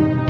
Thank you.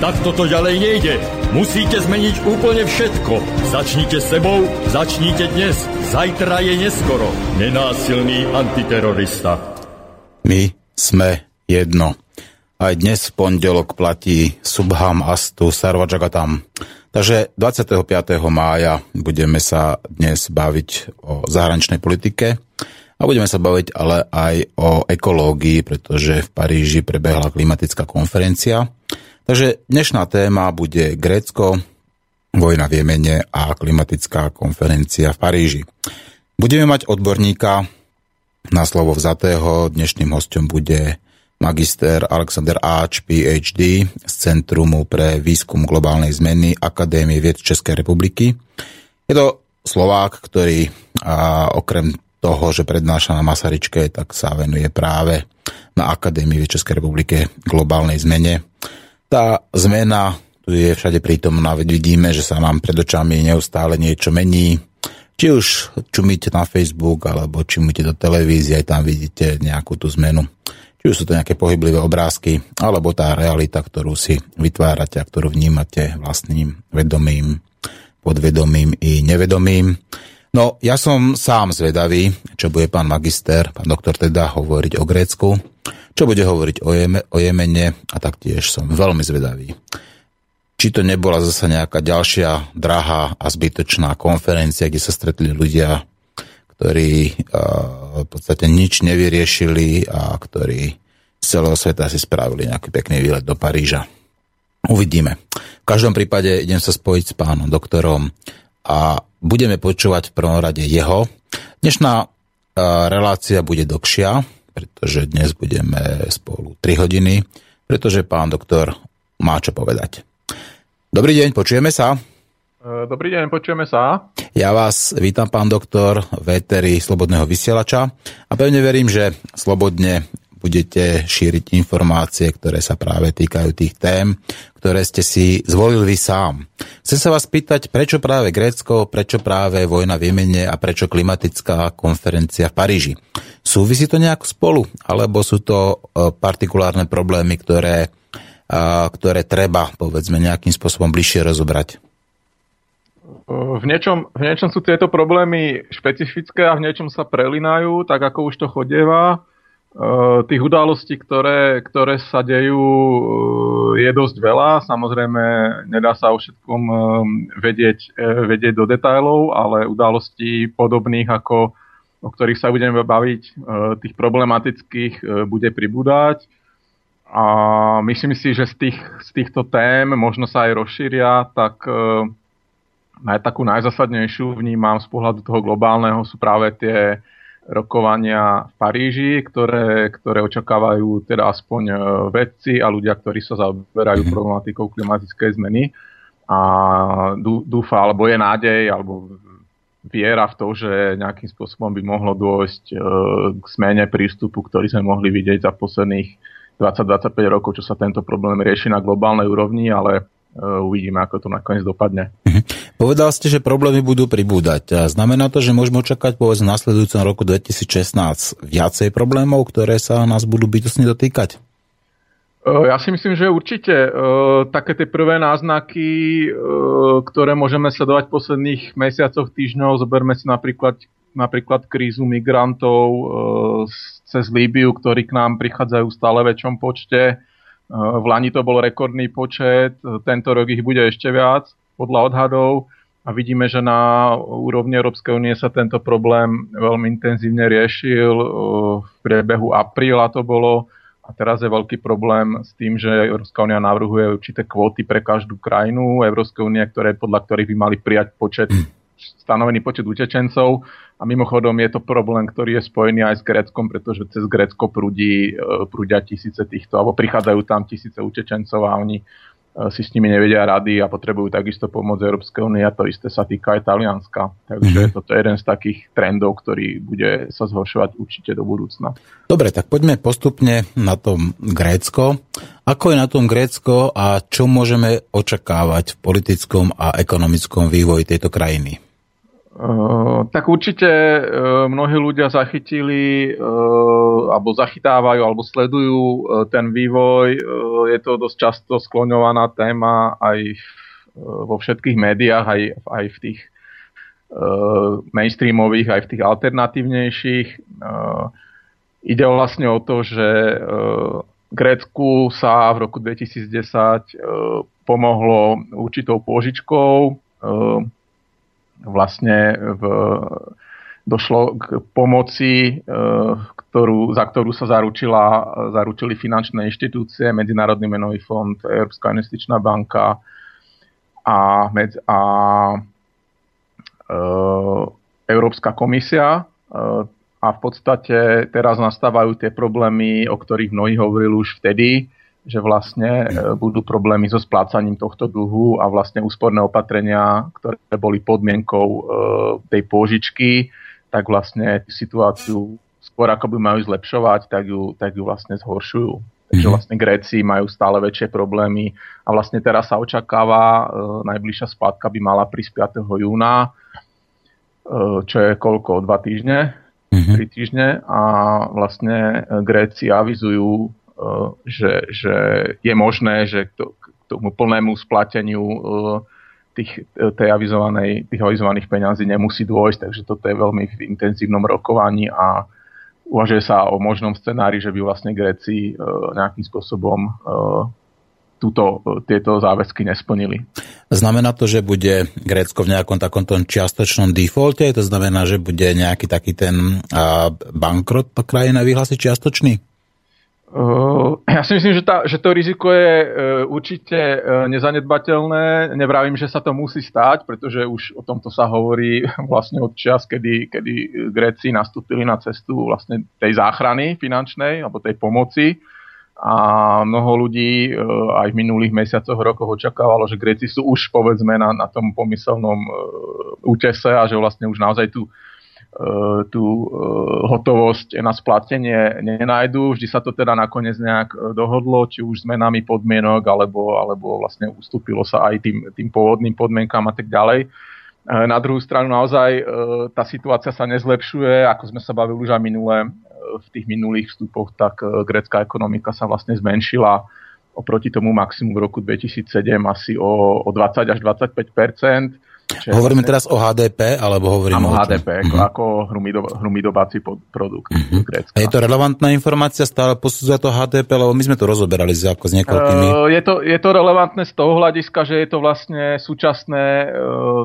Tak toto ďalej nejde. Musíte zmeniť úplne všetko. Začnite sebou, začnite dnes. Zajtra je neskoro. Nenásilný antiterorista. My sme jedno. Aj dnes v pondelok platí Subham Astu Sarvajagatam. Takže 25. mája budeme sa dnes baviť o zahraničnej politike a budeme sa baviť ale aj o ekológii, pretože v Paríži prebehla klimatická konferencia Takže dnešná téma bude Grécko, vojna v Jemene a klimatická konferencia v Paríži. Budeme mať odborníka na slovo vzatého. Dnešným hostom bude magister Alexander Áč, PhD z Centrumu pre výskum globálnej zmeny Akadémie vied Českej republiky. Je to Slovák, ktorý a, okrem toho, že prednáša na Masaryčke, tak sa venuje práve na Akadémii Českej republike globálnej zmene tá zmena tu je všade prítomná, veď vidíme, že sa nám pred očami neustále niečo mení. Či už čumíte na Facebook, alebo čumíte do televízie, aj tam vidíte nejakú tú zmenu. Či už sú to nejaké pohyblivé obrázky, alebo tá realita, ktorú si vytvárate a ktorú vnímate vlastným vedomým, podvedomým i nevedomým. No, ja som sám zvedavý, čo bude pán magister, pán doktor teda hovoriť o Grécku čo bude hovoriť o, Jeme, o Jemene a taktiež som veľmi zvedavý. Či to nebola zase nejaká ďalšia drahá a zbytočná konferencia, kde sa stretli ľudia, ktorí uh, v podstate nič nevyriešili a ktorí z celého sveta si spravili nejaký pekný výlet do Paríža. Uvidíme. V každom prípade idem sa spojiť s pánom doktorom a budeme počúvať v prvom rade jeho. Dnešná relácia bude dlhšia, pretože dnes budeme spolu 3 hodiny, pretože pán doktor má čo povedať. Dobrý deň, počujeme sa. E, dobrý deň, počujeme sa. Ja vás vítam, pán doktor, v éteri Slobodného vysielača a pevne verím, že slobodne budete šíriť informácie, ktoré sa práve týkajú tých tém, ktoré ste si zvolili vy sám. Chcem sa vás pýtať, prečo práve Grécko, prečo práve vojna v Jemene a prečo klimatická konferencia v Paríži. Súvisí to nejako spolu, alebo sú to e, partikulárne problémy, ktoré, ktoré treba, povedzme, nejakým spôsobom bližšie rozobrať? V niečom, v niečom sú tieto problémy špecifické a v niečom sa prelinajú, tak ako už to chodieva. Eh, tých udalostí, ktoré, ktoré sa dejú, eh, je dosť veľa. Samozrejme, nedá sa o všetkom eh, vedieť, vedieť do detajlov, ale udalostí podobných, ako, o ktorých sa budeme baviť, tých problematických bude pribúdať. A myslím si, že z, tých, z týchto tém možno sa aj rozšíria, tak naj, takú najzasadnejšiu vnímam z pohľadu toho globálneho sú práve tie rokovania v Paríži, ktoré, ktoré očakávajú teda aspoň e, vedci a ľudia, ktorí sa zaoberajú mm-hmm. problematikou klimatickej zmeny. A dúfa, alebo je nádej, alebo viera v to, že nejakým spôsobom by mohlo dôjsť e, k zmene prístupu, ktorý sme mohli vidieť za posledných 20-25 rokov, čo sa tento problém rieši na globálnej úrovni, ale e, uvidíme, ako to nakoniec dopadne. Povedal ste, že problémy budú pribúdať. Znamená to, že môžeme očakať v nasledujúcom roku 2016 viacej problémov, ktoré sa nás budú bytostne dotýkať? Ja si myslím, že určite také tie prvé náznaky, ktoré môžeme sledovať v posledných mesiacoch, týždňov, zoberme si napríklad, napríklad krízu migrantov cez Líbiu, ktorí k nám prichádzajú v stále väčšom počte. V Lani to bol rekordný počet, tento rok ich bude ešte viac podľa odhadov a vidíme, že na úrovni Európskej únie sa tento problém veľmi intenzívne riešil. V priebehu apríla to bolo a teraz je veľký problém s tým, že Európska únia navrhuje určité kvóty pre každú krajinu Európskej únie, ktoré, podľa ktorých by mali prijať počet stanovený počet utečencov a mimochodom je to problém, ktorý je spojený aj s Gréckom, pretože cez Grécko prúdi, prúdia tisíce týchto, alebo prichádzajú tam tisíce utečencov a oni si s nimi nevedia rady a potrebujú takisto pomoc Európskej únie a to isté sa týka aj Talianska. Takže mm-hmm. toto je jeden z takých trendov, ktorý bude sa zhoršovať určite do budúcna. Dobre, tak poďme postupne na tom Grécko. Ako je na tom Grécko a čo môžeme očakávať v politickom a ekonomickom vývoji tejto krajiny? Uh, tak určite uh, mnohí ľudia zachytili uh, alebo zachytávajú alebo sledujú ten vývoj. Je to dosť často skloňovaná téma aj vo všetkých médiách, aj, aj v tých mainstreamových, aj v tých alternatívnejších. Ide vlastne o to, že Grécku sa v roku 2010 pomohlo určitou pôžičkou vlastne v, došlo k pomoci, e, ktorú, za ktorú sa zaručila, zaručili finančné inštitúcie, Medzinárodný menový fond, Európska investičná banka a, med, a e, Európska komisia. E, a v podstate teraz nastávajú tie problémy, o ktorých mnohí hovorili už vtedy, že vlastne e, budú problémy so splácaním tohto dlhu a vlastne úsporné opatrenia, ktoré boli podmienkou e, tej pôžičky, tak vlastne situáciu skôr ako by majú zlepšovať, tak ju, tak ju vlastne zhoršujú. Takže mhm. vlastne Gréci majú stále väčšie problémy a vlastne teraz sa očakáva, e, najbližšia splátka by mala prísť 5. júna, čo je koľko, dva týždne, mm-hmm. tri týždne a vlastne Gréci avizujú že, že je možné, že k tomu plnému splateniu eh, tých, tej avizovanej, tých avizovaných peňazí nemusí dôjsť, takže toto je veľmi v intenzívnom rokovaní a uvažuje sa o možnom scenári, že by vlastne Gréci nejakým spôsobom túto, tieto záväzky nesplnili. Znamená to, že bude Grécko v nejakom takomto čiastočnom defaulte? To znamená, že bude nejaký taký ten bankrot krajina vyhlásiť čiastočný? Ja si myslím, že, tá, že to riziko je uh, určite uh, nezanedbateľné. Nevravím, že sa to musí stať, pretože už o tomto sa hovorí vlastne od čas, kedy, kedy Gréci nastúpili na cestu vlastne tej záchrany finančnej alebo tej pomoci. A mnoho ľudí aj v minulých mesiacoch, rokoch očakávalo, že Gréci sú už povedzme na, na tom pomyselnom útese a že vlastne už naozaj tu tú e, hotovosť na splatenie nenajdu. Vždy sa to teda nakoniec nejak e, dohodlo, či už zmenami podmienok, alebo, alebo vlastne ustúpilo sa aj tým, tým pôvodným podmienkám a tak ďalej. Na druhú stranu naozaj tá situácia sa nezlepšuje, ako sme sa bavili už aj minule v tých minulých vstupoch, tak grécka ekonomika sa vlastne zmenšila oproti tomu maximu v roku 2007 asi o, o 20 až 25 Čiže Hovoríme teraz o HDP, alebo hovoríme o HDP, uh-huh. ako hrumidobáci produkt uh-huh. Grécka. Je to relevantná informácia, stále posudzuje to HDP, lebo my sme to rozoberali s, ako s niekoľkými... Uh, je, to, je to relevantné z toho hľadiska, že je to vlastne súčasné uh,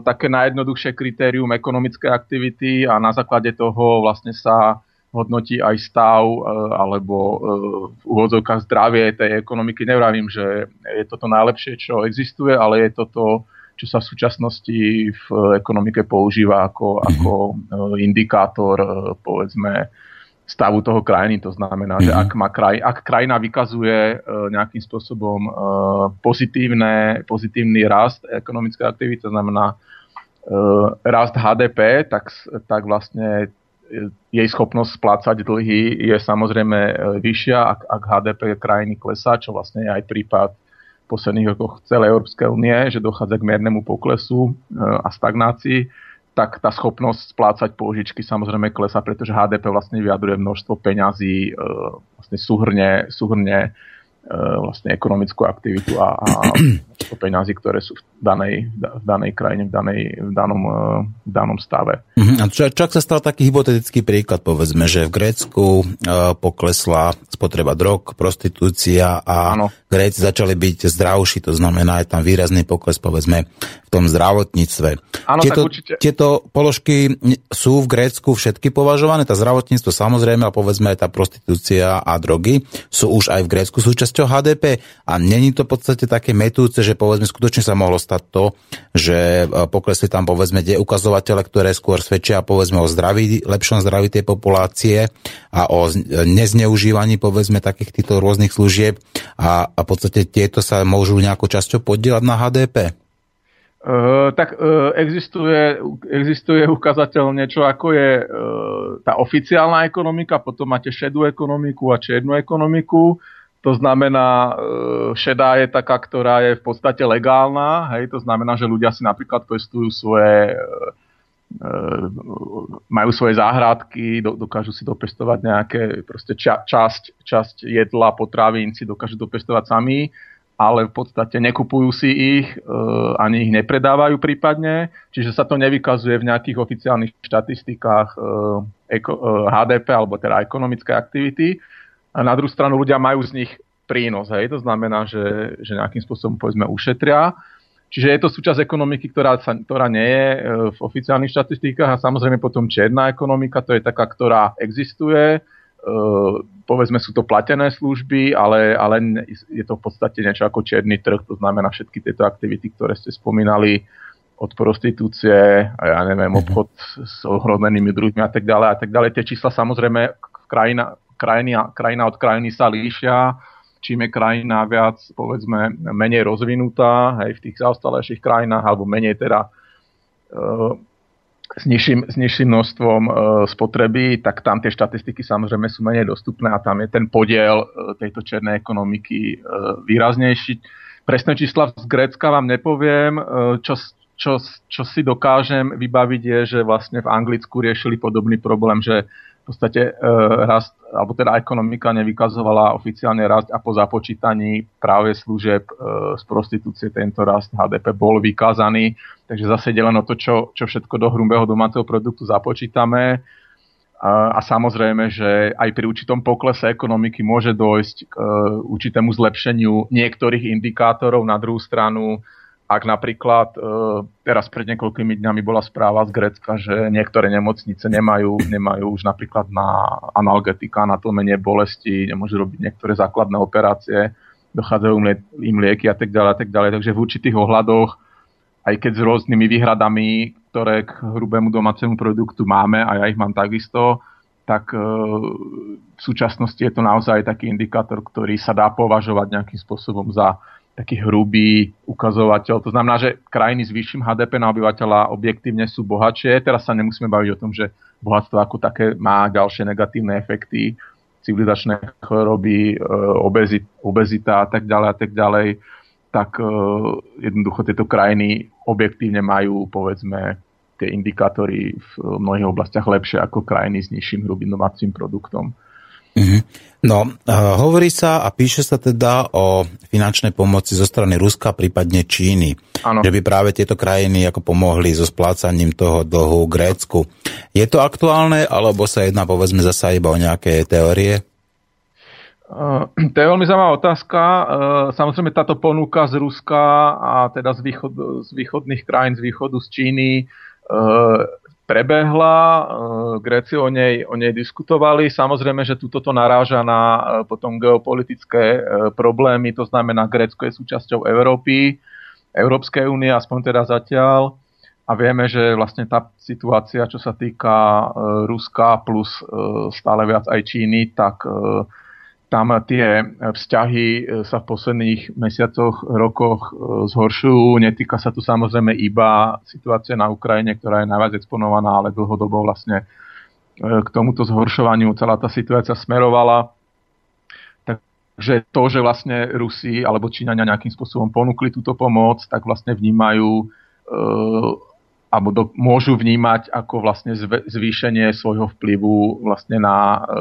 také najjednoduchšie kritérium ekonomickej aktivity a na základe toho vlastne sa hodnotí aj stav uh, alebo v úvodzovkách zdravie tej ekonomiky. Nevravím, že je toto najlepšie, čo existuje, ale je toto čo sa v súčasnosti v ekonomike používa ako, mm-hmm. ako e, indikátor, e, povedzme, stavu toho krajiny. To znamená, mm-hmm. že mhm. ak, má kraj, ak krajina vykazuje e, nejakým spôsobom pozitívne, pozitívny rast ekonomické aktivity, to znamená rast HDP, tak, tak vlastne jej schopnosť splácať dlhy je samozrejme vyššia, ak, ak HDP krajiny klesá, čo vlastne je aj prípad posledných rokoch celej Európskej únie, že dochádza k miernemu poklesu e, a stagnácii, tak tá schopnosť splácať pôžičky samozrejme klesa, pretože HDP vlastne vyjadruje množstvo peňazí e, vlastne súhrne, súhrne vlastne ekonomickú aktivitu a, a peňazí, ktoré sú v danej, v danej krajine, v, danej, v, danom, e, v danom stave. Uh-huh. A čo, čo ak sa stal taký hypotetický príklad, povedzme, že v Grécku uh, poklesla spotreba drog, prostitúcia a ano. Gréci začali byť zdravší, to znamená aj tam výrazný pokles, povedzme, v tom zdravotníctve. Ano, tieto, určite... tieto položky sú v Grécku všetky považované, tá zdravotníctvo samozrejme a povedzme aj tá prostitúcia a drogy sú už aj v Grécku súčasť časťou HDP a není to v podstate také metúce, že povedzme skutočne sa mohlo stať to, že poklesli tam povedzme tie ukazovatele, ktoré skôr svedčia povedzme o zdraví, lepšom zdraví tej populácie a o nezneužívaní povedzme takých týchto rôznych služieb a, a v podstate tieto sa môžu nejakou časťou podielať na HDP. Uh, tak uh, existuje, existuje ukazateľ niečo ako je uh, tá oficiálna ekonomika, potom máte šedú ekonomiku a čiernu ekonomiku. To znamená, šedá je taká, ktorá je v podstate legálna, hej, to znamená, že ľudia si napríklad pestujú svoje majú svoje záhradky, dokážu si dopestovať nejaké ča, časť, časť jedla, potravín si dokážu dopestovať sami ale v podstate nekupujú si ich, e, ani ich nepredávajú prípadne, čiže sa to nevykazuje v nejakých oficiálnych štatistikách e, HDP e, alebo teda ekonomické aktivity. A na druhú stranu ľudia majú z nich prínos, hej, to znamená, že, že nejakým spôsobom povedzme ušetria. Čiže je to súčasť ekonomiky, ktorá, sa, ktorá nie je v oficiálnych štatistikách a samozrejme potom čierna ekonomika, to je taká, ktorá existuje, povedzme sú to platené služby, ale, ale je to v podstate niečo ako čierny trh, to znamená všetky tieto aktivity, ktoré ste spomínali, od prostitúcie, a ja neviem, mhm. obchod s ohrozenými druhmi a tak ďalej a tak ďalej. Tie čísla samozrejme krajina, krajina, krajina od krajiny sa líšia, čím je krajina viac, povedzme, menej rozvinutá, hej, v tých zaostalejších krajinách, alebo menej teda uh, s nižším, s nižším množstvom e, spotreby, tak tam tie štatistiky samozrejme sú menej dostupné a tam je ten podiel e, tejto černej ekonomiky e, výraznejší. Presné čísla z Grécka vám nepoviem. E, čo, čo, čo si dokážem vybaviť je, že vlastne v Anglicku riešili podobný problém, že v podstate e, rast, alebo teda ekonomika nevykazovala oficiálne rast a po započítaní práve služieb e, z prostitúcie tento rast HDP bol vykázaný. Takže zase ide len o to, čo, čo všetko do hrubého domáceho produktu započítame. A, a samozrejme, že aj pri určitom poklese ekonomiky môže dojsť k e, určitému zlepšeniu niektorých indikátorov. Na druhú stranu ak napríklad e, teraz pred niekoľkými dňami bola správa z Grecka, že niektoré nemocnice nemajú, nemajú už napríklad na analgetika, na tlmenie bolesti, nemôžu robiť niektoré základné operácie, dochádzajú im lieky a tak ďalej a tak ďalej. Takže v určitých ohľadoch, aj keď s rôznymi výhradami, ktoré k hrubému domácemu produktu máme, a ja ich mám takisto, tak e, v súčasnosti je to naozaj taký indikátor, ktorý sa dá považovať nejakým spôsobom za taký hrubý ukazovateľ. To znamená, že krajiny s vyšším HDP na obyvateľa objektívne sú bohatšie. Teraz sa nemusíme baviť o tom, že bohatstvo ako také má ďalšie negatívne efekty, civilizačné choroby, e, obezit, obezita a tak ďalej a tak ďalej, tak e, jednoducho tieto krajiny objektívne majú, povedzme, tie indikátory v mnohých oblastiach lepšie ako krajiny s nižším hrubým domácim produktom. Mm-hmm. No, uh, hovorí sa a píše sa teda o finančnej pomoci zo strany Ruska, prípadne Číny. Ano. Že by práve tieto krajiny ako pomohli so splácaním toho dlhu Grécku. Je to aktuálne, alebo sa jedná povedzme zasa iba o nejaké teórie? Uh, to je veľmi zaujímavá otázka. Uh, samozrejme táto ponuka z Ruska a teda z, východ, z východných krajín, z východu z Číny prebehla, e, Gréci o nej, o nej diskutovali. Samozrejme, že túto to naráža na e, potom geopolitické e, problémy, to znamená, Grécko je súčasťou Európy, Európskej únie, aspoň teda zatiaľ. A vieme, že vlastne tá situácia, čo sa týka Ruska plus stále viac aj Číny, tak tam tie vzťahy e, sa v posledných mesiacoch, rokoch e, zhoršujú. Netýka sa tu samozrejme iba situácia na Ukrajine, ktorá je najviac exponovaná, ale dlhodobo vlastne e, k tomuto zhoršovaniu celá tá situácia smerovala. Takže to, že vlastne Rusi alebo Číňania nejakým spôsobom ponúkli túto pomoc, tak vlastne vnímajú alebo do, môžu vnímať ako vlastne zvýšenie svojho vplyvu vlastne na, e,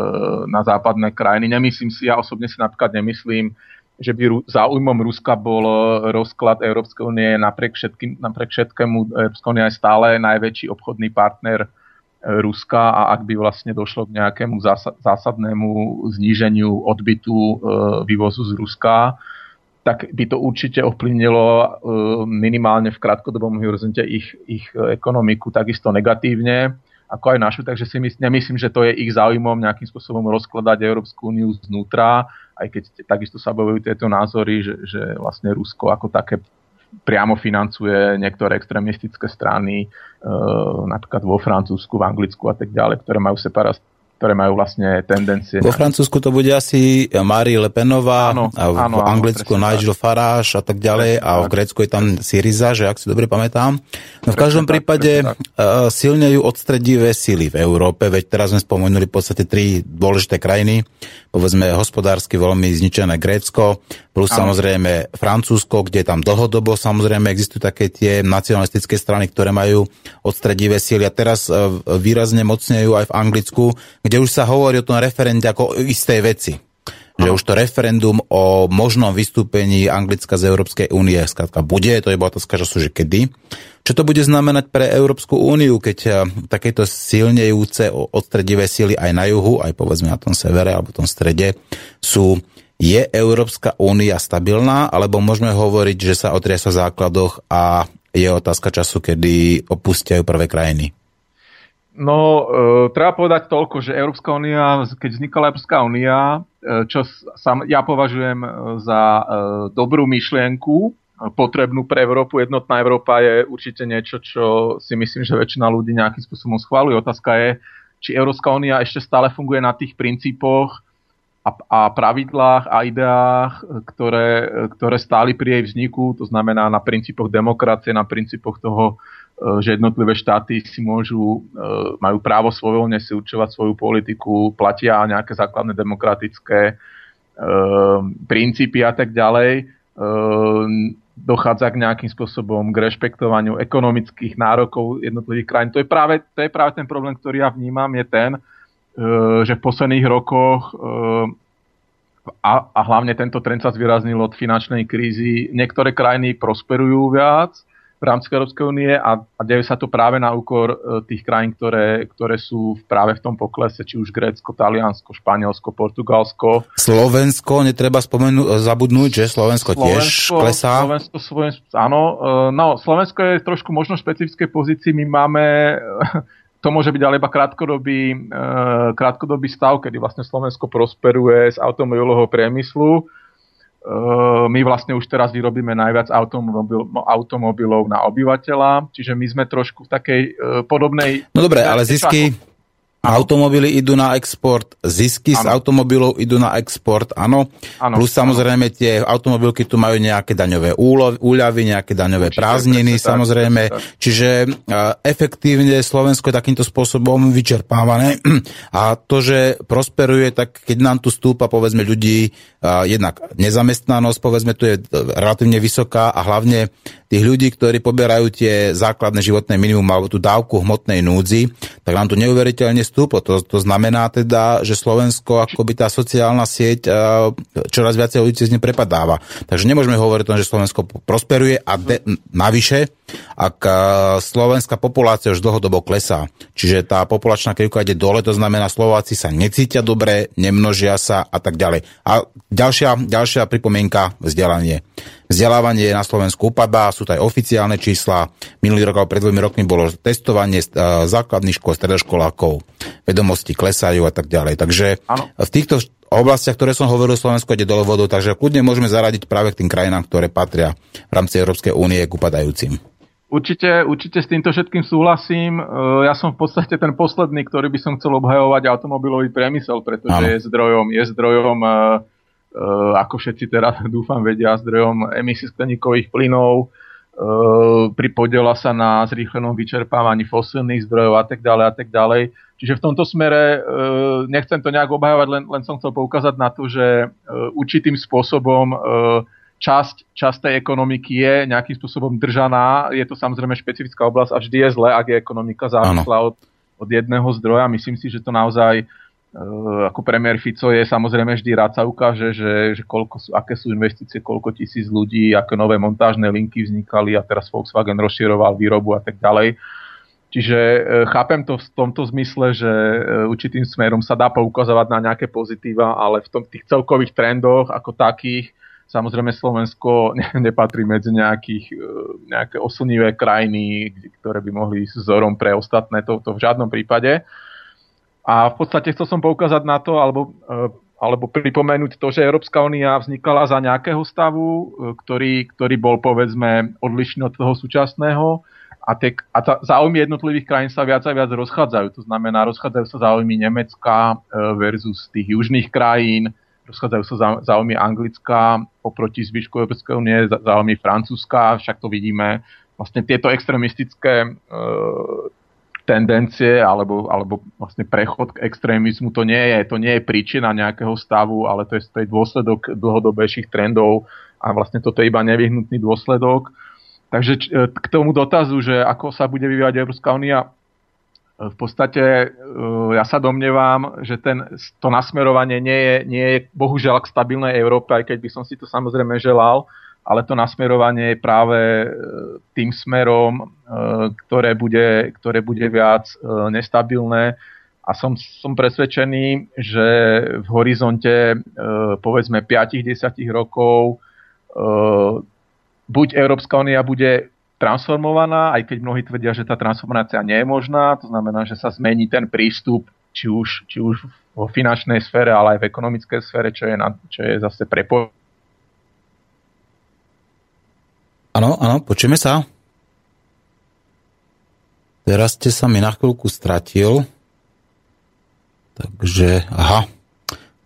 na západné krajiny. Nemyslím si, ja osobne si napríklad nemyslím, že by záujmom Ruska bol rozklad Európskej únie napriek, všetkým, napriek všetkému Európska únia je stále najväčší obchodný partner e, Ruska a ak by vlastne došlo k nejakému zásadnému zníženiu odbytu e, vývozu z Ruska, tak by to určite ovplyvnilo uh, minimálne v krátkodobom horizonte ich, ich ekonomiku takisto negatívne. Ako aj našu, takže si mysl, nemyslím, že to je ich záujmom nejakým spôsobom rozkladať Európsku úniu znútra, aj keď takisto sa bojujú tieto názory, že, že vlastne Rusko ako také priamo financuje niektoré extrémistické strany, e, napríklad vo Francúzsku, v Anglicku a tak ďalej, ktoré majú separat, ktoré majú vlastne tendencie. Vo Francúzsku to bude asi Marie Le Penová, áno, a v áno, Anglicku áno, Nigel Farage a tak ďalej a v Grécku je tam Syriza, že ak si dobre pamätám. No v každom prípade tak, uh, silnejú odstredivé sily v Európe, veď teraz sme spomenuli v podstate tri dôležité krajiny, povedzme hospodársky veľmi zničené Grécko, plus ano. samozrejme Francúzsko, kde tam dlhodobo samozrejme existujú také tie nacionalistické strany, ktoré majú odstredivé síly a teraz e, výrazne mocnejú aj v Anglicku, kde už sa hovorí o tom referende ako o istej veci. Že už to referendum o možnom vystúpení Anglicka z Európskej únie skrátka bude, to je otázka času, že kedy. Čo to bude znamenať pre Európsku úniu, keď e, takéto silnejúce odstredivé síly aj na juhu, aj povedzme na tom severe alebo tom strede sú je Európska únia stabilná, alebo môžeme hovoriť, že sa otriasa v základoch a je otázka času, kedy opustia prvé krajiny? No, e, treba povedať toľko, že Európska únia, keď vznikala Európska únia, e, čo sam, ja považujem e, za e, dobrú myšlienku, e, potrebnú pre Európu. Jednotná Európa je určite niečo, čo si myslím, že väčšina ľudí nejakým spôsobom schváluje. Otázka je, či Európska únia ešte stále funguje na tých princípoch, a, a pravidlách a ideách, ktoré, ktoré stáli pri jej vzniku, to znamená na princípoch demokracie, na princípoch toho, e, že jednotlivé štáty si môžu, e, majú právo svojvoľne si určovať svoju politiku, platia nejaké základné demokratické e, princípy a tak ďalej. Dochádza k nejakým spôsobom k rešpektovaniu ekonomických nárokov jednotlivých krajín. To je práve, to je práve ten problém, ktorý ja vnímam, je ten, že v posledných rokoch e, a, a hlavne tento trend sa zvýraznil od finančnej krízy. Niektoré krajiny prosperujú viac v rámci Európskej únie a, a deje sa to práve na úkor e, tých krajín, ktoré, ktoré sú práve v tom poklese, či už Grécko, Taliansko, Španielsko, Portugalsko. Slovensko, netreba spomenúť, zabudnúť, že Slovensko, Slovensko tiež klesá. Slovensko, Slovensko, áno, no, Slovensko je trošku možno špecifickej pozícii. My máme to môže byť ale iba krátkodobý, e, krátkodobý stav, kedy vlastne Slovensko prosperuje z automobilového priemyslu. E, my vlastne už teraz vyrobíme najviac automobil, automobilov na obyvateľa, čiže my sme trošku v takej e, podobnej... No dobre, ale zisky... Automobily idú na export, zisky ano. z automobilov idú na export, áno. Ano. Plus samozrejme ano. tie automobilky tu majú nejaké daňové úľavy, nejaké daňové Určite, prázdniny, samozrejme. Tak, tak. Čiže uh, efektívne Slovensko je takýmto spôsobom vyčerpávané. A to, že prosperuje, tak keď nám tu stúpa, povedzme, ľudí, uh, jednak nezamestnanosť, povedzme, tu je relatívne vysoká a hlavne tých ľudí, ktorí poberajú tie základné životné minimum alebo tú dávku hmotnej núdzi, tak nám tu neuveriteľne vstupu. To, to znamená teda, že Slovensko akoby tá sociálna sieť čoraz viacej ľudí z nej prepadáva. Takže nemôžeme hovoriť o tom, že Slovensko prosperuje a de, navyše, ak slovenská populácia už dlhodobo klesá, čiže tá populačná krivka ide dole, to znamená, Slováci sa necítia dobre, nemnožia sa a tak ďalej. A ďalšia, ďalšia pripomienka, vzdelanie. Vzdelávanie na Slovensku upadá, sú to aj oficiálne čísla. Minulý rok pred dvomi rokmi bolo testovanie základných škôl, stredoškolákov, vedomosti klesajú a tak ďalej. Takže ano. v týchto oblastiach, ktoré som hovoril, Slovensko ide dole vodou, takže kľudne môžeme zaradiť práve k tým krajinám, ktoré patria v rámci Európskej únie k upadajúcim. Určite, určite s týmto všetkým súhlasím. E, ja som v podstate ten posledný, ktorý by som chcel obhajovať automobilový priemysel, pretože ano. je zdrojom, je zdrojom e, Eh, ako všetci teraz dúfam vedia, zdrojom emisí skleníkových plynov, pripodiela sa na zrýchlenom vyčerpávaní fosilných zdrojov a tak ďalej a tak ďalej. Čiže v tomto smere nechcem to nejak obhajovať, len, len som chcel poukázať na to, že určitým spôsobom časť, časť tej ekonomiky je nejakým spôsobom držaná. Je to samozrejme špecifická oblasť a vždy je zle, ak je ekonomika závislá od, od jedného zdroja. Myslím si, že to naozaj Eh, ako premiér Fico je samozrejme vždy rád sa ukáže, že, že koľko sú, aké sú investície, koľko tisíc ľudí, aké nové montážne linky vznikali a teraz Volkswagen rozširoval výrobu a tak ďalej. Čiže e, chápem to v tomto zmysle, že e, určitým smerom sa dá poukazovať na nejaké pozitíva, ale v tom, tých celkových trendoch ako takých Samozrejme Slovensko nepatrí medzi nejakých, e, nejaké oslnivé krajiny, ktoré by mohli ísť vzorom pre ostatné, to, to v žiadnom prípade. A v podstate chcel som poukázať na to, alebo, e, alebo pripomenúť to, že Európska únia vznikala za nejakého stavu, e, ktorý, ktorý bol povedzme odlišný od toho súčasného a, tie, a tá, záujmy jednotlivých krajín sa viac a viac rozchádzajú. To znamená, rozchádzajú sa záujmy Nemecka versus tých južných krajín, rozchádzajú sa záujmy Anglická oproti zvyšku Európskej únie, záujmy Francúzska, však to vidíme. Vlastne tieto extrémistické e, tendencie alebo, alebo vlastne prechod k extrémizmu, to nie, je, to nie je príčina nejakého stavu, ale to je, to je dôsledok dlhodobejších trendov a vlastne toto je iba nevyhnutný dôsledok. Takže e, k tomu dotazu, že ako sa bude vyvíjať Európska únia, v podstate e, ja sa domnievam, že ten, to nasmerovanie nie je, nie je bohužiaľ k stabilnej Európe, aj keď by som si to samozrejme želal, ale to nasmerovanie je práve e, tým smerom, e, ktoré bude, ktoré bude viac nestabilné. A som, som presvedčený, že v horizonte povedzme 5-10 rokov buď Európska únia bude transformovaná, aj keď mnohí tvrdia, že tá transformácia nie je možná, to znamená, že sa zmení ten prístup, či už, či už vo finančnej sfére, ale aj v ekonomickej sfére, čo je, na, čo je zase prepo. Áno, áno, počujeme sa. Teraz ste sa mi na chvíľku stratil. Takže, aha,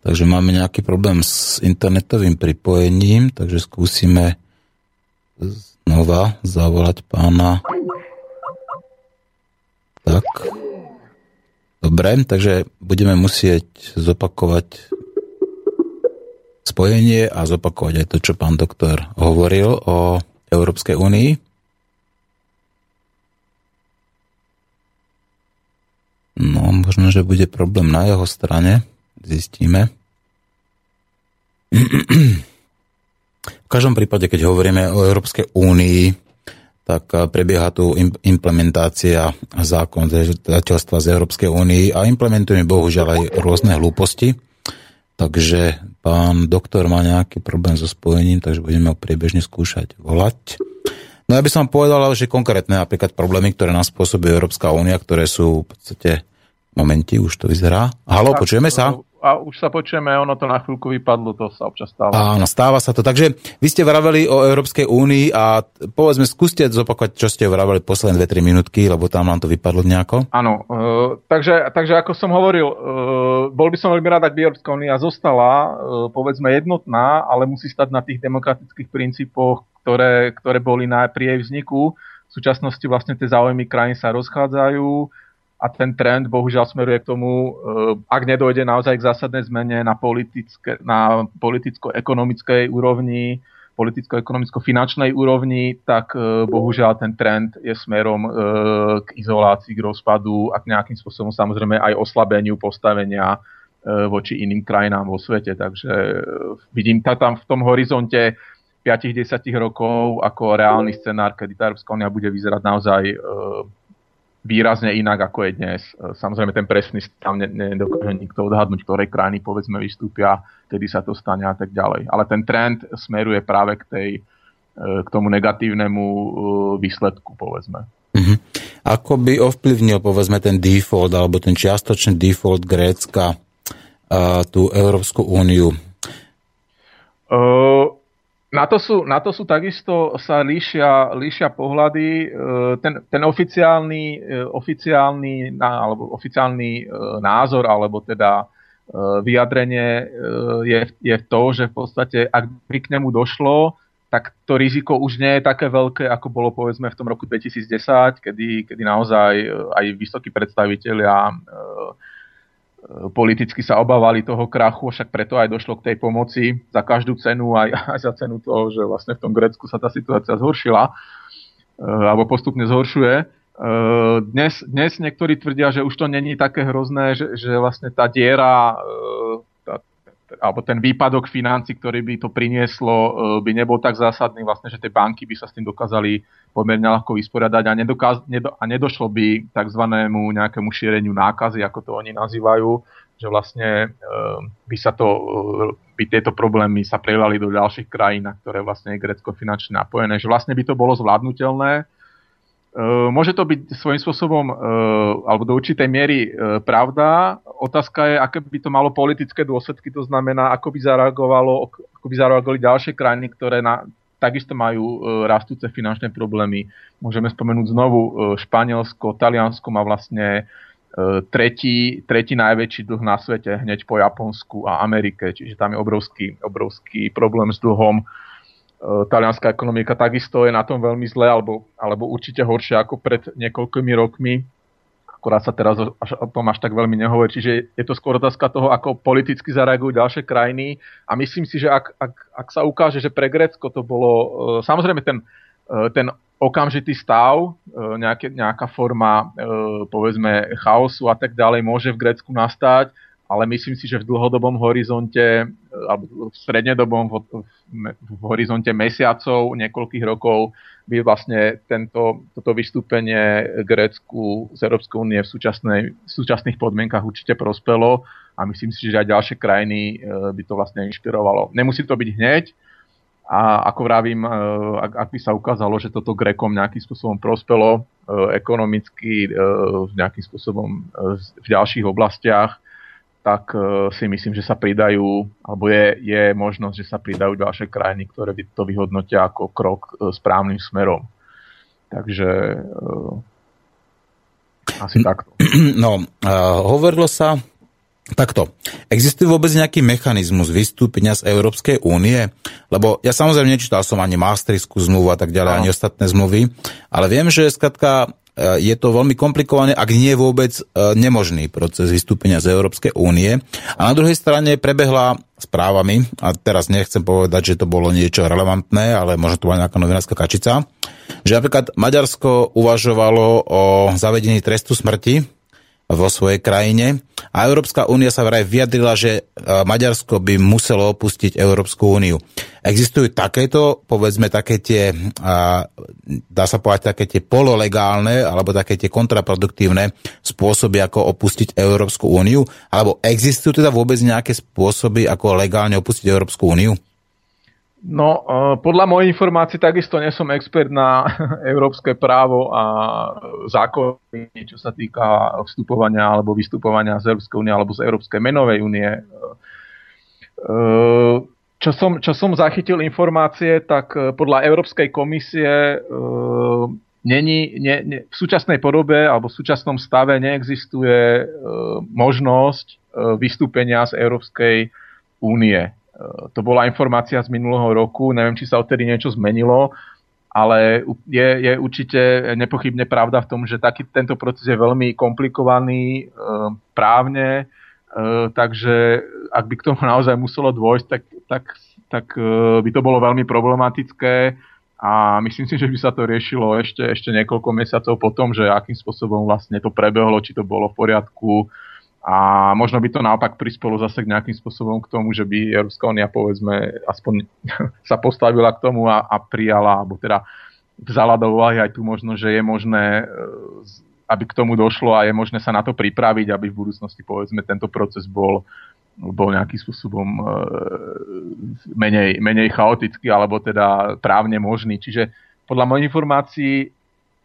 takže máme nejaký problém s internetovým pripojením, takže skúsime znova zavolať pána. Tak. Dobre, takže budeme musieť zopakovať spojenie a zopakovať aj to, čo pán doktor hovoril o Európskej únii. No, možno, že bude problém na jeho strane. Zistíme. V každom prípade, keď hovoríme o Európskej únii, tak eh, prebieha tu implementácia zákon zateľstva z Európskej únii a implementujeme bohužiaľ aj rôzne hlúposti. Takže pán doktor má nejaký problém so spojením, takže budeme ho priebežne skúšať volať. No ja by som povedal, že konkrétne napríklad problémy, ktoré nás spôsobuje Európska únia, ktoré sú v podstate momenti, už to vyzerá. Halo, počujeme sa? A už sa počujeme, ono to na chvíľku vypadlo, to sa občas stáva. Áno, stáva sa to. Takže vy ste vraveli o Európskej únii a povedzme, skúste zopakovať, čo ste vraveli posledné 2-3 minútky, lebo tam nám to vypadlo nejako. Áno, uh, takže, takže ako som hovoril, uh, bol by som veľmi rád, ak by Európska únia zostala, uh, povedzme, jednotná, ale musí stať na tých demokratických princípoch, ktoré, ktoré boli na, pri jej vzniku. V súčasnosti vlastne tie záujmy krajín sa rozchádzajú, a ten trend bohužiaľ smeruje k tomu, eh, ak nedojde naozaj k zásadnej zmene na, politické, na politicko-ekonomickej úrovni, politicko-ekonomicko-finančnej úrovni, tak eh, bohužiaľ ten trend je smerom eh, k izolácii, k rozpadu a k nejakým spôsobom samozrejme aj oslabeniu postavenia voči iným krajinám vo svete. Takže vidím tam v tom horizonte 5-10 rokov ako reálny scenár, kedy tá Európska únia bude vyzerať naozaj výrazne inak, ako je dnes. E, samozrejme, ten presný stav nedokáže nikto odhadnúť, ktoré krajiny povedzme vystúpia, kedy sa to stane a tak ďalej. Ale ten trend smeruje práve k, tej, e, k tomu negatívnemu e, výsledku, povedzme. Uh-huh. Ako by ovplyvnil, povedzme, ten default alebo ten čiastočný default Grécka a tú Európsku úniu? Uh, na to, sú, na to sú takisto sa líšia, líšia pohľady. E, ten, ten oficiálny, e, oficiálny, alebo oficiálny e, názor, alebo teda vyjadrenie je, je to, že v podstate, ak by k nemu došlo, tak to riziko už nie je také veľké, ako bolo povedzme v tom roku 2010, kedy, kedy naozaj aj vysokí predstavitelia politicky sa obávali toho krachu, však preto aj došlo k tej pomoci za každú cenu, aj, aj za cenu toho, že vlastne v tom Grécku sa tá situácia zhoršila, e, alebo postupne zhoršuje. E, dnes, dnes niektorí tvrdia, že už to není také hrozné, že, že vlastne tá diera, e, tá, alebo ten výpadok financí, ktorý by to prinieslo, by nebol tak zásadný, vlastne, že tie banky by sa s tým dokázali pomerne ľahko vysporiadať a, nedokaz, nedo, a nedošlo by tzv. nejakému šíreniu nákazy, ako to oni nazývajú. že vlastne by sa to, by tieto problémy sa prelali do ďalších krajín, na ktoré vlastne je Grécko finančne napojené, že vlastne by to bolo zvládnutelné. Môže to byť svojím spôsobom, alebo do určitej miery pravda. Otázka je, aké by to malo politické dôsledky, to znamená, ako by zareagovalo, ako by zareagovali ďalšie krajiny, ktoré na, takisto majú rastúce finančné problémy. Môžeme spomenúť znovu Španielsko, Taliansko má vlastne tretí, tretí najväčší dlh na svete, hneď po Japonsku a Amerike, čiže tam je obrovský, obrovský problém s dlhom. Talianská ekonomika takisto je na tom veľmi zle, alebo, alebo určite horšie ako pred niekoľkými rokmi. Akorát sa teraz až, o tom až tak veľmi nehovorí. Čiže je to skôr otázka toho, ako politicky zareagujú ďalšie krajiny. A myslím si, že ak, ak, ak sa ukáže, že pre Grécko to bolo... E, samozrejme, ten, ten okamžitý stav, e, nejaké, nejaká forma, e, povedzme, chaosu a tak ďalej môže v Grécku nastať, ale myslím si, že v dlhodobom horizonte, e, alebo v strednedobom, v, v horizonte mesiacov, niekoľkých rokov, by vlastne tento, toto vystúpenie Grécku z Európskej únie v, v súčasných podmienkach určite prospelo a myslím si, že aj ďalšie krajiny by to vlastne inšpirovalo. Nemusí to byť hneď, a ako vravím, e, ak, ak by sa ukázalo, že toto Grekom nejakým spôsobom prospelo e, ekonomicky e, nejakým spôsobom v ďalších oblastiach, tak si myslím, že sa pridajú, alebo je, je možnosť, že sa pridajú ďalšie krajiny, ktoré by to vyhodnotia ako krok správnym smerom. Takže asi takto. No, hovorilo sa Takto. Existuje vôbec nejaký mechanizmus vystúpenia z Európskej únie? Lebo ja samozrejme nečítal som ani Maastrichtskú zmluvu a tak ďalej, no. ani ostatné zmluvy, ale viem, že skratka je to veľmi komplikované, ak nie vôbec e, nemožný proces vystúpenia z Európskej únie. A na druhej strane prebehla správami, a teraz nechcem povedať, že to bolo niečo relevantné, ale možno to bola nejaká novinárska kačica, že napríklad Maďarsko uvažovalo o zavedení trestu smrti vo svojej krajine. A Európska únia sa vraj vyjadrila, že e, Maďarsko by muselo opustiť Európsku úniu. Existujú takéto, povedzme, také tie, dá sa povedať, také tie pololegálne alebo také tie kontraproduktívne spôsoby, ako opustiť Európsku úniu? Alebo existujú teda vôbec nejaké spôsoby, ako legálne opustiť Európsku úniu? No, e, podľa mojej informácií takisto nie som expert na európske právo a zákony, čo sa týka vstupovania alebo vystupovania z Európskej únie alebo z Európskej menovej únie. E, čo som, čo som zachytil informácie, tak podľa Európskej komisie e, není, ne, ne, v súčasnej podobe alebo v súčasnom stave neexistuje možnosť vystúpenia z Európskej únie to bola informácia z minulého roku, neviem, či sa odtedy niečo zmenilo, ale je, je určite nepochybne pravda v tom, že taký, tento proces je veľmi komplikovaný e, právne, e, takže ak by k tomu naozaj muselo dôjsť, tak, tak, tak e, by to bolo veľmi problematické a myslím si, že by sa to riešilo ešte, ešte niekoľko mesiacov potom, že akým spôsobom vlastne to prebehlo, či to bolo v poriadku, a možno by to naopak prispelo zase k nejakým spôsobom k tomu, že by Európska únia povedzme aspoň sa postavila k tomu a, a prijala, alebo teda vzala do úvahy aj tú možnosť, že je možné, e, aby k tomu došlo a je možné sa na to pripraviť, aby v budúcnosti povedzme tento proces bol, bol nejakým spôsobom e, menej, menej chaotický alebo teda právne možný. Čiže podľa mojich informácií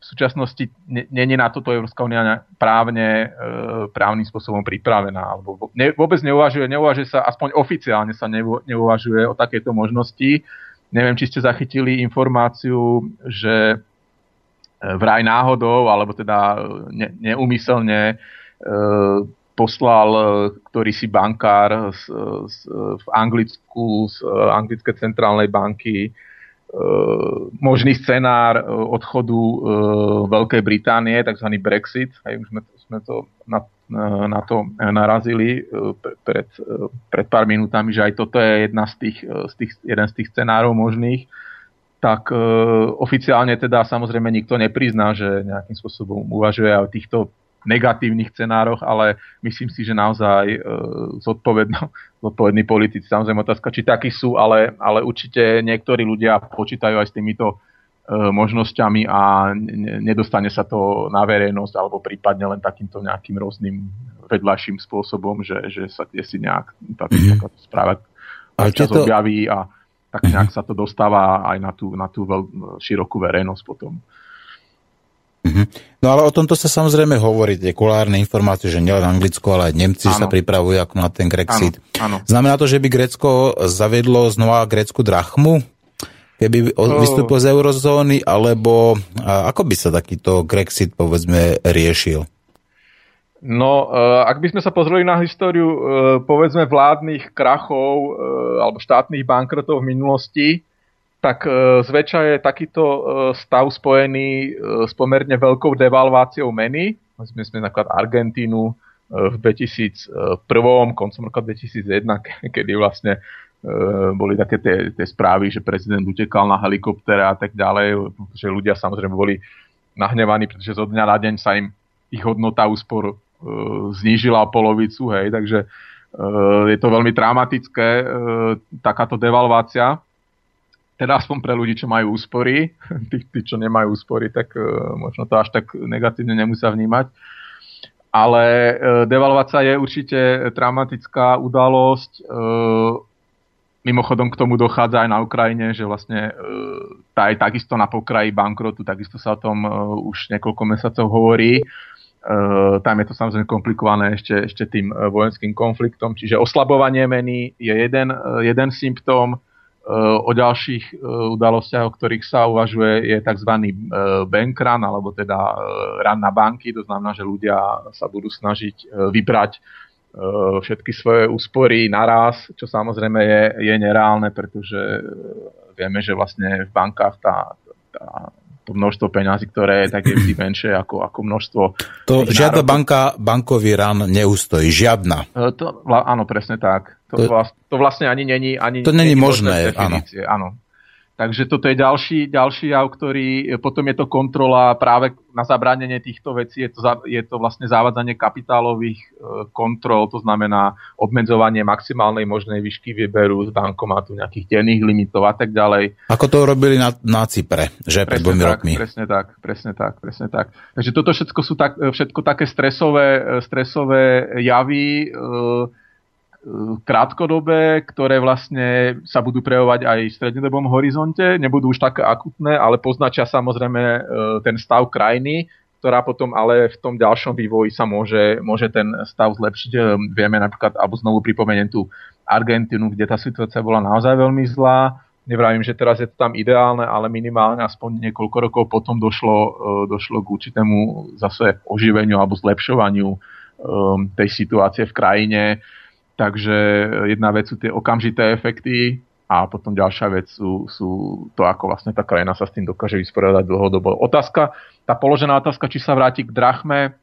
v súčasnosti není na toto Európska únia právne, e, právnym spôsobom pripravená. Alebo ne, vôbec neuvažuje, neuvažuje sa, aspoň oficiálne sa neuvažuje o takejto možnosti. Neviem, či ste zachytili informáciu, že e, vraj náhodou, alebo teda ne, neumyselne e, poslal ktorý si bankár z, z, v Anglicku, z anglické centrálnej banky E, možný scenár e, odchodu e, Veľkej Británie, tzv. Brexit. Hej, už sme, sme to na, na to narazili pred, pred pár minútami, že aj toto je jedna z tých, z tých, jeden z tých scenárov možných tak oficiálne teda samozrejme nikto neprizná, že nejakým spôsobom uvažuje aj o týchto negatívnych scenároch, ale myslím si, že naozaj e, zodpovední politici. Samozrejme otázka, či takí sú, ale, ale určite niektorí ľudia počítajú aj s týmito e, možnosťami a nedostane sa to na verejnosť alebo prípadne len takýmto nejakým rôznym vedľajším spôsobom, že, že sa tie si nejak tá, mm-hmm. správa Ale tieto... objaví a tak nejak sa to dostáva aj na tú, na tú veľ, širokú verejnosť potom. Mm-hmm. No ale o tomto sa samozrejme hovorí, tie kulárne informácie, že nielen Anglicko, ale aj Nemci ano. sa pripravujú ako na ten Grexit. Ano, ano. Znamená to, že by Grécko zaviedlo znova grécku drachmu? Keby vystúpil z eurozóny, alebo ako by sa takýto Grexit povedzme riešil? No, uh, ak by sme sa pozreli na históriu, uh, povedzme, vládnych krachov uh, alebo štátnych bankrotov v minulosti, tak zväčša je takýto stav spojený s pomerne veľkou devalváciou meny. Sme sme napríklad Argentínu v 2001, koncom roka 2001, kedy vlastne boli také tie, tie správy, že prezident utekal na helikoptere a tak ďalej, že ľudia samozrejme boli nahnevaní, pretože zo dňa na deň sa im ich hodnota úspor znížila polovicu, hej, takže je to veľmi traumatické, takáto devalvácia. Teda aspoň pre ľudí, čo majú úspory, tí, tí čo nemajú úspory, tak uh, možno to až tak negatívne nemusia vnímať. Ale uh, devalvácia je určite traumatická udalosť. Uh, mimochodom k tomu dochádza aj na Ukrajine, že vlastne uh, tá je takisto na pokraji bankrotu, takisto sa o tom uh, už niekoľko mesiacov hovorí. Uh, tam je to samozrejme komplikované ešte, ešte tým vojenským konfliktom, čiže oslabovanie meny je jeden, jeden symptóm. O ďalších uh, udalostiach, o ktorých sa uvažuje, je tzv. Uh, bank run, alebo teda uh, run na banky, to znamená, že ľudia sa budú snažiť vybrať všetky svoje úspory naraz, čo samozrejme je, je nereálne, pretože vieme, že vlastne v bankách tá, tá množstvo peňazí, ktoré je tak je vždy menšie ako, ako množstvo... To žiadna banka, bankový ran neustojí, žiadna. E, to, áno, presne tak. To, to, vlast, to vlastne ani není... Ani, to není možné, áno. áno. Takže toto je ďalší, ďalší jav, ktorý potom je to kontrola práve na zabránenie týchto vecí. Je to, je to vlastne závádzanie kapitálových e, kontrol, to znamená obmedzovanie maximálnej možnej výšky výberu z bankomatu, nejakých denných limitov a tak ďalej. Ako to robili na, na Cypre, že pred dvomi rokmi. Presne tak, presne tak, presne tak. Takže toto všetko sú tak, všetko také stresové, stresové javy, e, krátkodobé, ktoré vlastne sa budú prejavovať aj v strednodobom horizonte, nebudú už také akutné, ale poznačia samozrejme e, ten stav krajiny, ktorá potom ale v tom ďalšom vývoji sa môže, môže ten stav zlepšiť. E, vieme napríklad, alebo znovu pripomeniem tú Argentínu, kde tá situácia bola naozaj veľmi zlá. Nevravím, že teraz je to tam ideálne, ale minimálne aspoň niekoľko rokov potom došlo, e, došlo k určitému zase oživeniu alebo zlepšovaniu tej situácie v krajine Takže jedna vec sú tie okamžité efekty a potom ďalšia vec sú, sú to, ako vlastne tá krajina sa s tým dokáže vysporiadať dlhodobo. Otázka, tá položená otázka, či sa vráti k drachme.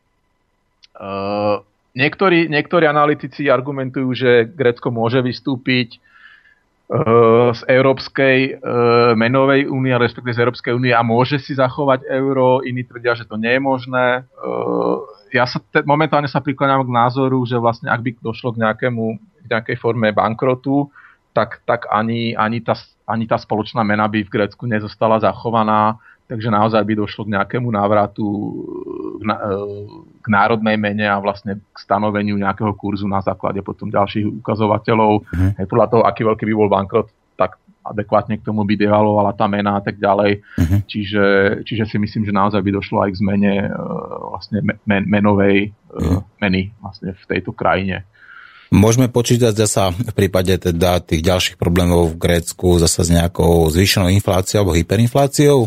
Uh, niektorí, niektorí analytici argumentujú, že Grécko môže vystúpiť uh, z Európskej uh, menovej únie, respektíve z Európskej únie a môže si zachovať euro. Iní tvrdia, že to nie je možné. Uh, ja sa te, momentálne sa prikláňam k názoru, že vlastne ak by došlo k nejakému, k nejakej forme bankrotu, tak, tak ani, ani, tá, ani tá spoločná mena by v Grécku nezostala zachovaná, takže naozaj by došlo k nejakému návratu k, na, k národnej mene a vlastne k stanoveniu nejakého kurzu na základe potom ďalších ukazovateľov. Mm. Hej, podľa toho, aký veľký by bol bankrot, adekvátne k tomu by devalovala tá mena a tak ďalej. Uh-huh. Čiže, čiže si myslím, že naozaj by došlo aj k zmene uh, vlastne men, menovej uh, uh-huh. meny vlastne v tejto krajine. Môžeme počítať zasa v prípade teda tých ďalších problémov v Grécku zasa s nejakou zvýšenou infláciou alebo hyperinfláciou?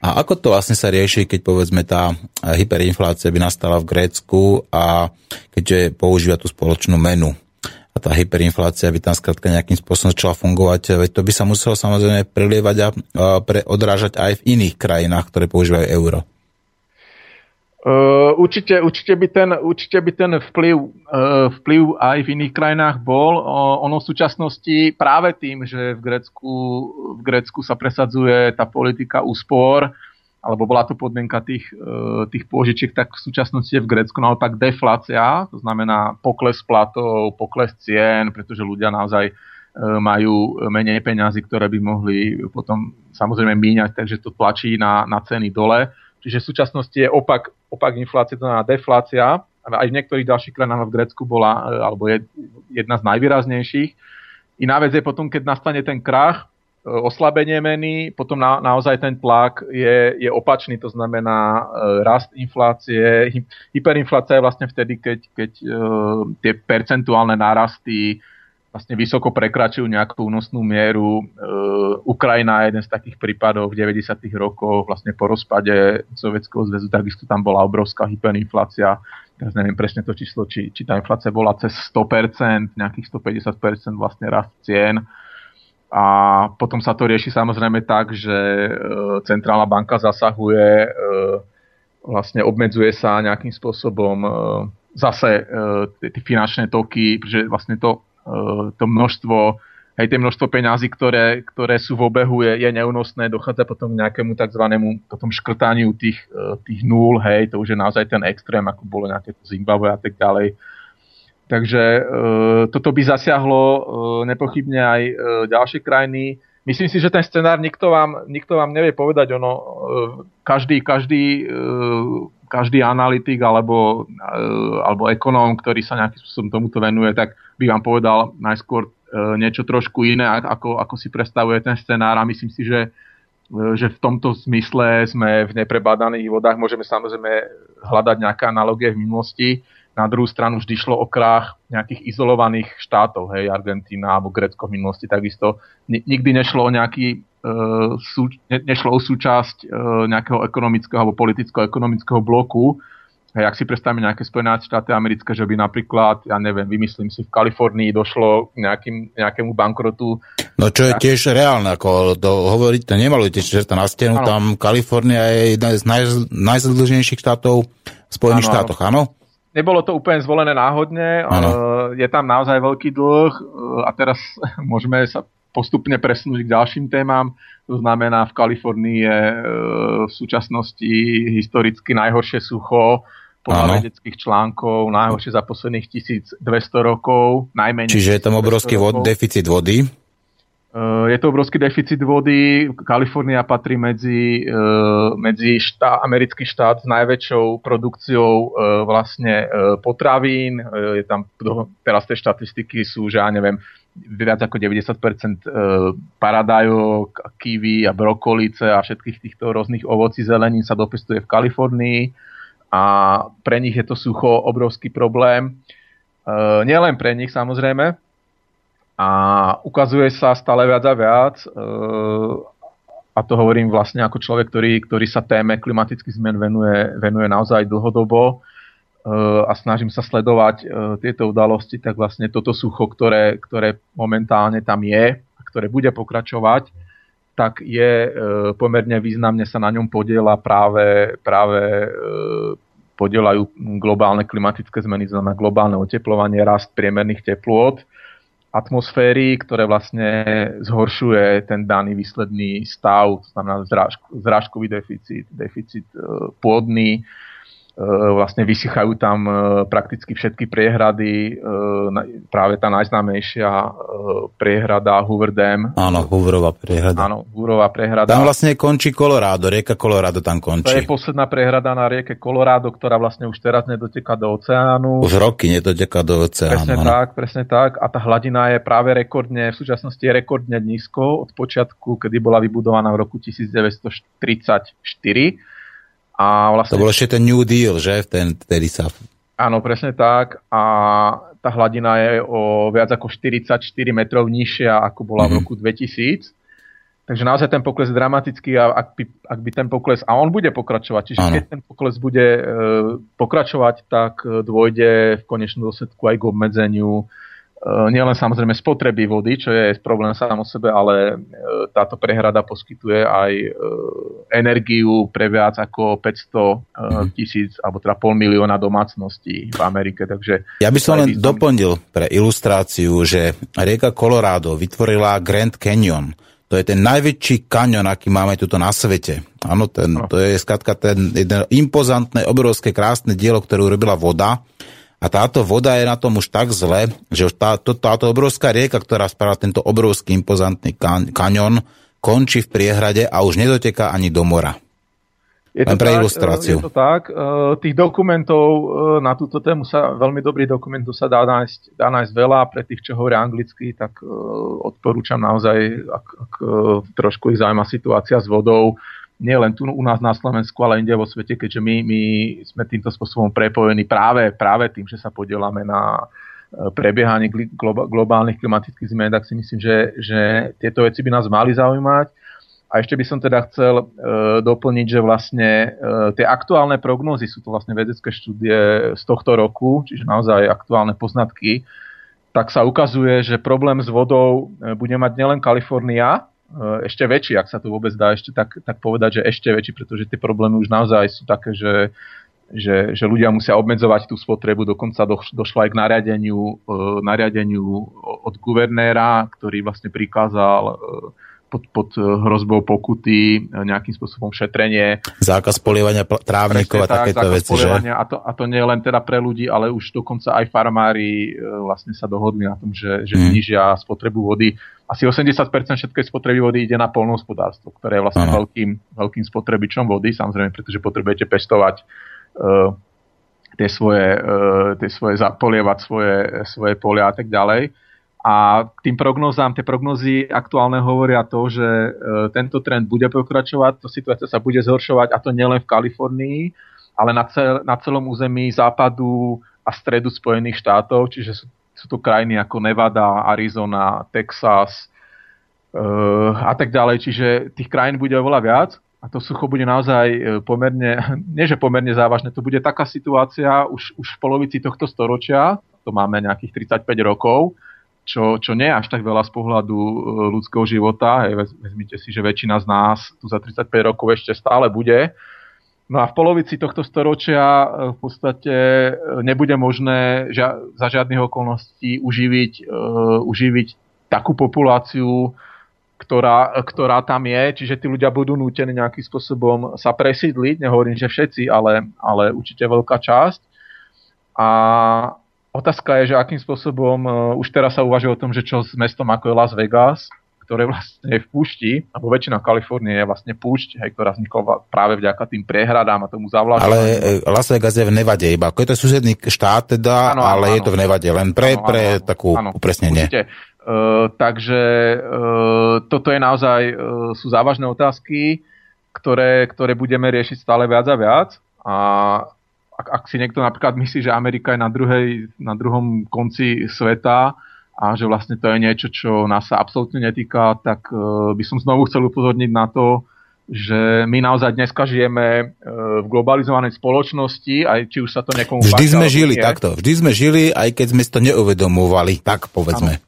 A ako to vlastne sa rieši, keď povedzme tá hyperinflácia by nastala v Grécku a keďže používa tú spoločnú menu? A tá hyperinflácia by tam skrátka nejakým spôsobom začala fungovať, veď to by sa muselo samozrejme prelievať a, pre, odrážať aj v iných krajinách, ktoré používajú euro. Uh, určite, určite, by ten, určite by ten vplyv, uh, vplyv aj v iných krajinách bol. Uh, ono v súčasnosti práve tým, že v Grécku, v Grécku sa presadzuje tá politika úspor, alebo bola to podmienka tých, e, tých pôžičiek, tak v súčasnosti je v Grécku naopak deflácia, to znamená pokles platov, pokles cien, pretože ľudia naozaj e, majú menej peňazí, ktoré by mohli potom samozrejme míňať, takže to tlačí na, na ceny dole. Čiže v súčasnosti je opak, opak inflácie, to znamená deflácia. aj v niektorých ďalších krajinách v Grécku bola, alebo je jedna z najvýraznejších. Iná vec je potom, keď nastane ten krach, oslabenie meny, potom na, naozaj ten tlak je, je opačný, to znamená rast inflácie. Hyperinflácia je vlastne vtedy, keď, keď tie percentuálne nárasty vlastne vysoko prekračujú nejakú únosnú mieru. E, Ukrajina je jeden z takých prípadov v 90. rokoch, vlastne po rozpade Sovietskeho zväzu, takisto tam bola obrovská hyperinflácia. Teraz neviem presne to číslo, či, či tá inflácia bola cez 100%, nejakých 150% vlastne rast cien. A potom sa to rieši samozrejme tak, že e, centrálna banka zasahuje, e, vlastne obmedzuje sa nejakým spôsobom e, zase tie finančné toky, pretože vlastne to to množstvo aj tie množstvo peňazí, ktoré, ktoré sú v obehu, je, je neúnosné, dochádza potom k nejakému tzv. potom škrtaniu tých, tých nul, hej, to už je naozaj ten extrém, ako bolo nejaké Zimbabwe a tak ďalej. Takže e, toto by zasiahlo e, nepochybne aj e, ďalšie krajiny. Myslím si, že ten scenár nikto vám, nikto vám nevie povedať. Ono, e, každý, každý, e, každý analytik alebo, e, alebo ekonóm, ktorý sa nejakým spôsobom tomuto venuje, tak by vám povedal najskôr e, niečo trošku iné, ako, ako si predstavuje ten scenár a myslím si, že, e, že v tomto zmysle sme v neprebádaných vodách. Môžeme samozrejme hľadať nejaké analogie v minulosti. Na druhú stranu vždy šlo o krách nejakých izolovaných štátov, hej, Argentína alebo Grécko v minulosti takisto. Nikdy nešlo o nejaký uh, sú, ne, nešlo o súčasť uh, nejakého ekonomického alebo politicko-ekonomického bloku, Hej, ak si predstavíme nejaké Spojené štáty americké, že by napríklad, ja neviem, vymyslím si, v Kalifornii došlo k nejakým, nejakému bankrotu. No čo je tiež reálne, ako to hovoriť, to nemalujte čerta na stenu, ano. tam Kalifornia je jedna z naj, najzadlženejších štátov v Spojených ano. štátoch, áno? Nebolo to úplne zvolené náhodne, ano. je tam naozaj veľký dlh a teraz môžeme sa postupne presunúť k ďalším témam. To znamená, v Kalifornii je v súčasnosti historicky najhoršie sucho, podľa vedeckých článkov, najhoršie za posledných 1200 rokov, najmenej. Čiže je tam obrovský vod, deficit vody? Eh, je to obrovský deficit vody. Kalifornia patrí medzi, eh, medzi štá, americký štát s najväčšou produkciou eh, vlastne potravín. Je tam, teraz tie štatistiky sú, že ja neviem, viac ako 90% paradajok, kiwi a brokolice a všetkých týchto rôznych ovocí zelenín sa dopestuje v Kalifornii a pre nich je to sucho obrovský problém. Nielen pre nich samozrejme. A ukazuje sa stále viac a viac, e, a to hovorím vlastne ako človek, ktorý, ktorý sa téme klimatických zmen venuje, venuje naozaj dlhodobo e, a snažím sa sledovať e, tieto udalosti, tak vlastne toto sucho, ktoré, ktoré momentálne tam je a ktoré bude pokračovať, tak je pomerne významne sa na ňom podiela práve, práve podielajú globálne klimatické zmeny, znamená globálne oteplovanie, rast priemerných teplôt, atmosféry, ktoré vlastne zhoršuje ten daný výsledný stav, to znamená zrážkový deficit, deficit e, pôdny, vlastne vysychajú tam e, prakticky všetky priehrady, e, práve tá najznámejšia priehrada Hoover Dam. Áno, Hooverová priehrada. Áno, Hooverová priehrada. Tam vlastne končí Colorado, rieka Colorado tam končí. To je posledná priehrada na rieke Colorado, ktorá vlastne už teraz nedoteka do oceánu. Už roky nedoteka do oceánu. Presne áno. tak, presne tak. A tá hladina je práve rekordne, v súčasnosti je rekordne nízko od počiatku, kedy bola vybudovaná v roku 1934 a vlastne, to bol ešte ten New Deal, že? Ten, tedy sa... Áno, presne tak. A tá hladina je o viac ako 44 metrov nižšia, ako bola mm-hmm. v mhm. roku 2000. Takže naozaj ten pokles je dramatický a ak by, ak by ten pokles, a on bude pokračovať, čiže ano. keď ten pokles bude e, pokračovať, tak e, dôjde v konečnom dôsledku aj k obmedzeniu nielen samozrejme spotreby vody, čo je problém sám o sebe, ale eh, táto prehrada poskytuje aj eh, energiu pre viac ako 500 tisíc, alebo teda pol milióna domácností v Amerike. Takže ja by som len význam... doplnil pre ilustráciu, že rieka Colorado vytvorila Grand Canyon. To je ten najväčší kanion, aký máme tuto na svete. Áno, ten, no. to je skratka ten jeden impozantné, obrovské, krásne dielo, ktoré urobila voda a táto voda je na tom už tak zle, že tá, to, táto obrovská rieka, ktorá spravila tento obrovský impozantný kan, kanion, končí v priehrade a už nedoteká ani do mora. Je to, pre tak, ilustráciu. je to tak. Tých dokumentov na túto tému sa, veľmi dobrý dokumentov sa dá nájsť, dá nájsť veľa. Pre tých, čo hovoria anglicky, tak odporúčam naozaj, ak, ak trošku ich zaujíma situácia s vodou, nie len tu u nás na Slovensku, ale inde vo svete, keďže my, my sme týmto spôsobom prepojení práve, práve tým, že sa podielame na prebiehanie globálnych klimatických zmien, tak si myslím, že, že tieto veci by nás mali zaujímať. A ešte by som teda chcel e, doplniť, že vlastne e, tie aktuálne prognózy, sú to vlastne vedecké štúdie z tohto roku, čiže naozaj aktuálne poznatky, tak sa ukazuje, že problém s vodou e, bude mať nielen Kalifornia, e, ešte väčší, ak sa to vôbec dá ešte tak, tak povedať, že ešte väčší, pretože tie problémy už naozaj sú také, že, že, že ľudia musia obmedzovať tú spotrebu, dokonca do, došlo aj k nariadeniu, e, nariadeniu od guvernéra, ktorý vlastne prikázal e, pod, pod eh, hrozbou pokuty, eh, nejakým spôsobom šetrenie. Zákaz polievania trávnikov a tak, takéto veci, že? A to, a to nie len teda pre ľudí, ale už dokonca aj farmári eh, vlastne sa dohodli na tom, že, že mm. znižia spotrebu vody. Asi 80% všetkej spotreby vody ide na polnohospodárstvo, ktoré je vlastne veľkým, veľkým spotrebičom vody, samozrejme, pretože potrebujete pestovať uh, tie svoje, uh, tie svoje polievať svoje, svoje polia a tak ďalej. A tým prognózám, tie prognozy aktuálne hovoria to, že e, tento trend bude pokračovať, to situácia sa bude zhoršovať a to nielen v Kalifornii, ale na, cel, na celom území západu a stredu Spojených štátov, čiže sú, sú to krajiny ako Nevada, Arizona, Texas e, a tak ďalej. Čiže tých krajín bude oveľa viac a to sucho bude naozaj e, pomerne, nie že pomerne závažné, to bude taká situácia už, už v polovici tohto storočia, to máme nejakých 35 rokov, čo, čo nie je až tak veľa z pohľadu e, ľudského života. Hej, vezmite si, že väčšina z nás tu za 35 rokov ešte stále bude. No a v polovici tohto storočia e, v podstate e, nebude možné za žiadnych okolností uživiť, uživiť takú populáciu, ktorá, ktorá tam je, čiže tí ľudia budú nútení nejakým spôsobom sa presídliť, nehovorím, že všetci, ale, ale určite veľká časť. A, Otázka je, že akým spôsobom uh, už teraz sa uvažuje o tom, že čo s mestom ako je Las Vegas, ktoré vlastne je v púšti, alebo väčšina Kalifornie je vlastne púšť, hej, ktorá vznikla práve vďaka tým prehradám a tomu zavlažovaniu. Ale e, Las Vegas je v Nevade iba. Ako je to susedný štát teda, ano, ale ano, je to v Nevade, len pre, ano, pre ano, takú ano, upresnenie. Určite. Uh, takže uh, toto je naozaj, uh, sú závažné otázky, ktoré, ktoré budeme riešiť stále viac a viac. A ak, ak si niekto napríklad myslí, že Amerika je na, druhej, na druhom konci sveta a že vlastne to je niečo, čo nás sa absolútne netýka, tak uh, by som znovu chcel upozorniť na to, že my naozaj dneska žijeme uh, v globalizovanej spoločnosti, aj či už sa to niekomu Vždy páči, sme žili nie. takto. Vždy sme žili, aj keď sme si to neuvedomovali, tak povedzme.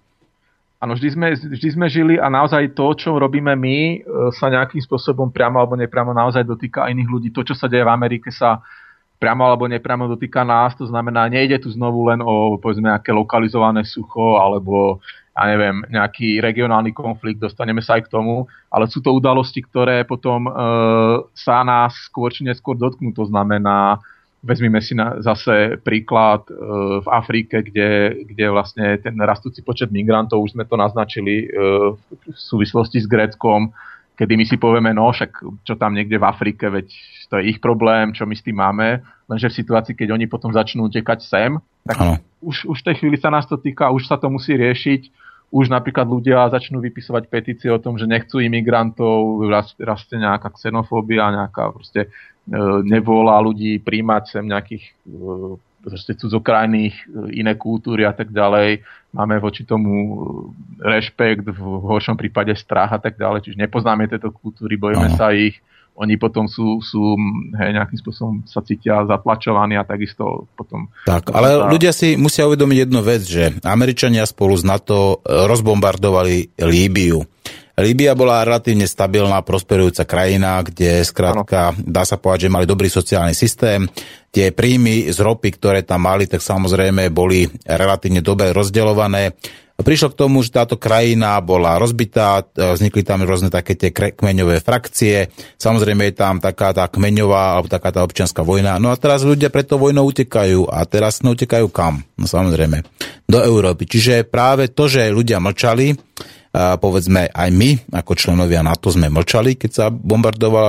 Áno, vždy sme, vždy sme žili a naozaj to, čo robíme my, e, sa nejakým spôsobom priamo alebo nepriamo naozaj dotýka iných ľudí. To, čo sa deje v Amerike, sa priamo alebo nepriamo dotýka nás, to znamená, nejde tu znovu len o povedzme nejaké lokalizované sucho alebo ja neviem, nejaký regionálny konflikt, dostaneme sa aj k tomu, ale sú to udalosti, ktoré potom e, sa nás skôr či neskôr dotknú, to znamená, vezmime si na, zase príklad e, v Afrike, kde, kde vlastne ten rastúci počet migrantov, už sme to naznačili e, v súvislosti s Gréckom, kedy my si povieme, no však čo tam niekde v Afrike, veď to je ich problém, čo my s tým máme, lenže v situácii, keď oni potom začnú utekať sem, tak už, už v tej chvíli sa nás to týka, už sa to musí riešiť, už napríklad ľudia začnú vypisovať petície o tom, že nechcú imigrantov, rastie nejaká xenofóbia, nejaká proste e, nevola ľudí príjmať sem nejakých e, proste cudzokrajných, e, iné kultúry a tak ďalej. Máme voči tomu e, rešpekt, v horšom prípade strach a tak ďalej. Čiže nepoznáme tieto kultúry, bojíme no. sa ich. Oni potom sú, sú hej, nejakým spôsobom sa cítia zatlačovaní a takisto potom... Tak, ale sa... ľudia si musia uvedomiť jednu vec, že Američania spolu s NATO e, rozbombardovali Líbiu. Líbia bola relatívne stabilná, prosperujúca krajina, kde skrátka dá sa povedať, že mali dobrý sociálny systém. Tie príjmy z ropy, ktoré tam mali, tak samozrejme boli relatívne dobre rozdeľované. Prišlo k tomu, že táto krajina bola rozbitá, vznikli tam rôzne také tie kmeňové frakcie, samozrejme je tam taká tá kmeňová alebo taká tá občianská vojna. No a teraz ľudia preto vojnou utekajú a teraz no utekajú kam? No samozrejme, do Európy. Čiže práve to, že ľudia mlčali, povedzme aj my, ako členovia NATO, sme mlčali, keď sa bombardovala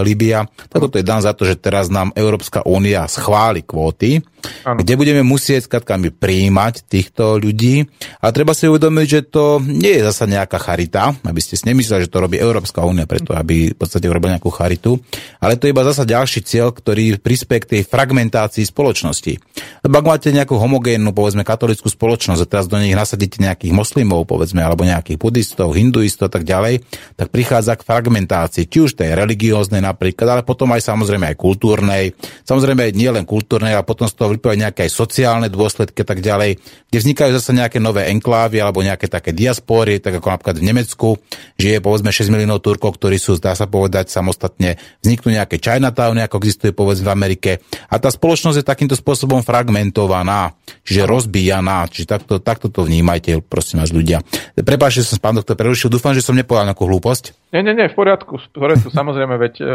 Líbia. Tak toto je dan za to, že teraz nám Európska únia schváli kvóty, ano. kde budeme musieť skatkami prijímať týchto ľudí. A treba si uvedomiť, že to nie je zasa nejaká charita, aby ste si nemysleli, že to robí Európska únia preto, aby v podstate urobila nejakú charitu, ale to je iba zasa ďalší cieľ, ktorý prispie k tej fragmentácii spoločnosti. Lebo ak máte nejakú homogénnu, povedzme, katolickú spoločnosť a teraz do nich nasadíte nejakých moslimov, povedzme, alebo nejakých buddhistov, hinduistov a tak ďalej, tak prichádza k fragmentácii, či už tej religióznej napríklad, ale potom aj samozrejme aj kultúrnej, samozrejme nie len kultúrnej, ale potom z toho vyplývajú nejaké sociálne dôsledky a tak ďalej, kde vznikajú zase nejaké nové enklávy alebo nejaké také diaspory, tak ako napríklad v Nemecku žije povedzme 6 miliónov Turkov, ktorí sú, zdá sa povedať, samostatne, vzniknú nejaké Chinatown, ako existuje povedzme v Amerike. A tá spoločnosť je takýmto spôsobom fragmentovaná, čiže rozbíjaná, čiže takto, takto to vnímajte, prosím vás ľudia. Prepáčte, že som pán doktor prerušil, dúfam, že som nepovedal nejakú hlúposť. Nie, nie, nie, v poriadku, v poriadku, samozrejme, veď uh,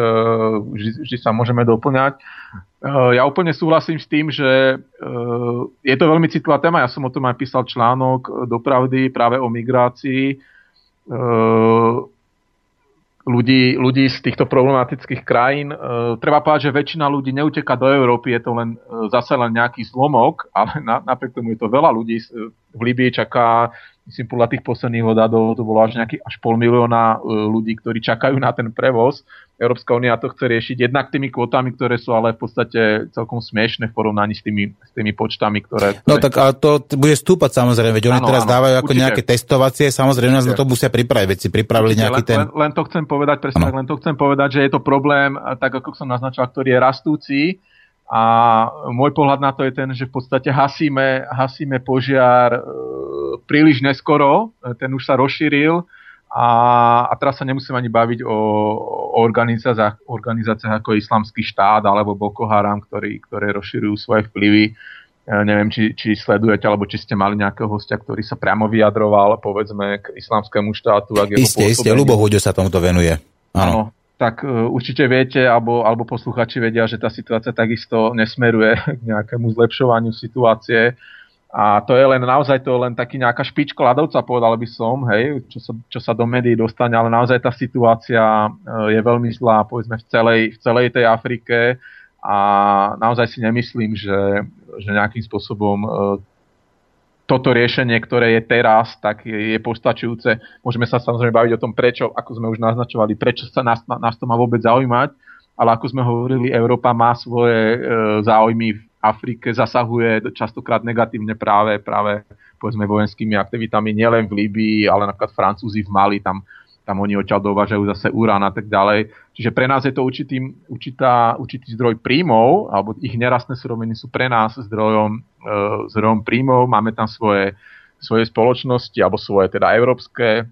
vždy, vždy sa môžeme doplňať. Uh, ja úplne súhlasím s tým, že uh, je to veľmi citlivá téma, ja som o tom aj písal článok do pravdy práve o migrácii. Ľudí, ľudí z týchto problematických krajín. Treba povedať, že väčšina ľudí neuteka do Európy, je to len zase len nejaký zlomok, ale na, napriek tomu je to veľa ľudí. V Libii čaká myslím podľa tých posledných odhadov to bolo až nejaký až pol milióna e, ľudí, ktorí čakajú na ten prevoz. Európska únia to chce riešiť jednak tými kvotami, ktoré sú ale v podstate celkom smiešne v porovnaní s tými, s tými počtami, ktoré... No tak ale to bude stúpať samozrejme, veď oni ano, teraz ano, dávajú ako určite. nejaké testovacie, samozrejme nás na to musia pripraviť, veď si pripravili určite, nejaký len, ten... Len, len to chcem povedať, presne len to chcem povedať, že je to problém, tak ako som naznačil, ktorý je rastúci, a môj pohľad na to je ten, že v podstate hasíme, hasíme požiar e, príliš neskoro, ten už sa rozšíril a, a teraz sa nemusím ani baviť o, o organizáciách, organizáciách ako Islamský štát alebo Boko Haram, ktorí, ktoré rozširujú svoje vplyvy. Ja neviem, či, či sledujete, alebo či ste mali nejakého hostia, ktorý sa priamo vyjadroval, povedzme, k islamskému štátu. Ak isté, isté, Lubo sa tomuto venuje. Áno tak uh, určite viete, alebo, alebo posluchači vedia, že tá situácia takisto nesmeruje k nejakému zlepšovaniu situácie. A to je len naozaj to len taký nejaká špička ľadovca, povedal by som, hej, čo sa, čo sa do médií dostane, ale naozaj tá situácia uh, je veľmi zlá, povedzme v celej, v celej tej Afrike a naozaj si nemyslím, že, že nejakým spôsobom uh, toto riešenie, ktoré je teraz, tak je, je postačujúce. Môžeme sa samozrejme baviť o tom, prečo, ako sme už naznačovali, prečo sa nás, nás to má vôbec zaujímať, ale ako sme hovorili, Európa má svoje e, záujmy v Afrike, zasahuje častokrát negatívne práve, práve povedzme vojenskými aktivitami nielen v Líbii, ale napríklad Francúzi v Mali, tam tam oni odtiaľ dovážajú zase urán a tak ďalej. Čiže pre nás je to určitý, určitá, určitý zdroj príjmov, alebo ich nerastné suroviny sú pre nás zdrojom, e, zdrojom príjmov. Máme tam svoje, svoje spoločnosti, alebo svoje teda európske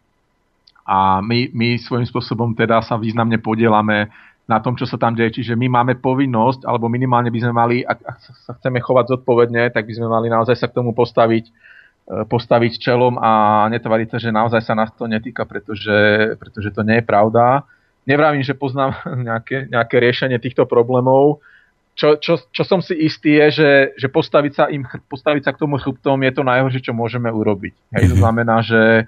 a my, my svojím spôsobom teda sa významne podielame na tom, čo sa tam deje. Čiže my máme povinnosť, alebo minimálne by sme mali, ak, ak sa chceme chovať zodpovedne, tak by sme mali naozaj sa k tomu postaviť postaviť čelom a netvariť sa, že naozaj sa nás to netýka, pretože, pretože to nie je pravda. Nevravím, že poznám nejaké, nejaké riešenie týchto problémov. Čo, čo, čo som si istý je, že, že postaviť, sa im, postaviť sa k tomu chrbtom je to najhoršie, čo môžeme urobiť. Hej, to mhm. znamená, že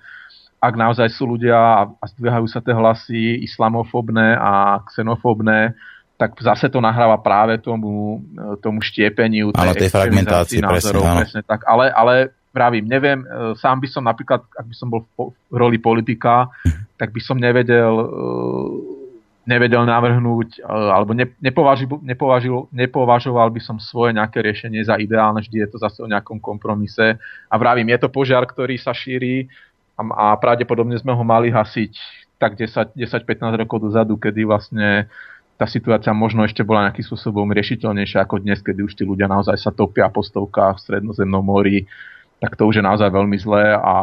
ak naozaj sú ľudia a, a zdvíhajú sa tie hlasy islamofobné a xenofobné, tak zase to nahráva práve tomu, tomu štiepeniu tej, tej fragmentácii názorov, presne, presne tak. Ale, ale vravím, neviem, e, sám by som napríklad, ak by som bol v roli politika, tak by som nevedel e, nevedel navrhnúť, e, alebo nepovažil, nepovažil, nepovažoval by som svoje nejaké riešenie za ideálne, vždy je to zase o nejakom kompromise. A vravím, je to požiar, ktorý sa šíri a, a pravdepodobne sme ho mali hasiť tak 10-15 rokov dozadu, kedy vlastne tá situácia možno ešte bola nejakým spôsobom riešiteľnejšia ako dnes, kedy už tí ľudia naozaj sa topia po stovkách v strednozemnom mori tak to už je naozaj veľmi zlé a,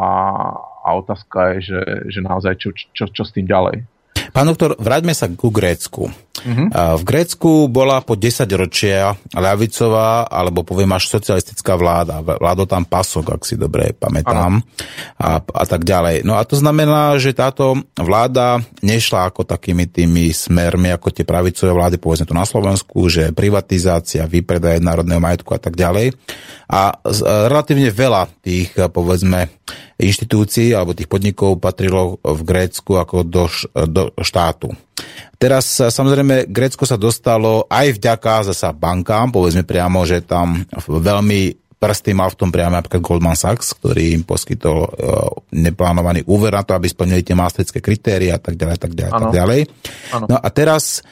a otázka je, že, že naozaj čo, čo, čo s tým ďalej. Pán doktor, vráťme sa ku Grécku. Uh-huh. V Grécku bola po 10 ročia ľavicová, alebo poviem až socialistická vláda. Vládo tam pasok, ak si dobre pamätám. A, a tak ďalej. No a to znamená, že táto vláda nešla ako takými tými smermi, ako tie pravicové vlády, povedzme tu na Slovensku, že privatizácia, výpredaj národného majetku a tak ďalej. A z, relatívne veľa tých, povedzme, inštitúcií alebo tých podnikov patrilo v Grécku ako do, do štátu. Teraz samozrejme Grécko sa dostalo aj vďaka zasa bankám, povedzme priamo, že tam veľmi prsty mal v tom priamo napríklad Goldman Sachs, ktorý im poskytol uh, neplánovaný úver na to, aby splnili tie maastrichtské kritéria a tak ďalej, tak ďalej, ano. tak ďalej. Ano. No a teraz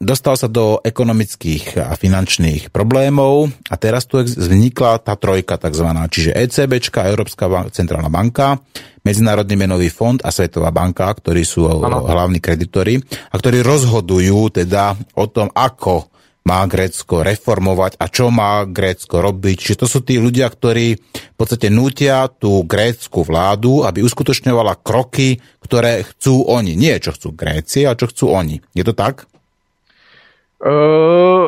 dostal sa do ekonomických a finančných problémov a teraz tu vznikla tá trojka takzvaná, čiže ECBčka, Európska centrálna banka, Medzinárodný menový fond a Svetová banka, ktorí sú ano. hlavní kreditori a ktorí rozhodujú teda o tom, ako má Grécko reformovať a čo má Grécko robiť. Čiže to sú tí ľudia, ktorí v podstate nútia tú grécku vládu, aby uskutočňovala kroky, ktoré chcú oni. Nie čo chcú Gréci, ale čo chcú oni. Je to tak?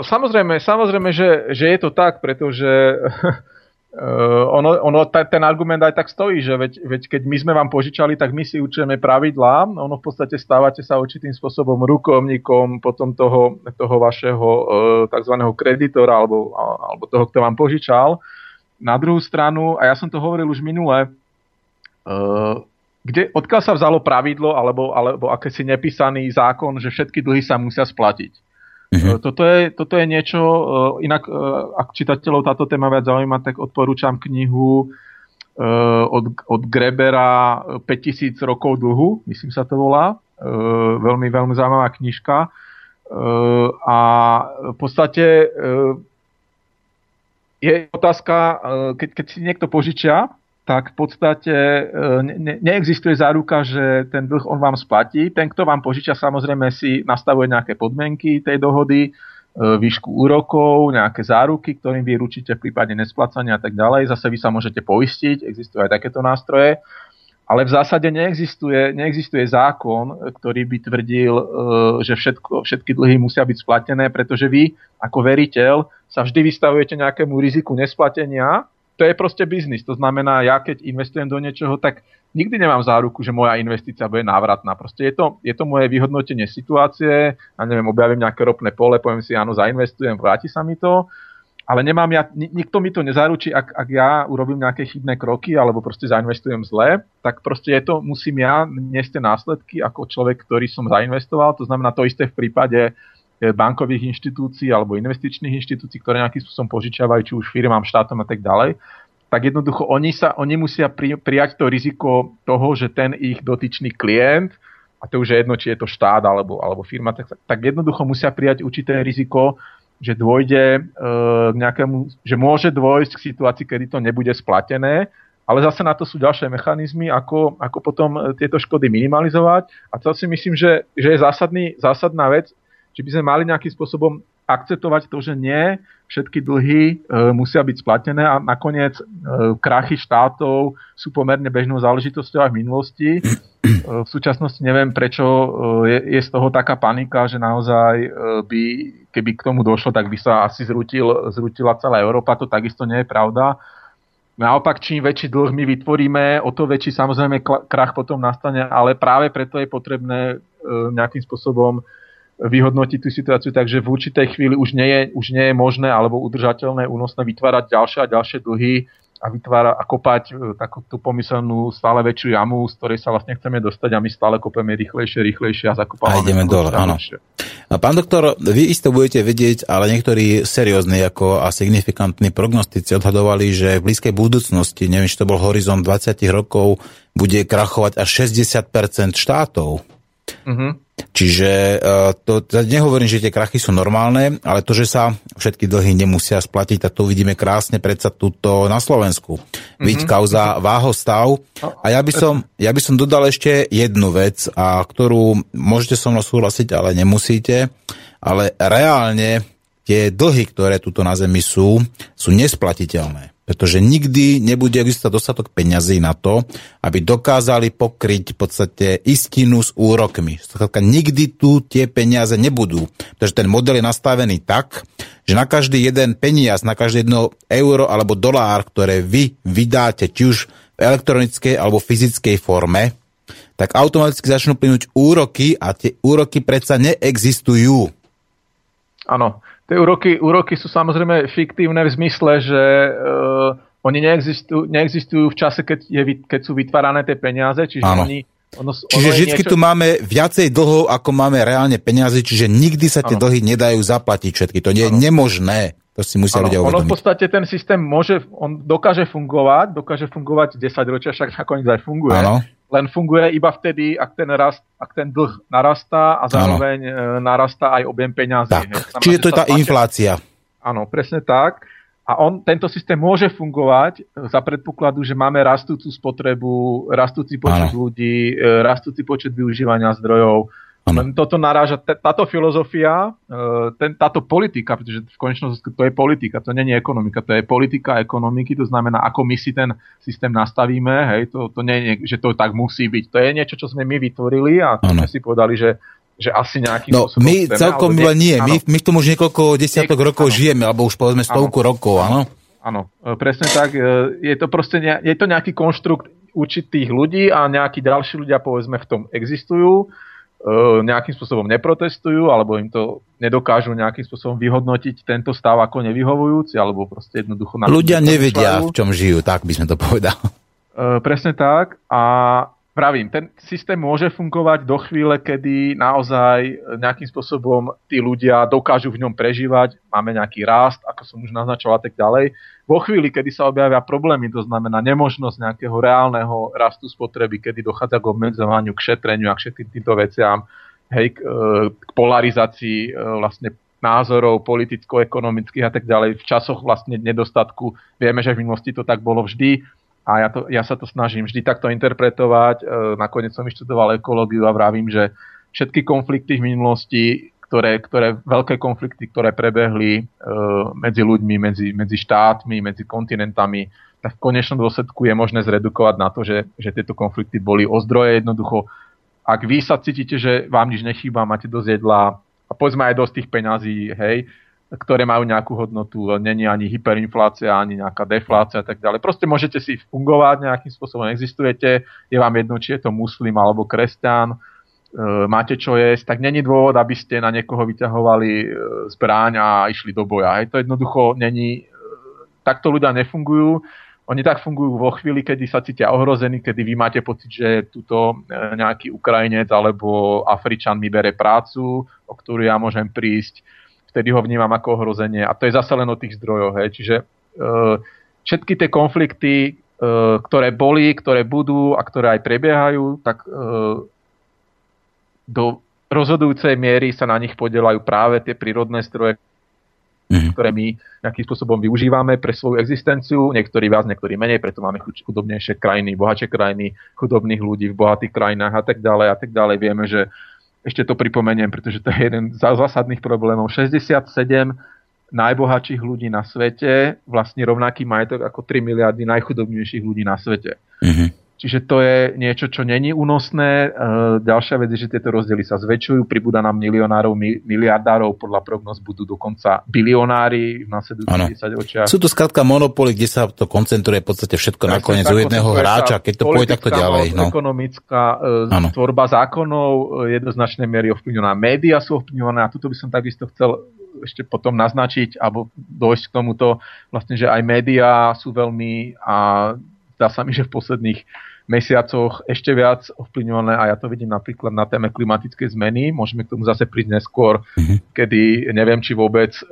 Samozrejme, samozrejme, že, že je to tak, pretože Uh, ono, ono ta, ten argument aj tak stojí, že veď, veď keď my sme vám požičali, tak my si učíme pravidlá, ono v podstate stávate sa určitým spôsobom rukovníkom potom toho, toho vašeho uh, tzv. kreditora alebo, alebo toho, kto vám požičal. Na druhú stranu, a ja som to hovoril už minule, kde, odkiaľ sa vzalo pravidlo alebo, alebo akési nepísaný zákon, že všetky dlhy sa musia splatiť. Uh-huh. Toto, je, toto je niečo, eh, inak eh, ak čitateľov táto téma viac zaujíma, tak odporúčam knihu od, od Grebera 5000 rokov dlhu, myslím sa to volá. Veľmi, veľmi zaujímavá knižka. A v podstate je otázka, keď, keď si niekto požičia, tak v podstate e, ne, neexistuje záruka, že ten dlh on vám splatí. Ten, kto vám požičia, samozrejme si nastavuje nejaké podmienky tej dohody, e, výšku úrokov, nejaké záruky, ktorým vy ručíte v prípade nesplacania a tak ďalej. Zase vy sa môžete poistiť, existujú aj takéto nástroje. Ale v zásade neexistuje, neexistuje zákon, ktorý by tvrdil, e, že všetko, všetky dlhy musia byť splatené, pretože vy ako veriteľ sa vždy vystavujete nejakému riziku nesplatenia to je proste biznis. To znamená, ja keď investujem do niečoho, tak nikdy nemám záruku, že moja investícia bude návratná. Proste je to, je to moje vyhodnotenie situácie, a neviem, objavím nejaké ropné pole, poviem si, áno, zainvestujem, vráti sa mi to, ale nemám ja, nikto mi to nezaručí, ak, ak ja urobím nejaké chybné kroky alebo proste zainvestujem zle, tak proste je to, musím ja niesť následky ako človek, ktorý som zainvestoval. To znamená to isté v prípade bankových inštitúcií alebo investičných inštitúcií, ktoré nejakým spôsobom požičiavajú, či už firmám, štátom a tak ďalej, tak jednoducho oni, sa, oni musia pri, prijať to riziko toho, že ten ich dotyčný klient, a to už je jedno, či je to štát alebo, alebo firma, tak, tak jednoducho musia prijať určité riziko, že dôjde e, nejakému, že môže dôjsť k situácii, kedy to nebude splatené, ale zase na to sú ďalšie mechanizmy, ako, ako potom e, tieto škody minimalizovať. A to si myslím, že, že je zásadný, zásadná vec, že by sme mali nejakým spôsobom akceptovať to, že nie všetky dlhy e, musia byť splatené a nakoniec e, krachy štátov sú pomerne bežnou záležitosťou aj v minulosti. E, v súčasnosti neviem, prečo e, je, je z toho taká panika, že naozaj e, by, keby k tomu došlo, tak by sa asi zrutil, zrutila celá Európa. To takisto nie je pravda. Naopak, čím väčší dlh my vytvoríme, o to väčší samozrejme krach potom nastane, ale práve preto je potrebné e, nejakým spôsobom vyhodnotiť tú situáciu tak, že v určitej chvíli už nie je, už nie je možné alebo udržateľné, únosné vytvárať ďalšie a ďalšie dlhy a vytvára a kopať e, takú tú pomyselnú stále väčšiu jamu, z ktorej sa vlastne chceme dostať a my stále kopeme rýchlejšie, rýchlejšie a zakopávame. A ideme dole, áno. A pán doktor, vy isto budete vedieť, ale niektorí seriózni ako a signifikantní prognostici odhadovali, že v blízkej budúcnosti, neviem, či to bol horizont 20 rokov, bude krachovať až 60% štátov. Uh-huh. Čiže e, to, nehovorím, že tie krachy sú normálne, ale to, že sa všetky dlhy nemusia splatiť, tak to uvidíme krásne predsa tuto na Slovensku. Mm-hmm. Byť kauza váhostav. A ja by, som, ja by som dodal ešte jednu vec, a ktorú môžete so mnou súhlasiť, ale nemusíte. Ale reálne tie dlhy, ktoré tuto na Zemi sú, sú nesplatiteľné pretože nikdy nebude existovať dostatok peňazí na to, aby dokázali pokryť v podstate istinu s úrokmi. Skladka, nikdy tu tie peniaze nebudú, pretože ten model je nastavený tak, že na každý jeden peniaz, na každé jedno euro alebo dolár, ktoré vy vydáte, či už v elektronickej alebo fyzickej forme, tak automaticky začnú plynúť úroky a tie úroky predsa neexistujú. Áno, Tie úroky, úroky sú samozrejme fiktívne v zmysle, že e, oni neexistujú, neexistujú v čase, keď, je, keď sú vytvárané tie peniaze, čiže ano. oni ono, čiže ono vždy niečo... tu máme viacej dlhov, ako máme reálne peniaze, čiže nikdy sa tie ano. dlhy nedajú zaplatiť všetky. To nie je nemožné. To si musia ano, ľudia uvedomiť. Ono v podstate ten systém môže, on dokáže fungovať, dokáže fungovať 10 ročia, však nakoniec aj funguje. Ano. Len funguje iba vtedy, ak ten, rast, ak ten dlh narastá a zároveň ano. E, narastá aj objem peňazí. Tak. Čiže to je tá inflácia. Áno, presne tak. A on, tento systém môže fungovať za predpokladu, že máme rastúcu spotrebu, rastúci počet ano. ľudí, e, rastúci počet využívania zdrojov. Ano. Toto naráža, táto filozofia, e, ten, táto politika, pretože v konečnom to je politika, to je ekonomika, to je politika ekonomiky, to znamená, ako my si ten systém nastavíme, hej, to, to nie je, že to tak musí byť. To je niečo, čo sme my vytvorili a sme si povedali, že že asi nejaký No, my chceme, celkom ale nie, my, my v tom už niekoľko desiatok Niek- rokov áno. žijeme, alebo už povedzme stovku áno. rokov, áno? Áno, e, presne tak. E, je to proste ne, je to nejaký konštrukt určitých ľudí a nejakí ďalší ľudia povedzme v tom existujú, nejakým spôsobom neprotestujú, alebo im to nedokážu nejakým spôsobom vyhodnotiť tento stav ako nevyhovujúci, alebo proste jednoducho... Ľudia nevedia, v čom žijú, tak by sme to povedali. Presne tak. A Pravím, ten systém môže fungovať do chvíle, kedy naozaj nejakým spôsobom tí ľudia dokážu v ňom prežívať, máme nejaký rast, ako som už naznačoval a tak ďalej. Vo chvíli, kedy sa objavia problémy, to znamená nemožnosť nejakého reálneho rastu spotreby, kedy dochádza k obmedzovaniu, k šetreniu a k všetkým týmto veciam, hej, k, k polarizácii e, vlastne názorov politicko-ekonomických a tak ďalej. V časoch vlastne nedostatku vieme, že v minulosti to tak bolo vždy a ja, to, ja sa to snažím vždy takto interpretovať. E, nakoniec som vyštudoval ekológiu a vravím, že všetky konflikty v minulosti, ktoré, ktoré veľké konflikty, ktoré prebehli e, medzi ľuďmi, medzi, medzi štátmi, medzi kontinentami, tak v konečnom dôsledku je možné zredukovať na to, že, že tieto konflikty boli o zdroje. Jednoducho, ak vy sa cítite, že vám nič nechýba, máte dosť jedla a povedzme aj dosť tých peňazí, hej, ktoré majú nejakú hodnotu, není ani hyperinflácia, ani nejaká deflácia a tak ďalej. Proste môžete si fungovať, nejakým spôsobom existujete, je vám jedno, či je to muslim alebo kresťan, e, máte čo jesť, tak není dôvod, aby ste na niekoho vyťahovali e, zbraň a išli do boja. Hej, to jednoducho není, e, takto ľudia nefungujú. Oni tak fungujú vo chvíli, kedy sa cítia ohrození, kedy vy máte pocit, že tuto nejaký Ukrajinec alebo Afričan mi bere prácu, o ktorú ja môžem prísť vtedy ho vnímam ako ohrozenie a to je zase len o tých zdrojoch. Hej. Čiže e, všetky tie konflikty, e, ktoré boli, ktoré budú a ktoré aj prebiehajú, tak e, do rozhodujúcej miery sa na nich podielajú práve tie prírodné zdroje, mm. ktoré my nejakým spôsobom využívame pre svoju existenciu, niektorí viac, niektorí menej, preto máme chudobnejšie krajiny, bohatšie krajiny, chudobných ľudí v bohatých krajinách a tak ďalej a tak ďalej. Vieme, že ešte to pripomeniem, pretože to je jeden z zásadných problémov. 67 najbohatších ľudí na svete vlastne rovnaký majetok ako 3 miliardy najchudobnejších ľudí na svete. Mm-hmm. Čiže to je niečo, čo není únosné. E, ďalšia vec je, že tieto rozdiely sa zväčšujú, pribúda nám milionárov, miliardárov, podľa prognoz budú dokonca bilionári v následujúcich 10 očiach. Sú to skrátka monopoly, kde sa to koncentruje v podstate všetko tak, nakoniec u jedného hráča, keď to pôjde takto ďalej. No. Ekonomická e, tvorba zákonov e, jednoznačnej miery ovplyvňovaná. Média sú ovplyvňované a tuto by som takisto chcel ešte potom naznačiť alebo dojsť k tomuto, vlastne, že aj médiá sú veľmi a zdá sa mi, že v posledných mesiacoch ešte viac ovplyvňované a ja to vidím napríklad na téme klimatickej zmeny. Môžeme k tomu zase prísť neskôr, mm-hmm. kedy neviem, či vôbec e,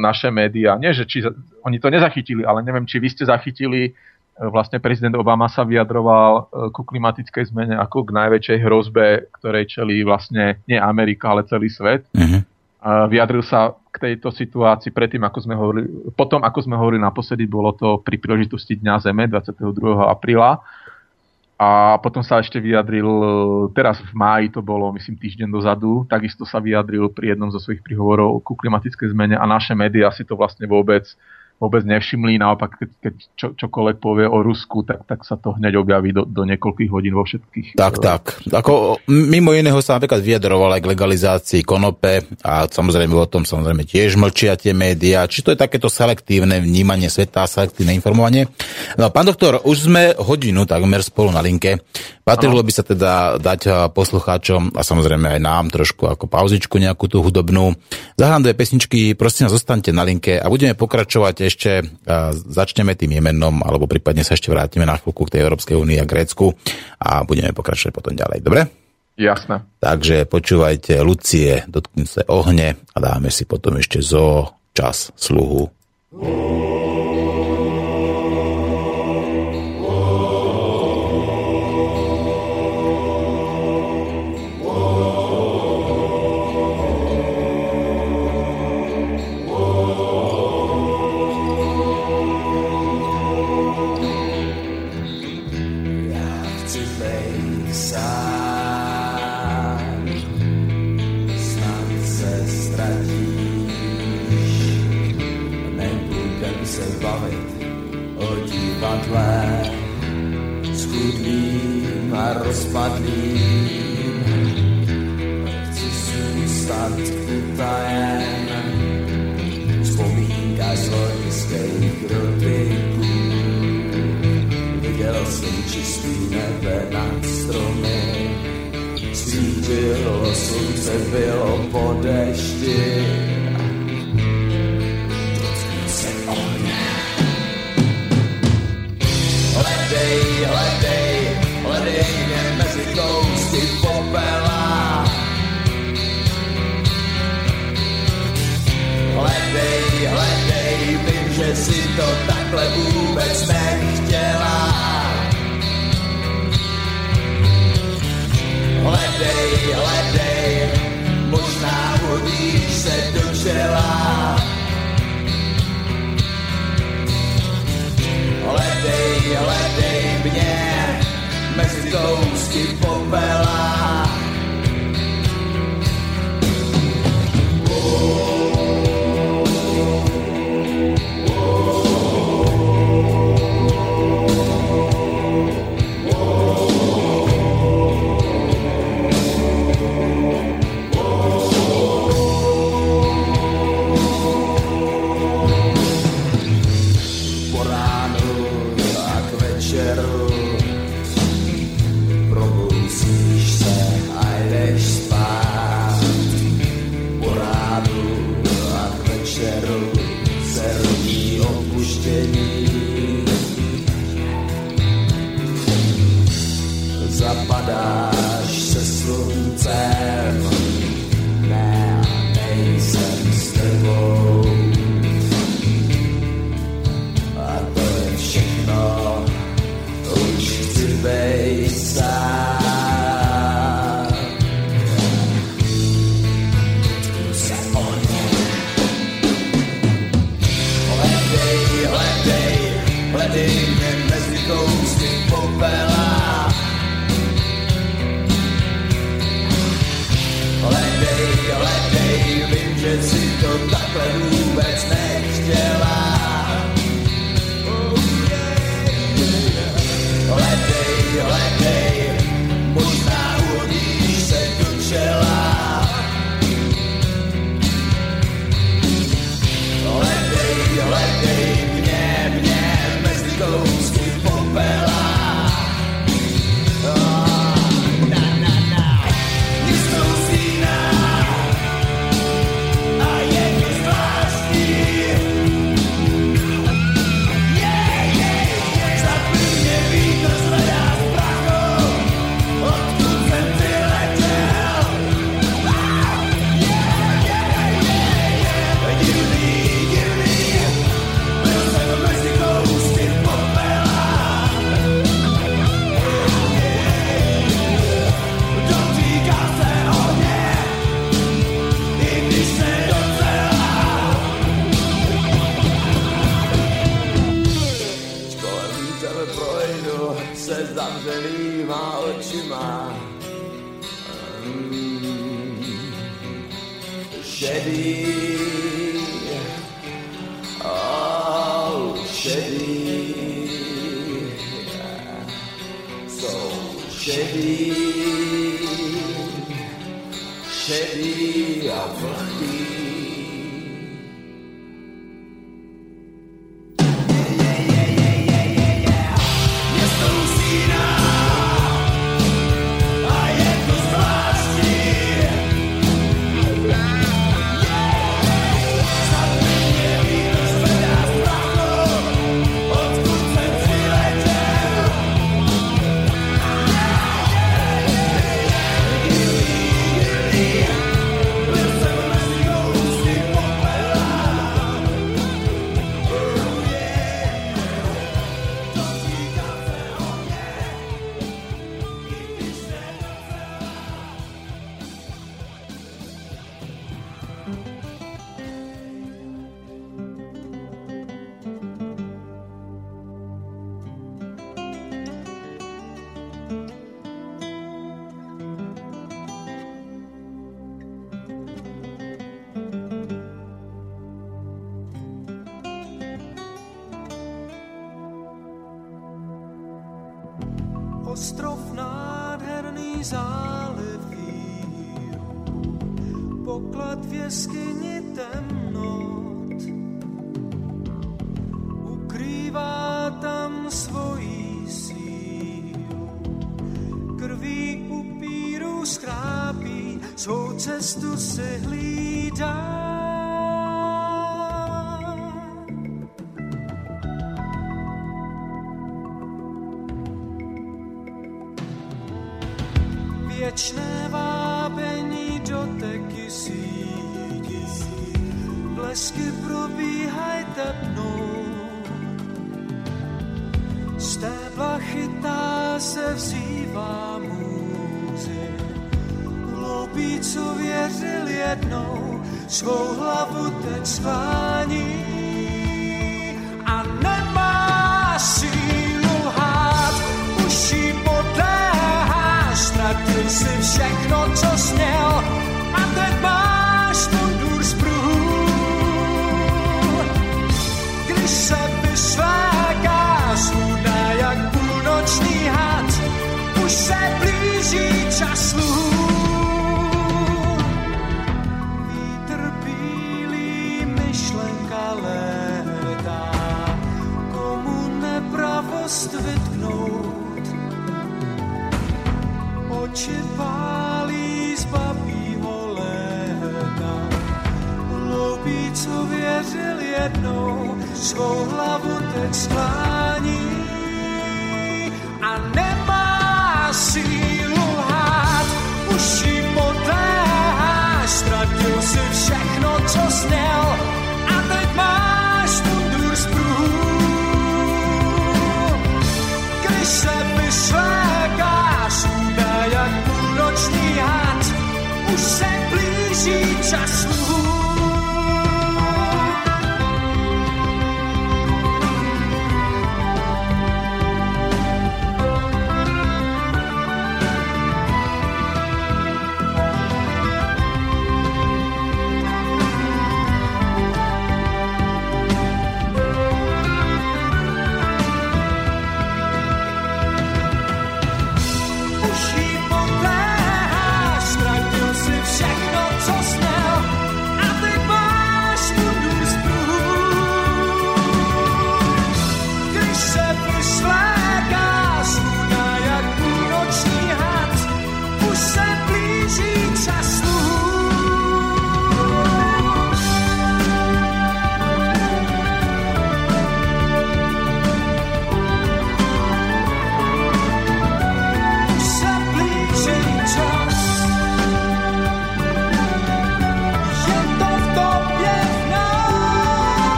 naše médiá, nie že či oni to nezachytili, ale neviem, či vy ste zachytili, e, vlastne prezident Obama sa vyjadroval e, ku klimatickej zmene ako k najväčšej hrozbe, ktorej čelí vlastne nie Amerika, ale celý svet. Mm-hmm vyjadril sa k tejto situácii predtým, ako sme hovorili, potom, ako sme hovorili naposledy, bolo to pri príležitosti Dňa Zeme 22. apríla. A potom sa ešte vyjadril, teraz v máji to bolo, myslím, týždeň dozadu, takisto sa vyjadril pri jednom zo svojich príhovorov ku klimatickej zmene a naše médiá si to vlastne vôbec vôbec nevšimli, naopak keď, keď čo, čokoľvek povie o Rusku, tak, tak sa to hneď objaví do, do niekoľkých hodín vo všetkých. Tak, tak. Ako, mimo iného sa napríklad vyjadroval aj k legalizácii konope a samozrejme o tom samozrejme tiež mlčia tie médiá. Či to je takéto selektívne vnímanie sveta, selektívne informovanie. No, pán doktor, už sme hodinu takmer spolu na linke. Patrilo by sa teda dať poslucháčom a samozrejme aj nám trošku ako pauzičku nejakú tú hudobnú. Zahrám dve pesničky, prosím zostaňte na linke a budeme pokračovať ešte začneme tým Jemenom, alebo prípadne sa ešte vrátime na chvíľku k tej Európskej únii a Grécku a budeme pokračovať potom ďalej. Dobre? Jasné. Takže počúvajte Lucie, dotknúce ohne a dáme si potom ešte zo čas sluhu. Ostrov Jessica Blackburn.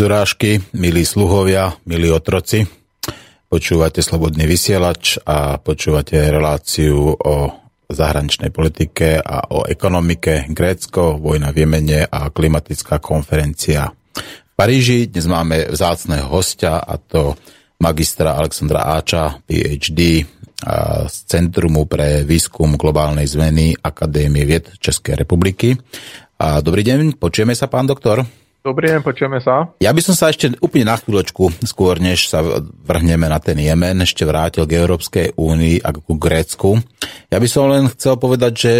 Bez milí sluhovia, milí otroci, počúvate Slobodný vysielač a počúvate reláciu o zahraničnej politike a o ekonomike Grécko, vojna v Jemene a klimatická konferencia. V Paríži dnes máme vzácného hostia a to magistra Alexandra Áča, PhD z Centrumu pre výskum globálnej zmeny Akadémie vied Českej republiky. A dobrý deň, počujeme sa, pán doktor? Dobrý deň, počujeme sa. Ja by som sa ešte úplne na chvíľočku, skôr než sa vrhneme na ten Jemen, ešte vrátil k Európskej únii a ku Grécku. Ja by som len chcel povedať, že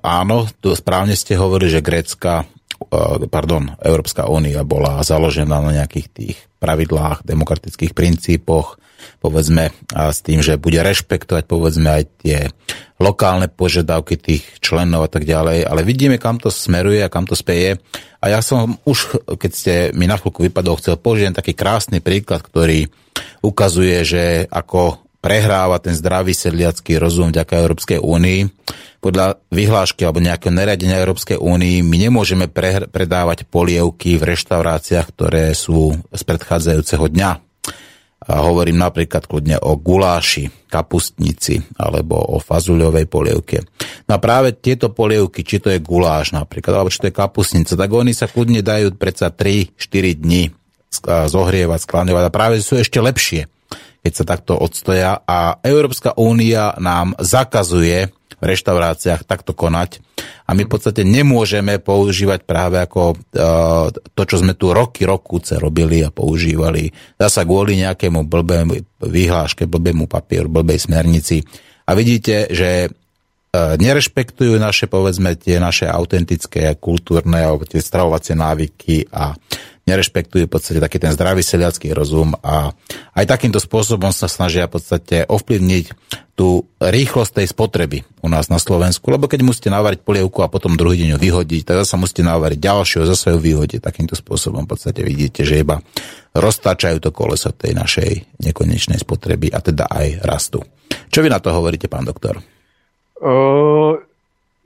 áno, to správne ste hovorili, že Grécka, eh, pardon, Európska únia bola založená na nejakých tých pravidlách, demokratických princípoch, povedzme, s tým, že bude rešpektovať, povedzme, aj tie lokálne požiadavky tých členov a tak ďalej, ale vidíme, kam to smeruje a kam to speje. A ja som už, keď ste mi na chvíľku vypadol, chcel použiť taký krásny príklad, ktorý ukazuje, že ako prehráva ten zdravý sedliacký rozum vďaka Európskej únii. Podľa vyhlášky alebo nejakého nariadenia Európskej únii my nemôžeme pre, predávať polievky v reštauráciách, ktoré sú z predchádzajúceho dňa. A hovorím napríklad kľudne o guláši, kapustnici alebo o fazuľovej polievke. No a práve tieto polievky, či to je guláš napríklad, alebo či to je kapustnica, tak oni sa kľudne dajú predsa 3-4 dní zohrievať, skláňovať a práve sú ešte lepšie, keď sa takto odstoja a Európska únia nám zakazuje v reštauráciách takto konať a my v podstate nemôžeme používať práve ako uh, to, čo sme tu roky, rokúce robili a používali. Zasa kvôli nejakému blbému vyhláške, blbému papieru, blbej smernici. A vidíte, že uh, nerešpektujú naše, povedzme, tie naše autentické, kultúrne alebo tie stravovacie návyky a nerešpektujú v podstate taký ten zdravý seliacký rozum a aj takýmto spôsobom sa snažia v podstate ovplyvniť tú rýchlosť tej spotreby u nás na Slovensku, lebo keď musíte navariť polievku a potom druhý deň ju vyhodiť, tak zase musíte navariť ďalšiu zase ju vyhodiť. Takýmto spôsobom v podstate vidíte, že iba roztáčajú to koleso tej našej nekonečnej spotreby a teda aj rastu. Čo vy na to hovoríte, pán doktor? Uh,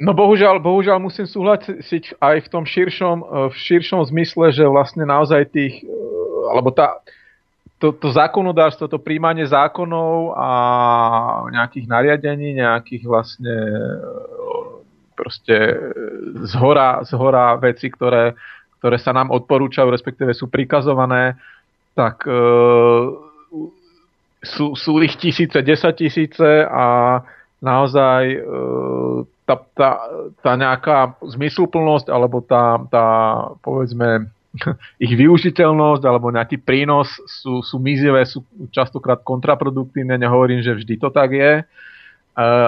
No bohužiaľ, bohužiaľ musím súhlasiť aj v tom širšom, e, v širšom zmysle, že vlastne naozaj tých, e, alebo tá, to, to zákonodárstvo, to príjmanie zákonov a nejakých nariadení, nejakých vlastne e, proste zhora, zhora veci, ktoré, ktoré sa nám odporúčajú, respektíve sú prikazované, tak e, sú, sú ich tisíce, desať tisíce a naozaj e, tá, tá, tá nejaká zmysluplnosť alebo tá, tá povedzme ich využiteľnosť alebo nejaký prínos sú, sú mizivé, sú častokrát kontraproduktívne, nehovorím, že vždy to tak je, e,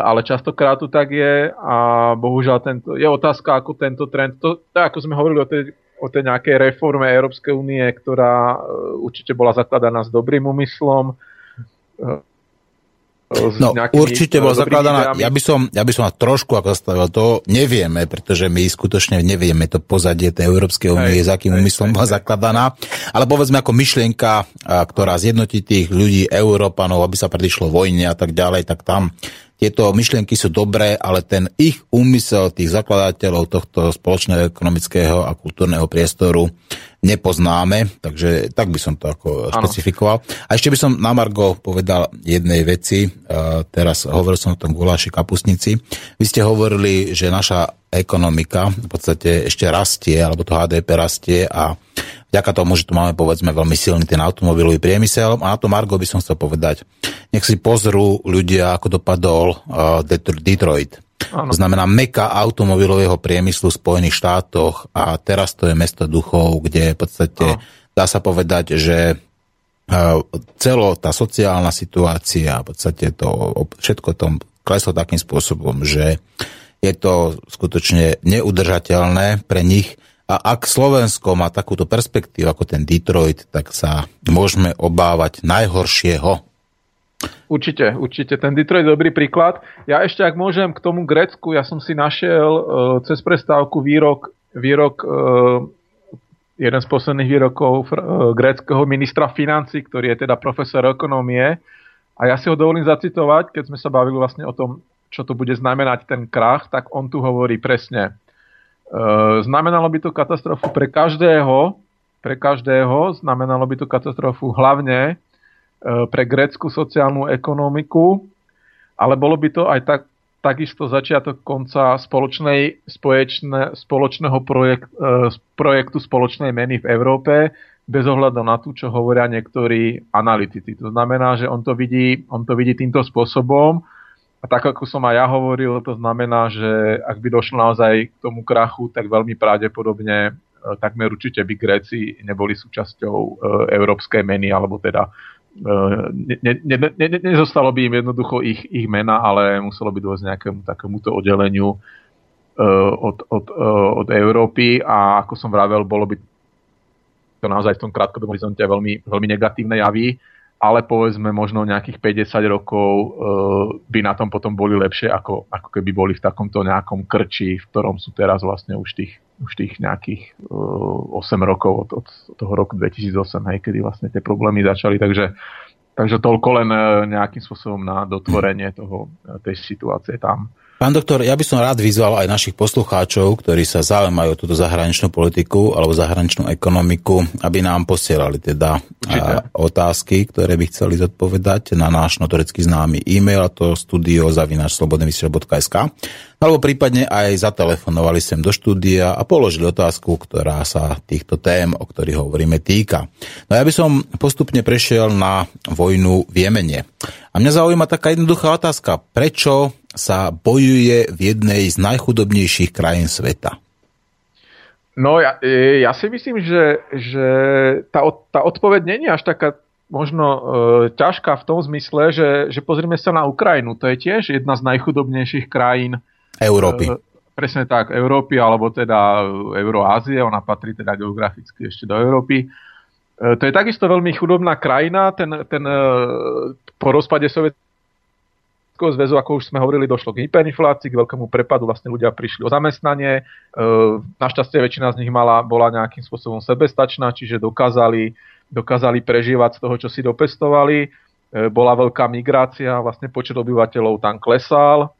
ale častokrát to tak je a bohužiaľ tento, je otázka, ako tento trend, to, tak ako sme hovorili o tej, o tej nejakej reforme Európskej únie, ktorá e, určite bola zakladaná s dobrým úmyslom, e, No, určite bola zakladaná, ja by, som, ja by som trošku ako zastavil, to nevieme, pretože my skutočne nevieme to pozadie tej Európskej únie, s akým úmyslom bola zakladaná, ale povedzme ako myšlienka, ktorá zjednotí tých ľudí, Európanov, aby sa predišlo vojne a tak ďalej, tak tam tieto myšlienky sú dobré, ale ten ich úmysel tých zakladateľov tohto spoločného ekonomického a kultúrneho priestoru nepoznáme, takže tak by som to ako ano. špecifikoval. A ešte by som na Margo povedal jednej veci, uh, teraz hovoril som o tom guláši kapusnici. Vy ste hovorili, že naša ekonomika v podstate ešte rastie, alebo to HDP rastie a vďaka tomu, že tu máme povedzme veľmi silný ten automobilový priemysel. A na to Margo by som chcel povedať, nech si pozrú ľudia, ako dopadol uh, Detroit. Ano. To znamená meka automobilového priemyslu v Spojených štátoch a teraz to je mesto duchov, kde v podstate ano. dá sa povedať, že uh, celo tá sociálna situácia, v podstate to všetko tom kleslo takým spôsobom, že je to skutočne neudržateľné pre nich a ak Slovensko má takúto perspektívu ako ten Detroit, tak sa môžeme obávať najhoršieho. Určite, určite. Ten Detroit je dobrý príklad. Ja ešte, ak môžem, k tomu Grécku, ja som si našiel uh, cez prestávku výrok, výrok uh, jeden z posledných výrokov uh, gréckého ministra financí, ktorý je teda profesor ekonomie. A ja si ho dovolím zacitovať, keď sme sa bavili vlastne o tom, čo to bude znamenať ten krach, tak on tu hovorí presne. Eh, znamenalo by to katastrofu pre každého, pre každého, znamenalo by to katastrofu hlavne pre grécku sociálnu ekonomiku, ale bolo by to aj tak, takisto začiatok konca spoločnej, spoločné, spoločného projekt, eh, projektu spoločnej meny v Európe, bez ohľadu na to, čo hovoria niektorí analytici. To znamená, že on to vidí, on to vidí týmto spôsobom a tak ako som aj ja hovoril, to znamená, že ak by došlo naozaj k tomu krachu, tak veľmi pravdepodobne e, takmer určite by Gréci neboli súčasťou európskej meny, alebo teda ne, ne, ne, ne, nezostalo by im jednoducho ich, ich mena, ale muselo by dôjsť nejakému takémuto oddeleniu od, od, od Európy. A ako som vravel, bolo by to naozaj v tom krátkodobom horizonte veľmi, veľmi negatívne javy ale povedzme možno nejakých 50 rokov uh, by na tom potom boli lepšie, ako, ako keby boli v takomto nejakom krči, v ktorom sú teraz vlastne už tých, už tých nejakých uh, 8 rokov od, od toho roku 2008, hej, kedy vlastne tie problémy začali, takže, takže toľko len uh, nejakým spôsobom na dotvorenie toho, tej situácie tam. Pán doktor, ja by som rád vyzval aj našich poslucháčov, ktorí sa zaujímajú o túto zahraničnú politiku alebo zahraničnú ekonomiku, aby nám posielali teda a, otázky, ktoré by chceli zodpovedať na náš notoricky známy e-mail, a to studio.slobodnyvysiel.sk alebo prípadne aj zatelefonovali sem do štúdia a položili otázku, ktorá sa týchto tém, o ktorých hovoríme, týka. No ja by som postupne prešiel na vojnu v Jemene. A mňa zaujíma taká jednoduchá otázka. Prečo sa bojuje v jednej z najchudobnejších krajín sveta? No ja, e, ja si myslím, že, že tá, tá odpoveď není až taká možno e, ťažká v tom zmysle, že, že pozrime sa na Ukrajinu. To je tiež jedna z najchudobnejších krajín Európy. E, presne tak, Európy, alebo teda Euroázie, ona patrí teda geograficky ešte do Európy. E, to je takisto veľmi chudobná krajina, ten, ten e, po rozpade Sovietskeho zväzu, ako už sme hovorili, došlo k hyperinflácii, k veľkému prepadu, vlastne ľudia prišli o zamestnanie. Našťastie väčšina z nich mala, bola nejakým spôsobom sebestačná, čiže dokázali, dokázali prežívať z toho, čo si dopestovali. Bola veľká migrácia, vlastne počet obyvateľov tam klesal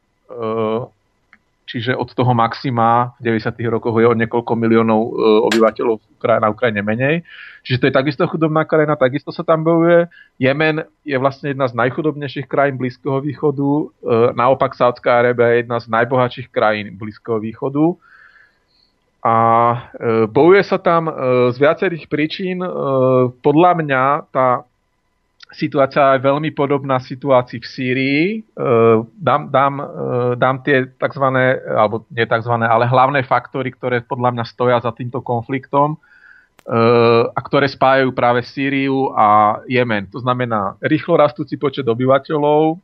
čiže od toho maxima v 90. rokoch je o niekoľko miliónov e, obyvateľov na Ukrajine menej. Čiže to je takisto chudobná krajina, takisto sa tam bojuje. Jemen je vlastne jedna z najchudobnejších krajín Blízkeho východu, e, naopak Saudská Arábia je jedna z najbohatších krajín Blízkeho východu. A e, bojuje sa tam z viacerých príčin. Podľa mňa tá situácia je veľmi podobná situácii v Sýrii. E, dám, dám, e, dám tie tzv. alebo nie tzv. ale hlavné faktory, ktoré podľa mňa stoja za týmto konfliktom e, a ktoré spájajú práve Sýriu a Jemen. To znamená rýchlo rastúci počet obyvateľov,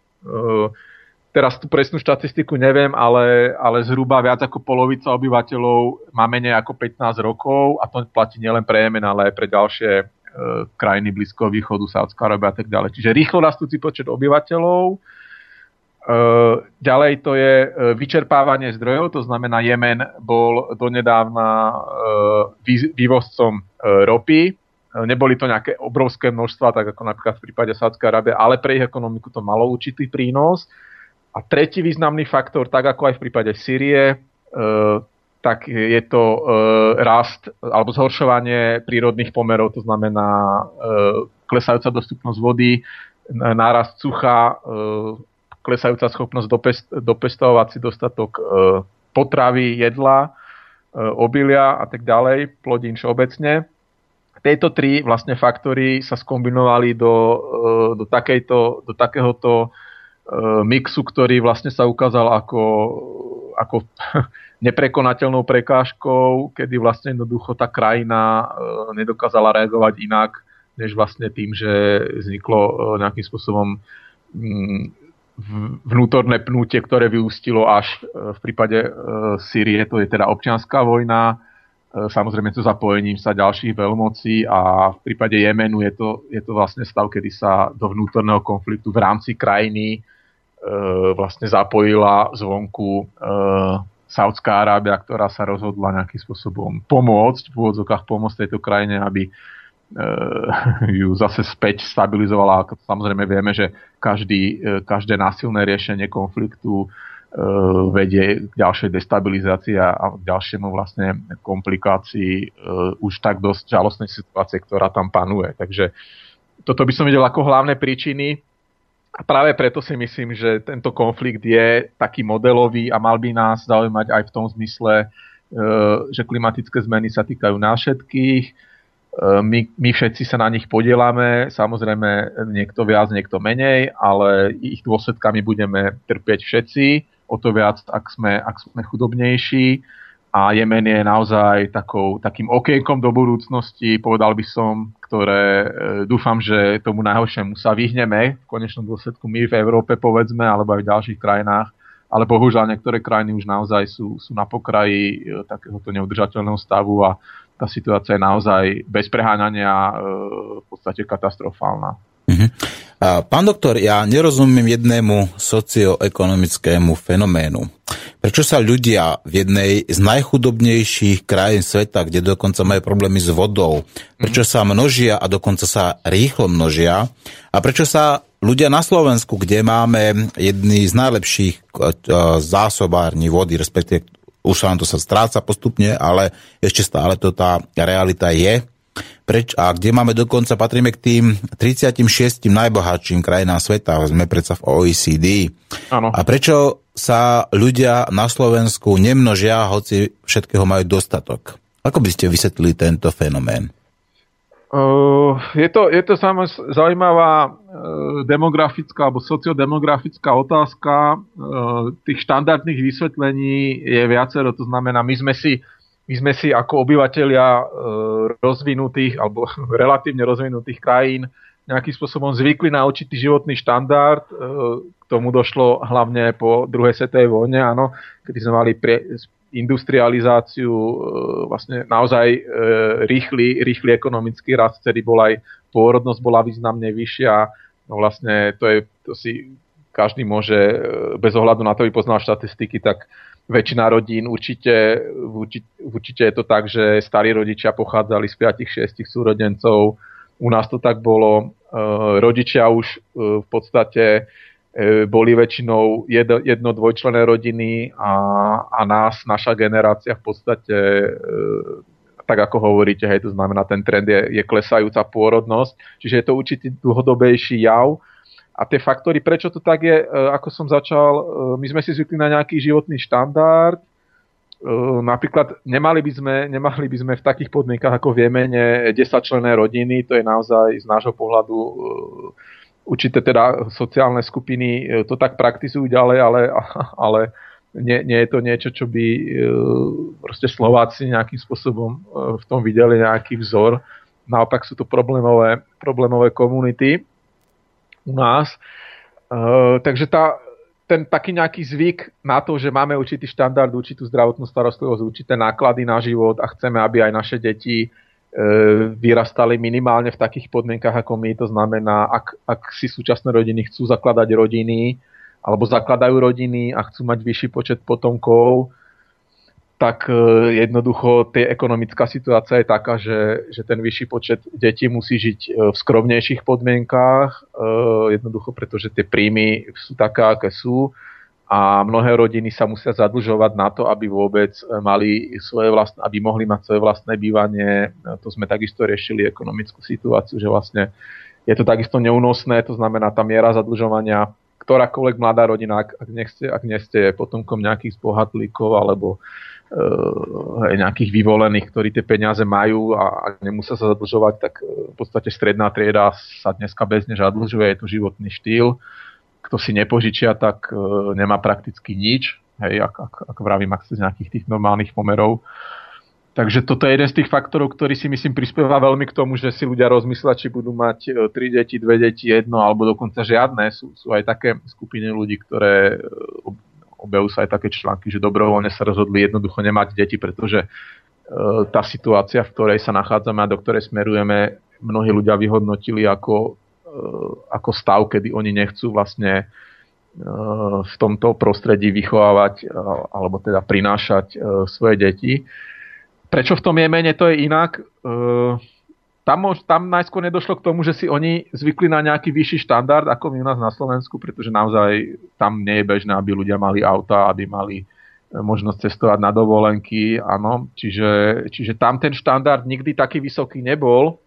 teraz tú presnú štatistiku neviem, ale, ale zhruba viac ako polovica obyvateľov má menej ako 15 rokov a to platí nielen pre Jemen, ale aj pre ďalšie krajiny Blízkoho východu, Sádzka Arábia a tak ďalej. Čiže rýchlo rastúci počet obyvateľov. E, ďalej to je e, vyčerpávanie zdrojov, to znamená Jemen bol donedávna vývozcom ropy. Neboli to nejaké obrovské množstva, tak ako napríklad v prípade Sádskej Arábie, ale pre ich ekonomiku to malo určitý prínos. A tretí významný faktor, tak ako aj v prípade Sýrie, tak je to e, rast alebo zhoršovanie prírodných pomerov, to znamená e, klesajúca dostupnosť vody, nárast sucha, e, klesajúca schopnosť dopest, dopestovať si dostatok e, potravy, jedla, e, obilia a tak ďalej, plodín všeobecne. Tieto tri vlastne faktory sa skombinovali do, e, do, takejto, do takéhoto e, mixu, ktorý vlastne sa ukázal ako, ako neprekonateľnou prekážkou, kedy vlastne jednoducho tá krajina e, nedokázala reagovať inak, než vlastne tým, že vzniklo e, nejakým spôsobom mm, vnútorné pnutie, ktoré vyústilo až e, v prípade Sýrie, to je teda občianská vojna, samozrejme to zapojením sa ďalších veľmocí a v prípade Jemenu je to, je to vlastne stav, kedy sa do vnútorného konfliktu v rámci krajiny vlastne zapojila zvonku Saudská Arábia, ktorá sa rozhodla nejakým spôsobom pomôcť, v úvodzokách pomôcť tejto krajine, aby e, ju zase späť stabilizovala. Samozrejme vieme, že každý, každé násilné riešenie konfliktu vedie k ďalšej destabilizácii a k ďalšiemu vlastne komplikácii už tak dosť žalostnej situácie, ktorá tam panuje. Takže toto by som videl ako hlavné príčiny a práve preto si myslím, že tento konflikt je taký modelový a mal by nás zaujímať aj v tom zmysle, e, že klimatické zmeny sa týkajú nás všetkých. E, my, my všetci sa na nich podielame, samozrejme niekto viac, niekto menej, ale ich dôsledkami budeme trpieť všetci, o to viac, ak sme, ak sme chudobnejší a Jemen je naozaj takou, takým okienkom do budúcnosti, povedal by som, ktoré e, dúfam, že tomu najhoršiemu sa vyhneme v konečnom dôsledku my v Európe povedzme, alebo aj v ďalších krajinách, ale bohužiaľ niektoré krajiny už naozaj sú, sú na pokraji e, takéhoto neudržateľného stavu a tá situácia je naozaj bez preháňania e, v podstate katastrofálna. Uh-huh. Pán doktor, ja nerozumiem jednému socioekonomickému fenoménu. Prečo sa ľudia v jednej z najchudobnejších krajín sveta, kde dokonca majú problémy s vodou, prečo sa množia a dokonca sa rýchlo množia a prečo sa ľudia na Slovensku, kde máme jedný z najlepších e, e, zásobární vody, respektíve už sa nám to sa stráca postupne, ale ešte stále to tá realita je. Preč, a kde máme dokonca, patríme k tým 36 najbohatším krajinám sveta, sme predsa v OECD. Áno. A prečo sa ľudia na Slovensku nemnožia, hoci všetkého majú dostatok? Ako by ste vysvetlili tento fenomén? Uh, je to, je to samoz, zaujímavá uh, demografická alebo sociodemografická otázka. Uh, tých štandardných vysvetlení je viacero, to znamená, my sme si, my sme si ako obyvateľia uh, rozvinutých alebo relatívne rozvinutých krajín nejakým spôsobom zvykli na určitý životný štandard. Uh, k tomu došlo hlavne po druhej svetovej vojne, áno, kedy sme mali pre, industrializáciu, e, vlastne naozaj e, rýchly, rýchly ekonomický rast, ktorý bol aj pôrodnosť bola významne vyššia. No vlastne to, je, to si každý môže, e, bez ohľadu na to, by poznal štatistiky, tak väčšina rodín určite, určite, je to tak, že starí rodičia pochádzali z 5-6 súrodencov. U nás to tak bolo. Rodičia už v podstate E, boli väčšinou jedno, jedno dvojčlené rodiny a, a nás, naša generácia v podstate, e, tak ako hovoríte, hej, to znamená, ten trend je, je klesajúca pôrodnosť, čiže je to určitý dlhodobejší jav. A tie faktory, prečo to tak je, e, ako som začal, my sme si zvykli na nejaký životný štandard, napríklad nemali by, sme, nemali by sme v takých podmienkach ako v Jemene 10 člené rodiny, to je naozaj z nášho pohľadu určité teda sociálne skupiny e, to tak praktizujú ďalej, ale, ale nie, nie je to niečo, čo by e, proste Slováci nejakým spôsobom e, v tom videli nejaký vzor. Naopak sú to problémové, problémové komunity u nás. Takže tá, ten taký nejaký zvyk na to, že máme určitý štandard, určitú zdravotnú starostlivosť, určité náklady na život a chceme, aby aj naše deti E, vyrastali minimálne v takých podmienkach ako my. To znamená, ak, ak si súčasné rodiny chcú zakladať rodiny alebo zakladajú rodiny a chcú mať vyšší počet potomkov, tak e, jednoducho tie ekonomická situácia je taká, že, že ten vyšší počet detí musí žiť e, v skromnejších podmienkách, jednoducho pretože tie príjmy sú také, aké sú a mnohé rodiny sa musia zadlžovať na to, aby vôbec e, mali svoje vlastné, aby mohli mať svoje vlastné bývanie. E, to sme takisto riešili ekonomickú situáciu, že vlastne je to takisto neúnosné, to znamená tá miera zadlžovania, ktorákoľvek mladá rodina, ak, ak, nechste, ak neste potomkom nejakých zbohatlíkov alebo e, nejakých vyvolených, ktorí tie peniaze majú a, a nemusia sa zadlžovať, tak e, v podstate stredná trieda sa dneska bežne zadlžuje, je to životný štýl kto si nepožičia, tak e, nemá prakticky nič, hej, ak, ak, ak vravím, ak z nejakých tých normálnych pomerov. Takže toto je jeden z tých faktorov, ktorý si myslím prispieva veľmi k tomu, že si ľudia rozmyslia, či budú mať e, tri deti, dve deti, jedno alebo dokonca žiadne. Sú, sú aj také skupiny ľudí, ktoré e, objavujú sa aj také články, že dobrovoľne sa rozhodli jednoducho nemať deti, pretože e, tá situácia, v ktorej sa nachádzame a do ktorej smerujeme, mnohí ľudia vyhodnotili ako ako stav, kedy oni nechcú vlastne v tomto prostredí vychovávať alebo teda prinášať svoje deti. Prečo v tom Jemene to je inak? Tam, tam najskôr nedošlo k tomu, že si oni zvykli na nejaký vyšší štandard ako my u nás na Slovensku, pretože naozaj tam nie je bežné, aby ľudia mali auta, aby mali možnosť cestovať na dovolenky, áno. Čiže, čiže tam ten štandard nikdy taký vysoký nebol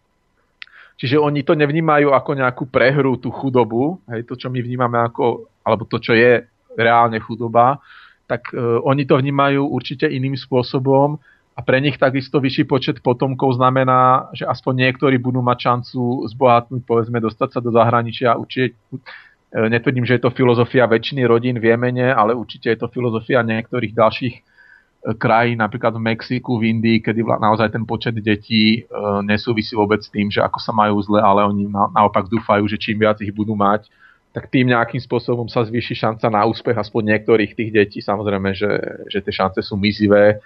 Čiže oni to nevnímajú ako nejakú prehru, tú chudobu, hej, to, čo my vnímame ako, alebo to, čo je reálne chudoba, tak e, oni to vnímajú určite iným spôsobom a pre nich takisto vyšší počet potomkov znamená, že aspoň niektorí budú mať šancu zbohatnúť, povedzme, dostať sa do zahraničia. Určite, e, netvrdím, že je to filozofia väčšiny rodín v Jemene, ale určite je to filozofia niektorých ďalších krajín, napríklad v Mexiku, v Indii, kedy naozaj ten počet detí e, nesúvisí vôbec s tým, že ako sa majú zle, ale oni na, naopak dúfajú, že čím viac ich budú mať, tak tým nejakým spôsobom sa zvýši šanca na úspech aspoň niektorých tých detí. Samozrejme, že, že tie šance sú mizivé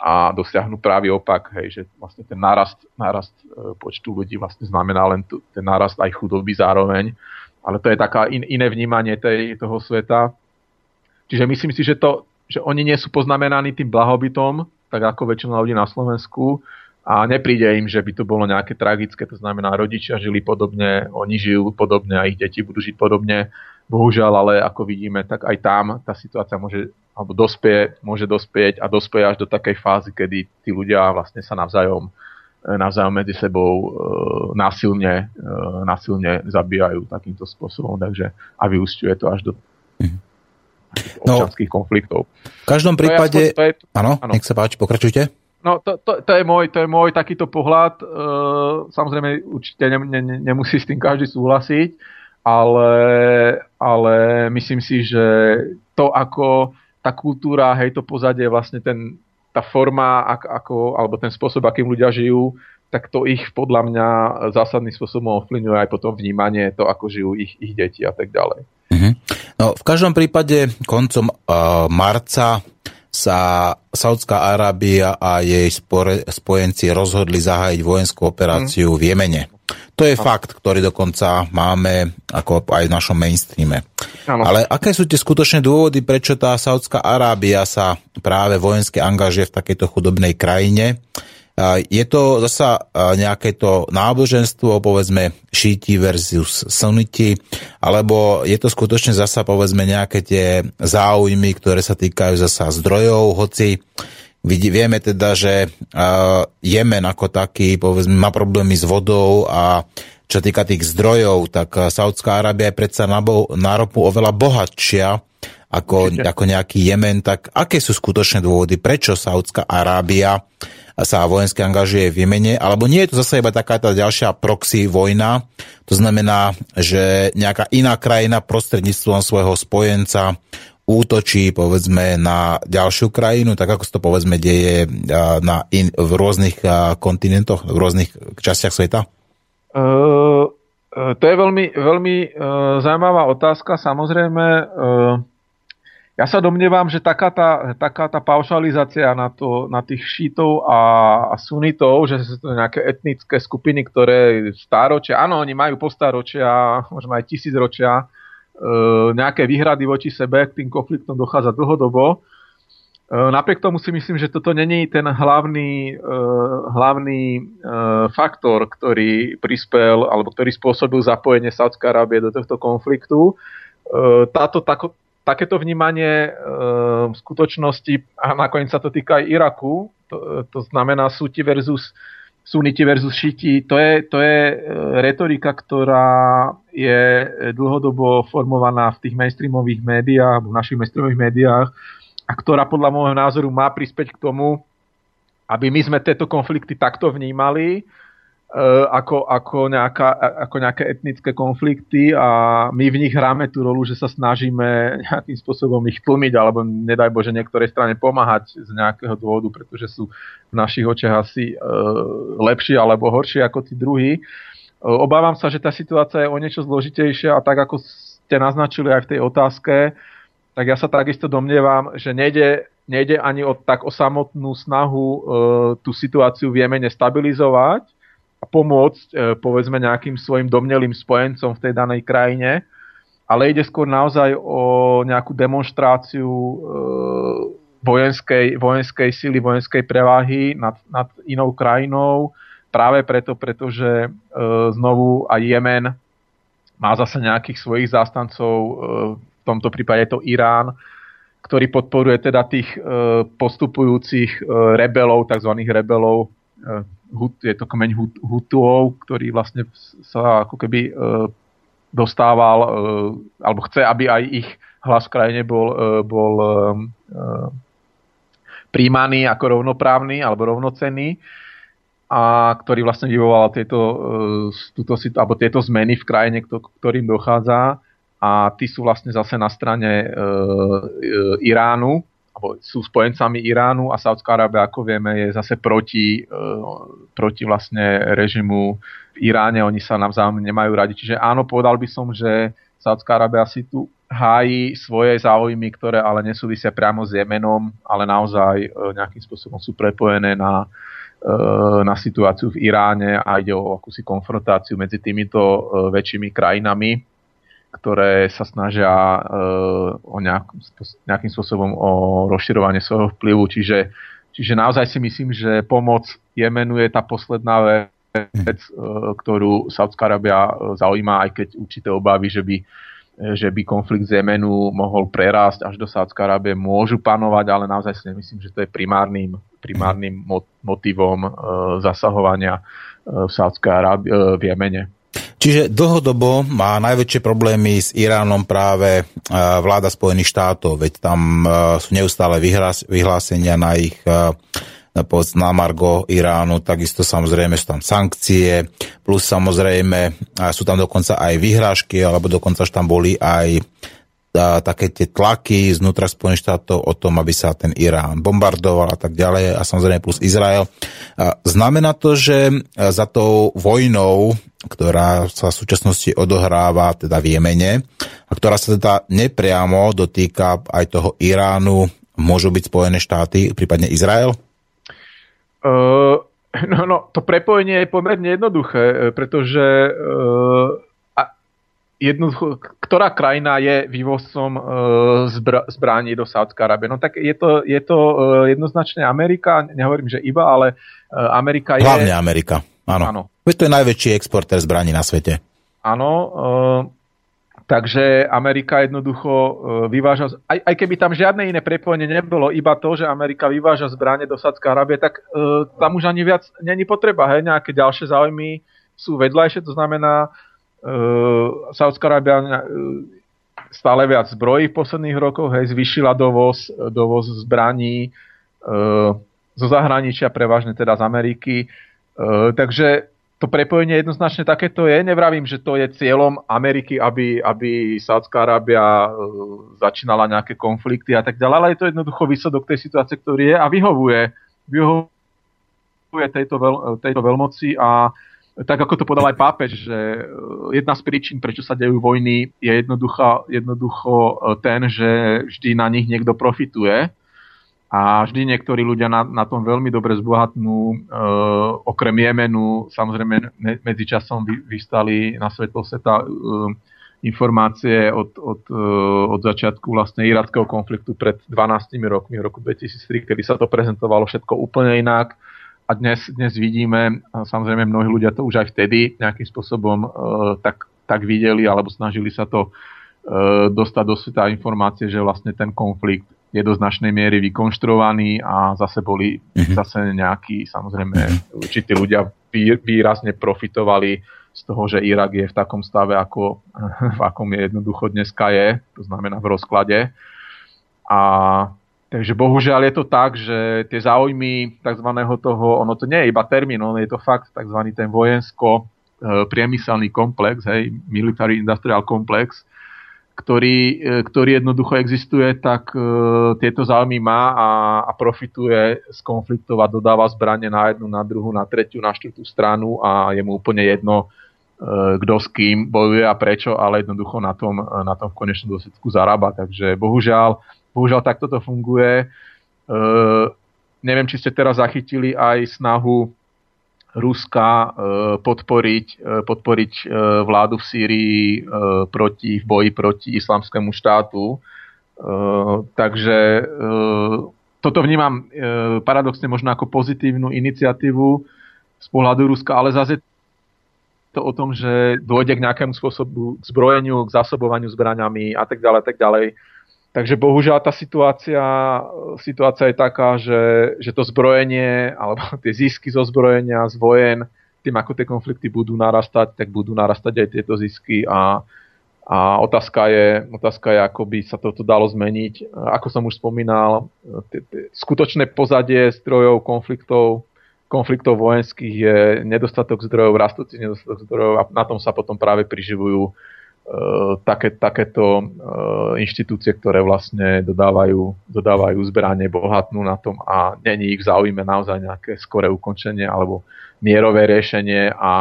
a dosiahnu práve opak, hej, že vlastne ten nárast, nárast e, počtu ľudí vlastne znamená len tu, ten nárast aj chudoby zároveň. Ale to je taká in, iné vnímanie tej, toho sveta. Čiže myslím si, že to, že oni nie sú poznamenaní tým blahobytom, tak ako väčšina ľudí na Slovensku, a nepríde im, že by to bolo nejaké tragické, to znamená, rodičia žili podobne, oni žijú podobne a ich deti budú žiť podobne. Bohužiaľ, ale ako vidíme, tak aj tam tá situácia môže, alebo dospie, môže dospieť a dospieť až do takej fázy, kedy tí ľudia vlastne sa navzájom, e, navzájom medzi sebou e, násilne, e, násilne zabíjajú takýmto spôsobom, takže a vyústiuje to až do mhm. občanských no, konfliktov. V každom prípade... Áno, nech sa páči, pokračujte. No to, to, to, je môj, to je môj takýto pohľad. E, samozrejme, určite ne, ne, nemusí s tým každý súhlasiť, ale, ale myslím si, že to, ako tá kultúra, hej, to pozadie, vlastne ten, tá forma, ako, alebo ten spôsob, akým ľudia žijú, tak to ich podľa mňa zásadným spôsobom ovplyvňuje aj potom vnímanie, to, ako žijú ich, ich deti a tak ďalej. Mm-hmm. No, v každom prípade koncom uh, marca sa Saudská Arábia a jej spore, spojenci rozhodli zahájiť vojenskú operáciu mm. v Jemene. To je fakt, ktorý dokonca máme ako aj v našom mainstreame. Ano. Ale aké sú tie skutočné dôvody, prečo tá Saudská Arábia sa práve vojensky angažuje v takejto chudobnej krajine? Je to zasa nejaké to náboženstvo, povedzme šíti versus suniti, alebo je to skutočne zasa povedzme nejaké tie záujmy, ktoré sa týkajú zasa zdrojov, hoci vieme teda, že Jemen ako taký povedzme má problémy s vodou a čo týka tých zdrojov, tak Saudská Arábia je predsa na, bo- na ropu oveľa bohatšia ako, ako nejaký Jemen, tak aké sú skutočné dôvody, prečo Saudská Arábia sa vojensky angažuje v Jemene, alebo nie je to zase iba taká tá ďalšia proxy vojna, to znamená, že nejaká iná krajina prostredníctvom svojho spojenca útočí povedzme na ďalšiu krajinu, tak ako sa to povedzme deje na in, v rôznych kontinentoch, v rôznych častiach sveta? Uh, to je veľmi, veľmi uh, zaujímavá otázka. Samozrejme, uh, ja sa domnievam, že taká tá, taká tá paušalizácia na, to, na tých šítov a, a sunitov, že sú to nejaké etnické skupiny, ktoré stáročia, áno, oni majú postáročia, možno aj tisícročia, nejaké výhrady voči sebe, k tým konfliktom dochádza dlhodobo. E, napriek tomu si myslím, že toto není ten hlavný, e, hlavný e, faktor, ktorý prispel alebo ktorý spôsobil zapojenie Sádskej Arábie do tohto konfliktu. E, táto, tako, takéto vnímanie e, v skutočnosti, a nakoniec sa to týka aj Iraku, to, to znamená súti versus suniti versus šiti, to je, to je e, retorika, ktorá je dlhodobo formovaná v tých mainstreamových médiách, v našich mainstreamových médiách a ktorá podľa môjho názoru má prispäť k tomu, aby my sme tieto konflikty takto vnímali Eh, ako, ako, nejaká, ako nejaké etnické konflikty a my v nich hráme tú rolu, že sa snažíme nejakým spôsobom ich tlmiť alebo nedaj Bože niektorej strane pomáhať z nejakého dôvodu, pretože sú v našich očiach asi uh, lepší alebo horší ako tí druhí. Uh, obávam sa, že tá situácia je o niečo zložitejšia a tak ako ste naznačili aj v tej otázke, tak ja sa takisto domnievam, že nejde, nejde ani o tak o samotnú snahu uh, tú situáciu v Jemene stabilizovať, a pomôcť e, povedzme nejakým svojim domnelým spojencom v tej danej krajine, ale ide skôr naozaj o nejakú demonstráciu e, vojenskej, vojenskej sily, vojenskej prevahy nad, nad inou krajinou, práve preto, pretože e, znovu aj Jemen má zase nejakých svojich zástancov, v tomto prípade je to Irán, ktorý podporuje teda tých postupujúcich rebelov, tzv. rebelov je to kmeň Hutuov, ktorý vlastne sa ako keby e, dostával, e, alebo chce, aby aj ich hlas v krajine bol, e, bol príjmaný ako rovnoprávny alebo rovnocenný a ktorý vlastne vyvolal tieto, túto, alebo tieto zmeny v krajine, ktorým dochádza a tí sú vlastne zase na strane Iránu, alebo sú spojencami Iránu a Saudská Arábia, ako vieme, je zase proti, e, proti vlastne režimu v Iráne. Oni sa navzájom nemajú radi. Čiže áno, povedal by som, že Saudská Arábia si tu hájí svoje záujmy, ktoré ale nesúvisia priamo s Jemenom, ale naozaj e, nejakým spôsobom sú prepojené na, e, na situáciu v Iráne a ide o akúsi konfrontáciu medzi týmito väčšími krajinami ktoré sa snažia uh, o nejakým, nejakým spôsobom o rozširovanie svojho vplyvu. Čiže čiže naozaj si myslím, že pomoc Jemenu je tá posledná vec, ktorú Saudská Arábia zaujíma, aj keď určité obavy, že by že by konflikt z Jemenu mohol prerásť až do Sádskej Arábie, môžu panovať, ale naozaj si nemyslím, že to je primárnym, primárnym motivom e, zasahovania e, v Sádskej Arábii, e, v Jemene. Čiže dlhodobo má najväčšie problémy s Iránom práve vláda Spojených štátov, veď tam sú neustále vyhlásenia na ich na Margo Iránu, takisto samozrejme sú tam sankcie, plus samozrejme sú tam dokonca aj vyhrážky, alebo dokonca už tam boli aj a, také tie tlaky znútra Spojených štátov o tom, aby sa ten Irán bombardoval a tak ďalej a samozrejme plus Izrael. A znamená to, že za tou vojnou, ktorá sa v súčasnosti odohráva teda v Jemene a ktorá sa teda nepriamo dotýka aj toho Iránu, môžu byť Spojené štáty, prípadne Izrael? Uh, no, no, to prepojenie je pomerne jednoduché, e, pretože uh, jednoducho, ktorá krajina je vývozcom zbr- zbraní do Sádskej Arábie? No tak je to, je to uh, jednoznačne Amerika, nehovorím, že iba, ale uh, Amerika je... Hlavne Amerika, áno. áno. Veď to je najväčší exportér zbraní na svete. Áno, uh, Takže Amerika jednoducho e, vyváža, aj, aj keby tam žiadne iné prepojenie nebolo, iba to, že Amerika vyváža zbranie do Sádskej Arábie, tak uh, tam už ani viac není potreba. Hej, nejaké ďalšie záujmy sú vedľajšie, to znamená, Saudská Arábia uh, stále viac zbrojí v posledných rokoch, hej, zvyšila dovoz, dovoz zbraní uh, zo zahraničia, prevažne teda z Ameriky. Takže to prepojenie jednoznačne takéto je. Nevravím, že to je cieľom Ameriky, aby, aby Sádzka Arábia e, začínala nejaké konflikty a tak ďalej, ale je to jednoducho výsledok tej situácie, ktorý je a vyhovuje, vyhovuje tejto, veľ, tejto veľmoci a tak ako to podal aj pápež, že e, jedna z príčin, prečo sa dejú vojny, je jednoducho, jednoducho e, ten, že vždy na nich niekto profituje a vždy niektorí ľudia na, na tom veľmi dobre zbohatnú. E, okrem Jemenu, samozrejme me, medzi časom vy, vystali na svetlo sveta e, informácie od, od, e, od začiatku vlastne irackého konfliktu pred 12 rokmi, v roku 2003, kedy sa to prezentovalo všetko úplne inak. A dnes, dnes vidíme, samozrejme mnohí ľudia to už aj vtedy nejakým spôsobom e, tak, tak videli, alebo snažili sa to e, dostať do sveta informácie, že vlastne ten konflikt je do značnej miery vykonštruovaný a zase boli mm-hmm. zase nejakí, samozrejme, mm-hmm. určití ľudia výrazne profitovali z toho, že Irak je v takom stave, ako, v akom je jednoducho dneska je, to znamená v rozklade. A takže bohužiaľ je to tak, že tie záujmy tzv. toho, ono to nie je iba termín, ono je to fakt tzv. ten vojensko priemyselný komplex, hej, military industrial komplex, ktorý, e, ktorý jednoducho existuje, tak e, tieto záujmy má a, a profituje z konfliktov a dodáva zbranie na jednu, na druhú, na tretiu, na štvrtú stranu a je mu úplne jedno, e, kto s kým bojuje a prečo, ale jednoducho na tom, na tom v konečnom dôsledku zarába. Takže bohužiaľ, bohužiaľ takto to funguje. E, neviem, či ste teraz zachytili aj snahu Ruska e, podporiť, e, podporiť e, vládu v Sýrii proti, v boji proti islamskému štátu. Takže toto vnímam paradoxne možno ako pozitívnu iniciatívu z pohľadu Ruska, ale zase to o tom, že dôjde k nejakému spôsobu k zbrojeniu, k zasobovaniu zbraňami a tak ďalej, tak ďalej. Takže bohužiaľ tá situácia, situácia je taká, že, že to zbrojenie alebo tie zisky zo zbrojenia, z vojen, tým ako tie konflikty budú narastať, tak budú narastať aj tieto zisky a, a otázka, je, otázka je, ako by sa toto dalo zmeniť. Ako som už spomínal, t- t- skutočné pozadie zdrojov konfliktov, konfliktov vojenských je nedostatok zdrojov, rastúci nedostatok zdrojov a na tom sa potom práve priživujú Eh, také, takéto uh, inštitúcie, ktoré vlastne dodávajú, dodávajú zbranie, bohatnú na tom a není ich záujme naozaj nejaké skoré ukončenie alebo mierové riešenie a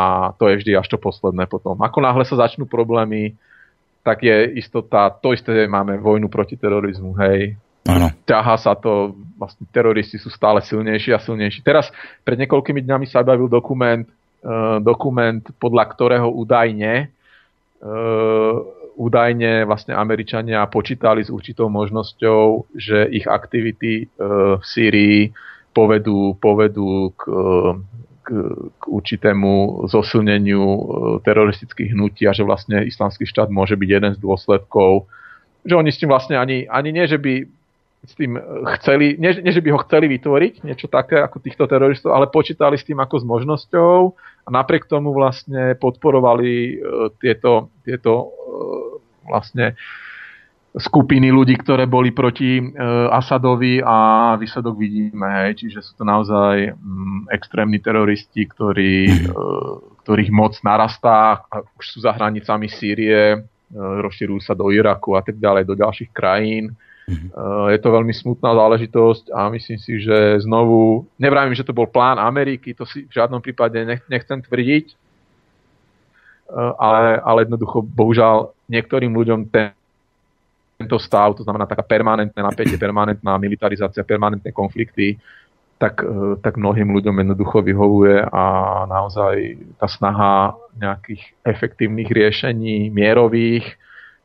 to je vždy až to posledné potom. Ako náhle sa začnú problémy, tak je istota, to isté máme vojnu proti terorizmu, hej. Ano. Ťahá sa to, vlastne teroristi sú stále silnejší a silnejší. Teraz pred niekoľkými dňami sa objavil dokument, uh, dokument, podľa ktorého údajne údajne vlastne Američania počítali s určitou možnosťou, že ich aktivity uh, v Sýrii povedú, povedú k, k, k určitému zosilneniu e, teroristických hnutí a že vlastne islamský štát môže byť jeden z dôsledkov, že oni s tým vlastne ani, ani nie, že by s tým chceli, nie, nie že by ho chceli vytvoriť, niečo také ako týchto teroristov, ale počítali s tým ako s možnosťou a napriek tomu vlastne podporovali uh, tieto, tieto uh, vlastne skupiny ľudí, ktoré boli proti uh, Asadovi a výsledok vidíme, hej, čiže sú to naozaj um, extrémni teroristi, ktorí, uh, ktorých moc narastá, už sú za hranicami Sýrie, rozširujú sa do Iraku a tak ďalej, do ďalších krajín Uh, je to veľmi smutná záležitosť a myslím si, že znovu, nevravím, že to bol plán Ameriky, to si v žiadnom prípade nechcem tvrdiť, uh, ale, ale jednoducho, bohužiaľ, niektorým ľuďom ten, tento stav, to znamená taká permanentné napätie, permanentná militarizácia, permanentné konflikty, tak, uh, tak mnohým ľuďom jednoducho vyhovuje a naozaj tá snaha nejakých efektívnych riešení, mierových,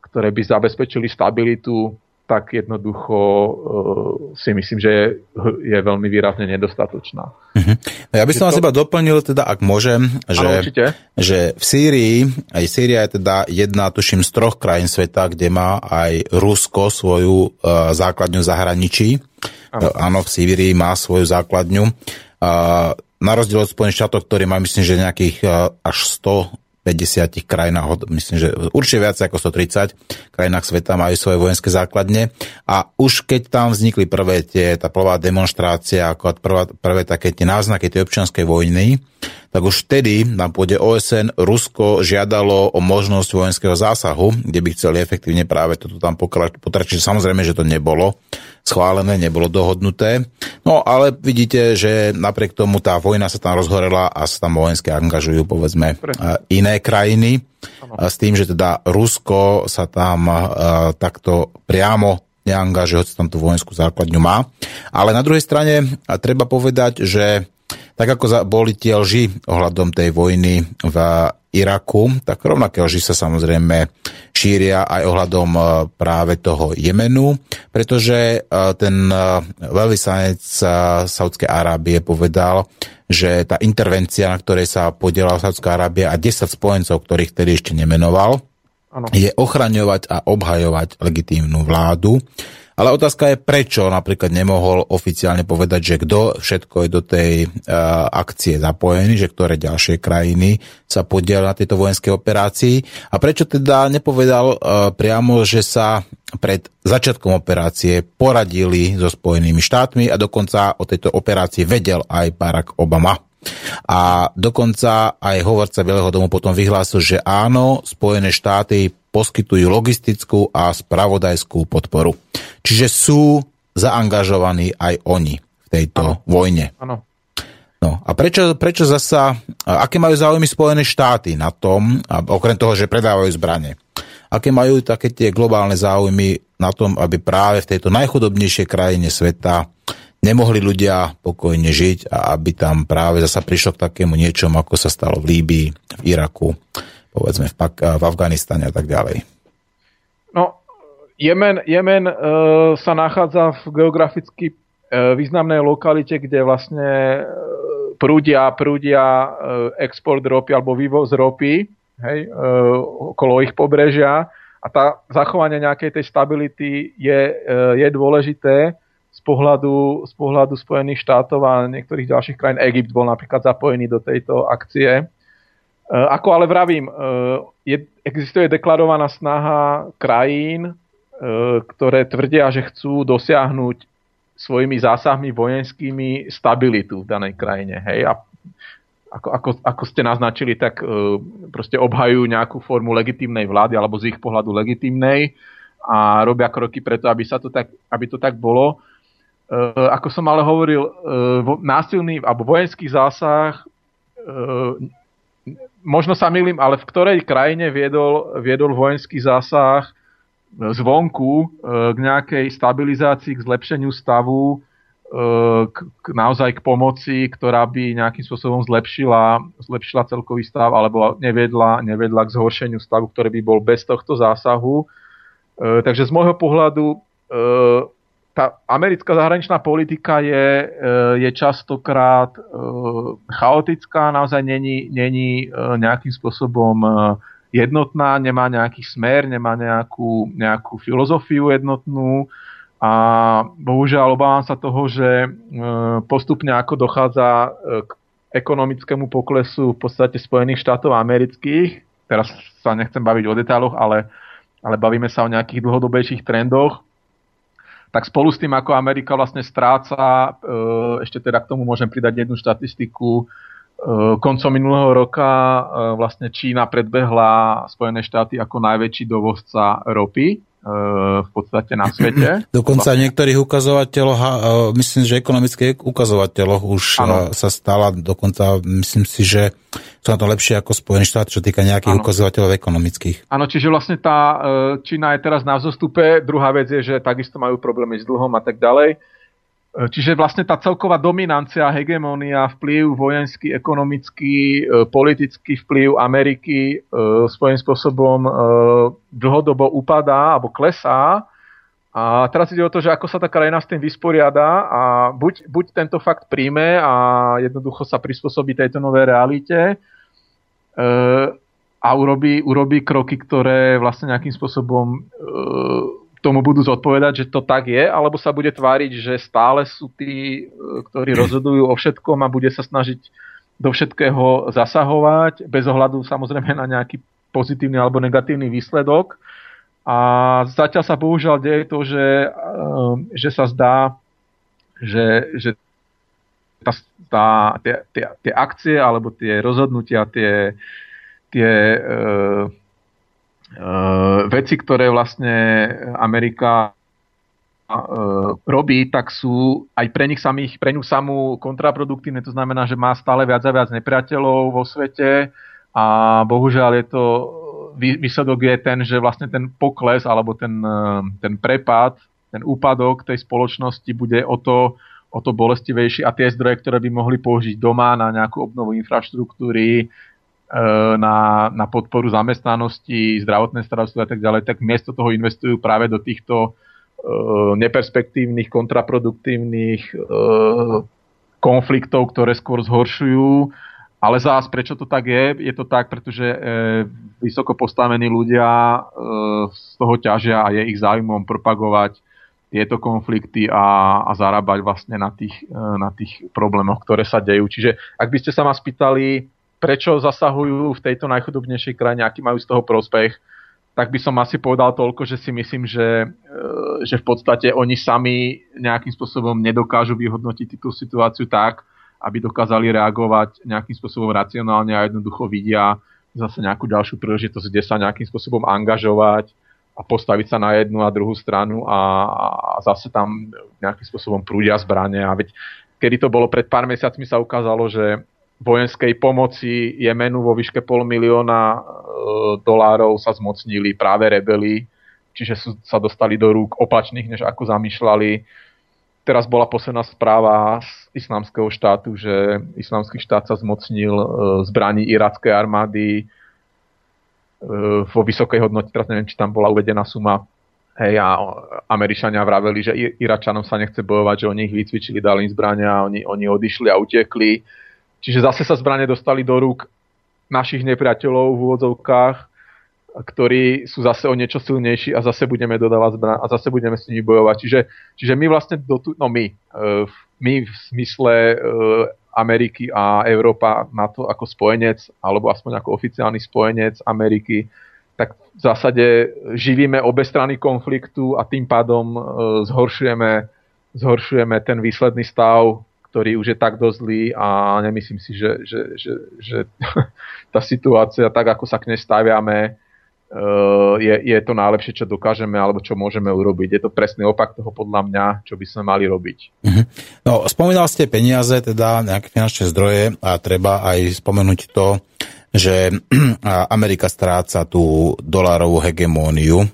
ktoré by zabezpečili stabilitu tak jednoducho uh, si myslím, že je, je veľmi výrazne nedostatočná. Uh-huh. No ja by som vás iba doplnil, teda ak môžem, že, že v Sýrii, aj Sýria je teda jedna, tuším, z troch krajín sveta, kde má aj Rusko svoju uh, základňu zahraničí. Áno. Áno, v Sýrii má svoju základňu. Uh, na rozdiel od Spojených štátov, ktorý má myslím, že nejakých až 100 50 krajinách, myslím, že určite viac ako 130 krajinách sveta majú svoje vojenské základne. A už keď tam vznikli prvé tie, tá prvá demonstrácia, ako prvá, prvé také tie náznaky tej občianskej vojny, tak už vtedy na pôde OSN Rusko žiadalo o možnosť vojenského zásahu, kde by chceli efektívne práve toto tam potračiť. Samozrejme, že to nebolo schválené, nebolo dohodnuté. No ale vidíte, že napriek tomu tá vojna sa tam rozhorela a sa tam vojensky angažujú povedzme iné krajiny. A s tým, že teda Rusko sa tam takto priamo neangažuje, hoci tam tú vojenskú základňu má. Ale na druhej strane treba povedať, že tak ako boli tie lži ohľadom tej vojny v Iraku, tak rovnaké lži sa samozrejme šíria aj ohľadom e, práve toho Jemenu, pretože e, ten e, veľvyslanec Saudskej Arábie povedal, že tá intervencia, na ktorej sa podielala Saudská Arábia a 10 spojencov, ktorých tedy ešte nemenoval, ano. je ochraňovať a obhajovať legitímnu vládu ale otázka je, prečo napríklad nemohol oficiálne povedať, že kto všetko je do tej uh, akcie zapojený, že ktoré ďalšie krajiny sa podielajú na tejto vojenskej operácii a prečo teda nepovedal uh, priamo, že sa pred začiatkom operácie poradili so Spojenými štátmi a dokonca o tejto operácii vedel aj Barack Obama. A dokonca aj hovorca Bieleho domu potom vyhlásil, že áno, Spojené štáty poskytujú logistickú a spravodajskú podporu. Čiže sú zaangažovaní aj oni v tejto ano. vojne. Ano. No a prečo, prečo zasa, aké majú záujmy Spojené štáty na tom, okrem toho, že predávajú zbranie, aké majú také tie globálne záujmy na tom, aby práve v tejto najchudobnejšej krajine sveta nemohli ľudia pokojne žiť a aby tam práve zasa prišlo k takému niečomu, ako sa stalo v Líbii, v Iraku, povedzme v, Pak- v Afganistane a tak ďalej. No, Jemen, Jemen uh, sa nachádza v geograficky uh, významnej lokalite, kde vlastne uh, prúdia, prúdia uh, export ropy alebo vývoz ropy hej, uh, okolo ich pobrežia a tá zachovanie nejakej tej stability je, uh, je dôležité z pohľadu, z pohľadu Spojených štátov a niektorých ďalších krajín. Egypt bol napríklad zapojený do tejto akcie. E, ako ale vravím, e, je, existuje deklarovaná snaha krajín, e, ktoré tvrdia, že chcú dosiahnuť svojimi zásahmi vojenskými stabilitu v danej krajine. Hej? A ako, ako, ako ste naznačili, tak proste obhajujú nejakú formu legitímnej vlády alebo z ich pohľadu legitímnej a robia kroky preto, aby, sa to tak, aby to tak bolo. ako som ale hovoril, násilný alebo vojenský zásah možno sa milím, ale v ktorej krajine viedol, viedol vojenský zásah zvonku e, k nejakej stabilizácii, k zlepšeniu stavu, e, k, k, naozaj k pomoci, ktorá by nejakým spôsobom zlepšila, zlepšila celkový stav alebo nevedla, nevedla k zhoršeniu stavu, ktorý by bol bez tohto zásahu. E, takže z môjho pohľadu tá americká zahraničná politika je, je častokrát chaotická, naozaj není, není nejakým spôsobom jednotná, nemá nejaký smer, nemá nejakú, nejakú filozofiu jednotnú. A bohužiaľ obávam sa toho, že postupne ako dochádza k ekonomickému poklesu v podstate Spojených štátov amerických, teraz sa nechcem baviť o detailoch, ale, ale bavíme sa o nejakých dlhodobejších trendoch, tak spolu s tým, ako Amerika vlastne stráca, e, ešte teda k tomu môžem pridať jednu štatistiku, e, koncom minulého roka e, vlastne Čína predbehla Spojené štáty ako najväčší dovozca ropy v podstate na svete. Dokonca v niektorých ukazovateľoch, myslím, že ekonomických ukazovateľoch už ano. sa stala, dokonca myslím si, že sú na to lepšie ako Spojené štáty, čo týka nejakých ano. ukazovateľov ekonomických. Áno, čiže vlastne tá e, Čína je teraz na vzostupe. Druhá vec je, že takisto majú problémy s dlhom a tak ďalej. E, čiže vlastne tá celková dominancia, hegemónia, vplyv vojenský, ekonomický, e, politický vplyv Ameriky e, svojím spôsobom dlhodobo upadá alebo klesá. A teraz ide o to, že ako sa tá krajina s tým vysporiada a buď, buď tento fakt príjme a jednoducho sa prispôsobí tejto novej realite a urobí, urobí kroky, ktoré vlastne nejakým spôsobom tomu budú zodpovedať, že to tak je, alebo sa bude tváriť, že stále sú tí, ktorí rozhodujú o všetkom a bude sa snažiť do všetkého zasahovať, bez ohľadu samozrejme na nejaký pozitívny alebo negatívny výsledok. A zatiaľ sa bohužiaľ deje to, že, e, že sa zdá, že, že tá, tá, tie, tie, tie akcie alebo tie rozhodnutia, tie, tie e, veci, ktoré vlastne Amerika uh, robí, tak sú aj pre nich samých, pre ňu samú kontraproduktívne. To znamená, že má stále viac a viac nepriateľov vo svete a bohužiaľ je to výsledok je ten, že vlastne ten pokles alebo ten, ten prepad, ten úpadok tej spoločnosti bude o to, o to bolestivejší a tie zdroje, ktoré by mohli použiť doma na nejakú obnovu infraštruktúry, na, na podporu zamestnanosti, zdravotné starostlivosti a tak ďalej, tak miesto toho investujú práve do týchto uh, neperspektívnych, kontraproduktívnych uh, konfliktov, ktoré skôr zhoršujú. Ale zás, prečo to tak je? Je to tak, pretože uh, vysoko postavení ľudia uh, z toho ťažia a je ich záujmom propagovať tieto konflikty a, a zarábať vlastne na tých, na tých problémoch, ktoré sa dejú. Čiže ak by ste sa ma spýtali, prečo zasahujú v tejto najchudobnejšej krajine, aký majú z toho prospech, tak by som asi povedal toľko, že si myslím, že, e, že v podstate oni sami nejakým spôsobom nedokážu vyhodnotiť tú situáciu tak, aby dokázali reagovať nejakým spôsobom racionálne a jednoducho vidia zase nejakú ďalšiu príležitosť, kde sa nejakým spôsobom angažovať a postaviť sa na jednu a druhú stranu a, a zase tam nejakým spôsobom prúdia zbranie. A veď kedy to bolo pred pár mesiacmi sa ukázalo, že vojenskej pomoci Jemenu vo výške pol milióna e, dolárov sa zmocnili práve rebeli, čiže sú, sa dostali do rúk opačných, než ako zamýšľali. Teraz bola posledná správa z islamského štátu, že islamský štát sa zmocnil e, zbraní irackej armády e, vo vysokej hodnote, teraz neviem, či tam bola uvedená suma Hej, a Američania vraveli, že Iračanom sa nechce bojovať, že oni ich vycvičili, dali im zbrania oni, oni odišli a utekli. Čiže zase sa zbranie dostali do rúk našich nepriateľov v úvodzovkách, ktorí sú zase o niečo silnejší a zase budeme dodávať zbraň a zase budeme s nimi bojovať. Čiže, čiže my vlastne, do tu, no my, uh, my v smysle uh, Ameriky a Európa na to ako spojenec, alebo aspoň ako oficiálny spojenec Ameriky, tak v zásade živíme obe strany konfliktu a tým pádom uh, zhoršujeme, zhoršujeme ten výsledný stav ktorý už je tak dosť zlý a nemyslím si, že, že, že, že tá situácia, tak ako sa k nej staviame, eh, je, je to najlepšie, čo dokážeme alebo čo môžeme urobiť. Je to presný opak toho podľa mňa, čo by sme mali robiť. Mhm. No, spomínal ste peniaze, teda nejaké finančné zdroje a treba aj spomenúť to, že Amerika stráca tú dolárovú hegemóniu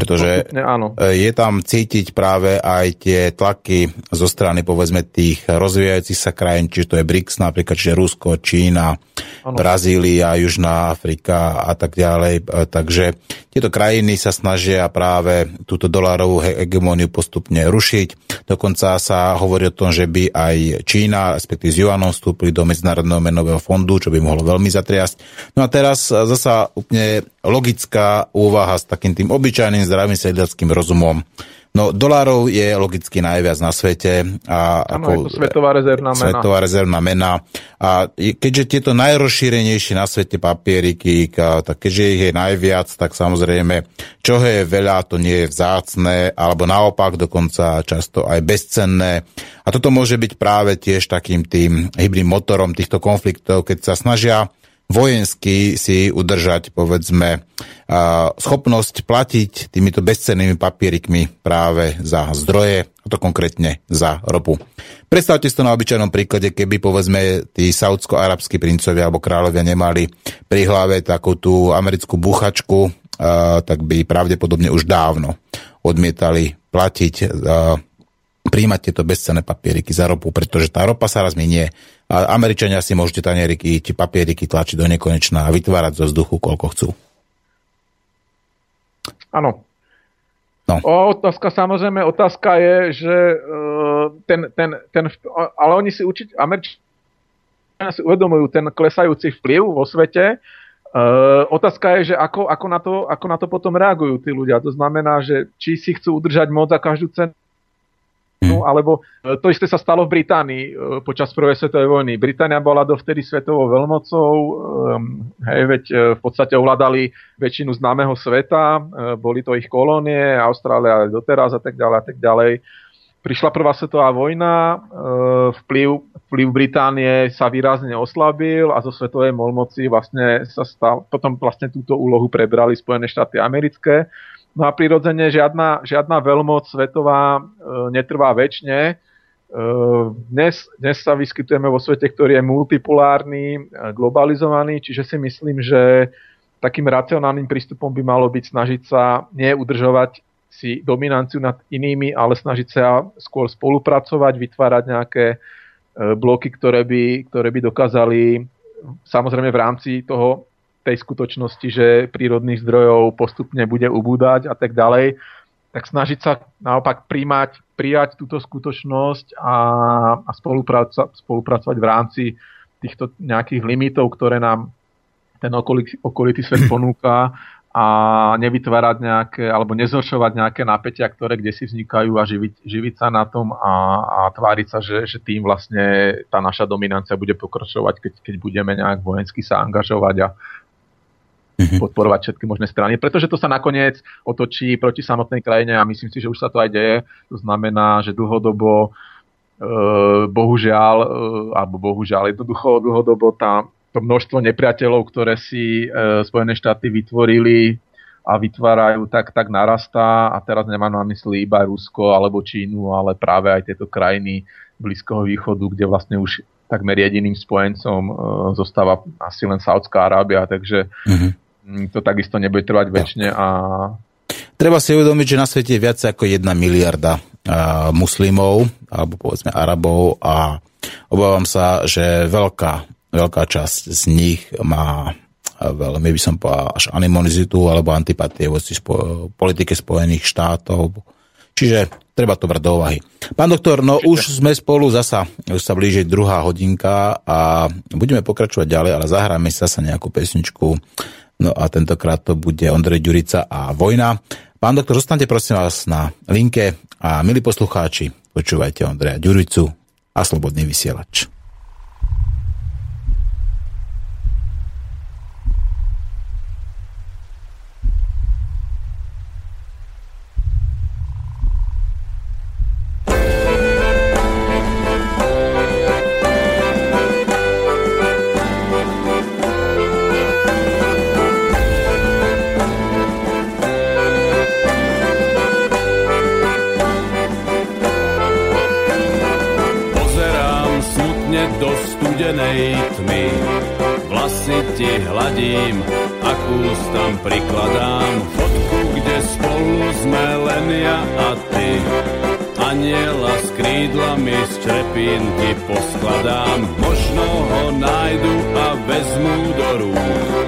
pretože Postupne áno. e, je tam cítiť práve aj tie tlaky zo strany povedzme tých rozvíjajúcich sa krajín, čiže to je BRICS napríklad, čiže Rusko, Čína, Áno. Brazília, Južná Afrika a tak ďalej. E, Takže tieto krajiny sa snažia práve túto dolárovú he- hegemóniu postupne rušiť. Dokonca sa hovorí o tom, že by aj Čína, respektíve s Juanom vstúpili do Medzinárodného menového fondu, čo by mohlo veľmi zatriasť. No a teraz zasa úplne logická úvaha s takým tým obyčajným zdravým sedliackým rozumom. No, dolárov je logicky najviac na svete. A Áno, je to svetová rezervná mena. Svetová rezervná mena. A keďže tieto najrozšírenejšie na svete papieriky, tak keďže ich je najviac, tak samozrejme, čo je veľa, to nie je vzácne, alebo naopak dokonca často aj bezcenné. A toto môže byť práve tiež takým tým hybným motorom týchto konfliktov, keď sa snažia vojensky si udržať, povedzme, schopnosť platiť týmito bezcennými papierikmi práve za zdroje, a to konkrétne za ropu. Predstavte si to na obyčajnom príklade, keby povedzme tí saudsko-arabskí princovia alebo kráľovia nemali pri hlave takú tú americkú buchačku, tak by pravdepodobne už dávno odmietali platiť príjmať tieto bezcenné papieriky za ropu, pretože tá ropa sa raz minie a Američania si môžete tanieriky či papieriky tlačiť do nekonečná a vytvárať zo vzduchu, koľko chcú. Áno. No. O, otázka, samozrejme, otázka je, že uh, ten, ten, ten, ale oni si určite, Američania si uvedomujú ten klesajúci vplyv vo svete. Uh, otázka je, že ako, ako, na to, ako na to potom reagujú tí ľudia. To znamená, že či si chcú udržať moc za každú cenu, Mhm. alebo e, to isté sa stalo v Británii e, počas prvej svetovej vojny. Británia bola dovtedy svetovou veľmocou, um, hej, veď e, v podstate ovládali väčšinu známeho sveta, boli to ich kolónie, Austrália doteraz a tak ďalej a tak ďalej. Prišla prvá svetová vojna, vplyv, vplyv Británie sa výrazne oslabil a zo svetovej moci vlastne sa stal, potom vlastne túto úlohu prebrali Spojené štáty americké. No a prirodzene žiadna, žiadna veľmoc svetová e, netrvá väčšine. E, dnes, dnes sa vyskytujeme vo svete, ktorý je multipolárny, e, globalizovaný, čiže si myslím, že takým racionálnym prístupom by malo byť snažiť sa nie udržovať si dominanciu nad inými, ale snažiť sa skôr spolupracovať, vytvárať nejaké e, bloky, ktoré by, ktoré by dokázali samozrejme v rámci toho tej skutočnosti, že prírodných zdrojov postupne bude ubúdať a tak ďalej, tak snažiť sa naopak príjmať, prijať túto skutočnosť a, a spolupraco- spolupracovať v rámci týchto nejakých limitov, ktoré nám ten okolitý, okolitý svet ponúka a nevytvárať nejaké, alebo nezhoršovať nejaké napätia, ktoré kde si vznikajú a živiť, živiť sa na tom a, a tváriť sa, že, že tým vlastne tá naša dominancia bude pokračovať, keď, keď budeme nejak vojensky sa angažovať a, podporovať všetky možné strany, pretože to sa nakoniec otočí proti samotnej krajine a myslím si, že už sa to aj deje. To znamená, že dlhodobo, e, bohužiaľ, e, alebo bohužiaľ, jednoducho dlhodobo tá, to množstvo nepriateľov, ktoré si e, Spojené štáty vytvorili a vytvárajú, tak, tak narastá a teraz nemám na mysli iba Rusko alebo Čínu, ale práve aj tieto krajiny Blízkoho východu, kde vlastne už takmer jediným spojencom e, zostáva asi len Saudská Arábia, takže Mhm. Mm, to takisto nebude trvať väčšine a Treba si uvedomiť, že na svete je viac ako jedna miliarda muslimov, alebo povedzme Arabov a obávam sa, že veľká, veľká časť z nich má veľmi by som povedal až animonizitu alebo antipatie voči spo, politike Spojených štátov. Čiže treba to brať do úvahy. Pán doktor, no už sme spolu zasa, už sa blíži druhá hodinka a budeme pokračovať ďalej, ale zahráme sa sa nejakú pesničku. No a tentokrát to bude Ondrej Ďurica a Vojna. Pán doktor, zostanete prosím vás na linke a milí poslucháči, počúvajte Ondreja Ďuricu a Slobodný vysielač. K ústam prikladám fotku, kde spolu sme len ja a ty. Aniela s krídlami z črepínky poskladám. Možno ho nájdu a vezmú do rúk.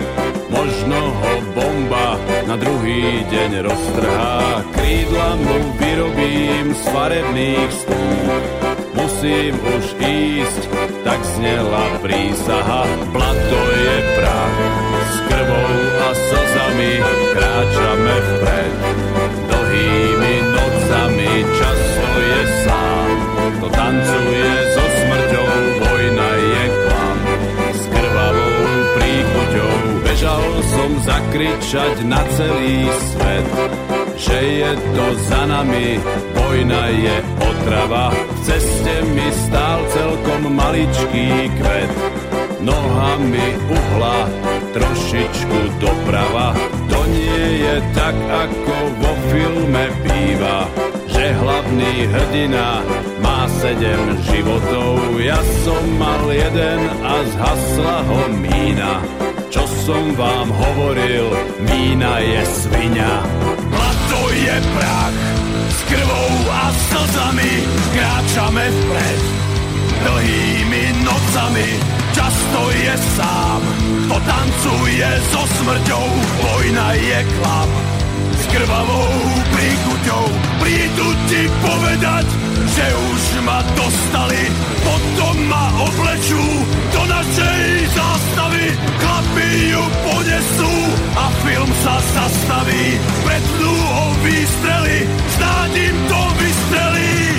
Možno ho bomba na druhý deň roztrhá. Krídla mu vyrobím z farebných stúk. Musím už ísť, tak znela prísaha. Blato je prach, s krvou a slzami kráčame vpred. Dlhými nocami často je sám, to tancuje som zakričať na celý svet, že je to za nami, vojna je otrava. V ceste mi stál celkom maličký kvet, nohami uhla trošičku doprava. To nie je tak, ako vo filme býva, že hlavný hrdina má sedem životov. Ja som mal jeden a zhasla ho mína. Som vám hovoril, mína je svinia. Blato je prach, s krvou a slzami kráčame vpred. Dlhými nocami často je sám, kto tancuje so smrťou, vojna je klam. Krvavou príkuťou prídu ti povedať, že už ma dostali, potom ma oblečú do našej zástavy, chlapi ju ponesú a film sa zastaví, pretnú ho výstrely, snáď im to vystrelí.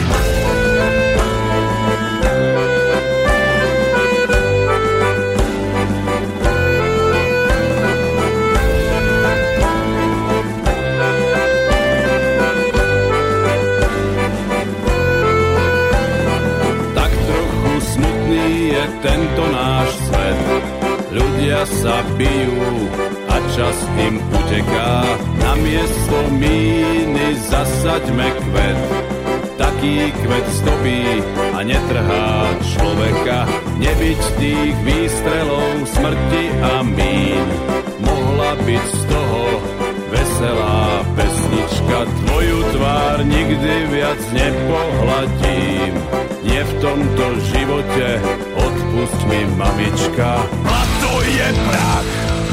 Tento náš svet. Ľudia sa bijú a čas im uteká. Na miesto míny zasaďme kvet. Taký kvet stopí a netrhá človeka. Nebyť tých výstrelov smrti a mín. Mohla byť z toho veselá pesnička. Tvoju tvár nikdy viac nepohladím. Nie v tomto živote, odpust mi mamička. A to je prach,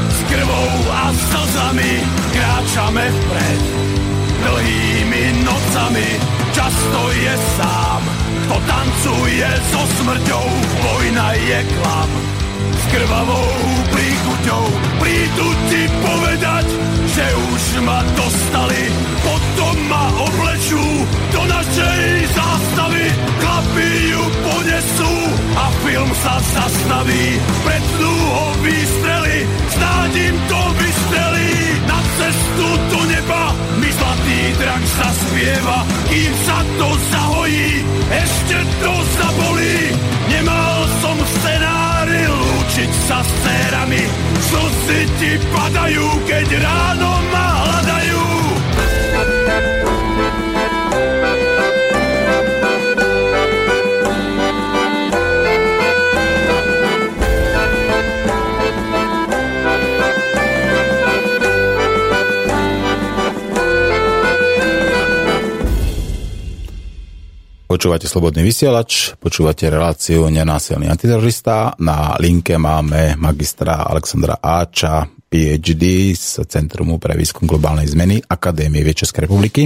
s krvou a slzami kráčame vpred. Dlhými nocami často je sám, kto tancuje so smrťou, vojna je klam. S krvavou príchuťou prídu ti povedať, že už ma dostali, potom ma oblečú do našej zástavy, chlapi ju ponesú a film sa zastaví, pretnú ho výstrely, snáď im to vystrelí. Na cestu do neba, mi zlatý drak sa spieva, kým sa to zahojí, ešte to zabolí, nemal som v scenári lúčiť sa s cérami, slzy ti padajú, keď ráno ma Počúvate Slobodný vysielač, počúvate reláciu Nenásilný antiterorista. Na linke máme magistra Alexandra Áča, PhD z Centrumu pre výskum globálnej zmeny Akadémie vie Českej republiky.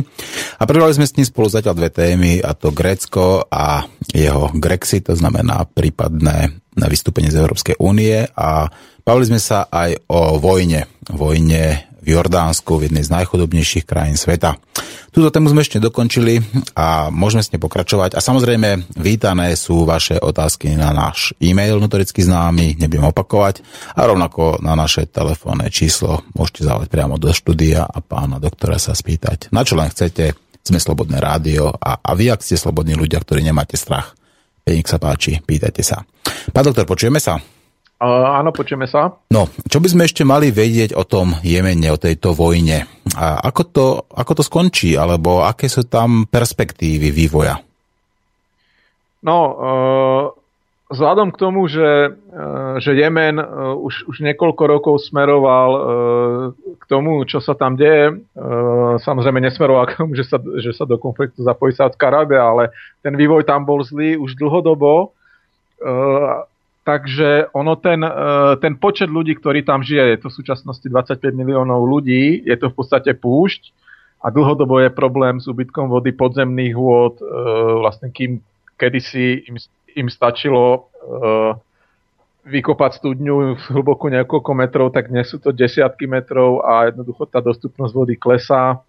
A prebrali sme s ním spolu zatiaľ dve témy, a to Grécko a jeho Grexit, to znamená prípadné vystúpenie z Európskej únie a bavili sme sa aj o vojne, vojne v Jordánsku, v jednej z najchudobnejších krajín sveta. Túto tému sme ešte dokončili a môžeme s nej pokračovať. A samozrejme, vítané sú vaše otázky na náš e-mail notoricky známy, nebudem opakovať, a rovnako na naše telefónne číslo môžete zavolať priamo do štúdia a pána doktora sa spýtať, na čo len chcete. Sme Slobodné rádio a, a vy, ak ste slobodní ľudia, ktorí nemáte strach, nech sa páči, pýtajte sa. Pán doktor, počujeme sa? Uh, áno, počujeme sa. No, čo by sme ešte mali vedieť o tom Jemene, o tejto vojne? A ako to, ako to skončí, alebo aké sú tam perspektívy vývoja? No, uh, vzhľadom k tomu, že, e, že Jemen e, už, už niekoľko rokov smeroval e, k tomu, čo sa tam deje, samozrejme nesmeroval k tomu, že sa, že sa do konfliktu zapojí Sádzka Arábia, ale ten vývoj tam bol zlý už dlhodobo. Takže ono ten, ten počet ľudí, ktorí tam žije, je to v súčasnosti 25 miliónov ľudí, je to v podstate púšť a dlhodobo je problém s úbytkom vody podzemných vôd, vlastne kým kedysi im im stačilo uh, vykopať studňu v hlboku niekoľko metrov, tak dnes sú to desiatky metrov a jednoducho tá dostupnosť vody klesá.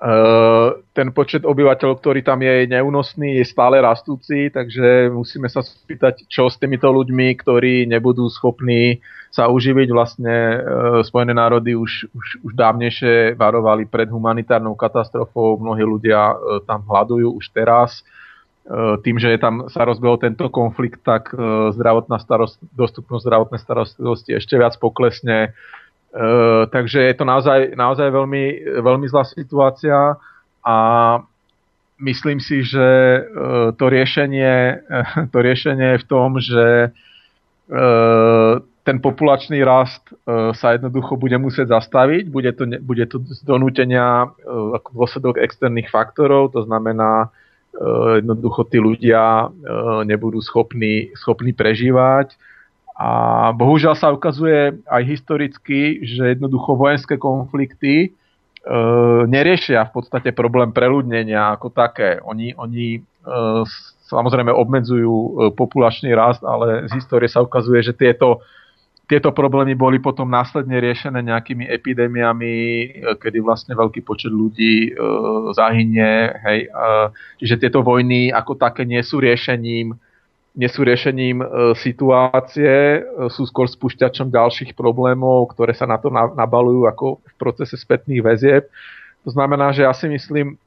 Uh, ten počet obyvateľov, ktorý tam je, neúnosný, je stále rastúci, takže musíme sa spýtať, čo s týmito ľuďmi, ktorí nebudú schopní sa uživiť. Vlastne uh, Spojené národy už, už, už dávnejšie varovali pred humanitárnou katastrofou, mnohí ľudia uh, tam hľadujú už teraz. Tým, že je tam sa rozbehol tento konflikt, tak zdravotná starost, dostupnosť zdravotnej starostlivosti ešte viac poklesne. E, takže je to naozaj, naozaj veľmi, veľmi zlá situácia a myslím si, že to riešenie, to riešenie je v tom, že ten populačný rast sa jednoducho bude musieť zastaviť, bude to, bude to z donútenia ako dôsledok externých faktorov, to znamená jednoducho tí ľudia nebudú schopní, schopní prežívať. A bohužiaľ sa ukazuje aj historicky, že jednoducho vojenské konflikty eh, neriešia v podstate problém preľudnenia ako také. Oni, oni samozrejme obmedzujú populačný rast, ale z histórie sa ukazuje, že tieto tieto problémy boli potom následne riešené nejakými epidémiami, e, kedy vlastne veľký počet ľudí e, zahynie. Hej. E, čiže tieto vojny ako také nie sú riešením, nie sú riešením e, situácie, e, sú skôr spúšťačom ďalších problémov, ktoré sa na to na, nabalujú ako v procese spätných väzieb. To znamená, že ja si myslím,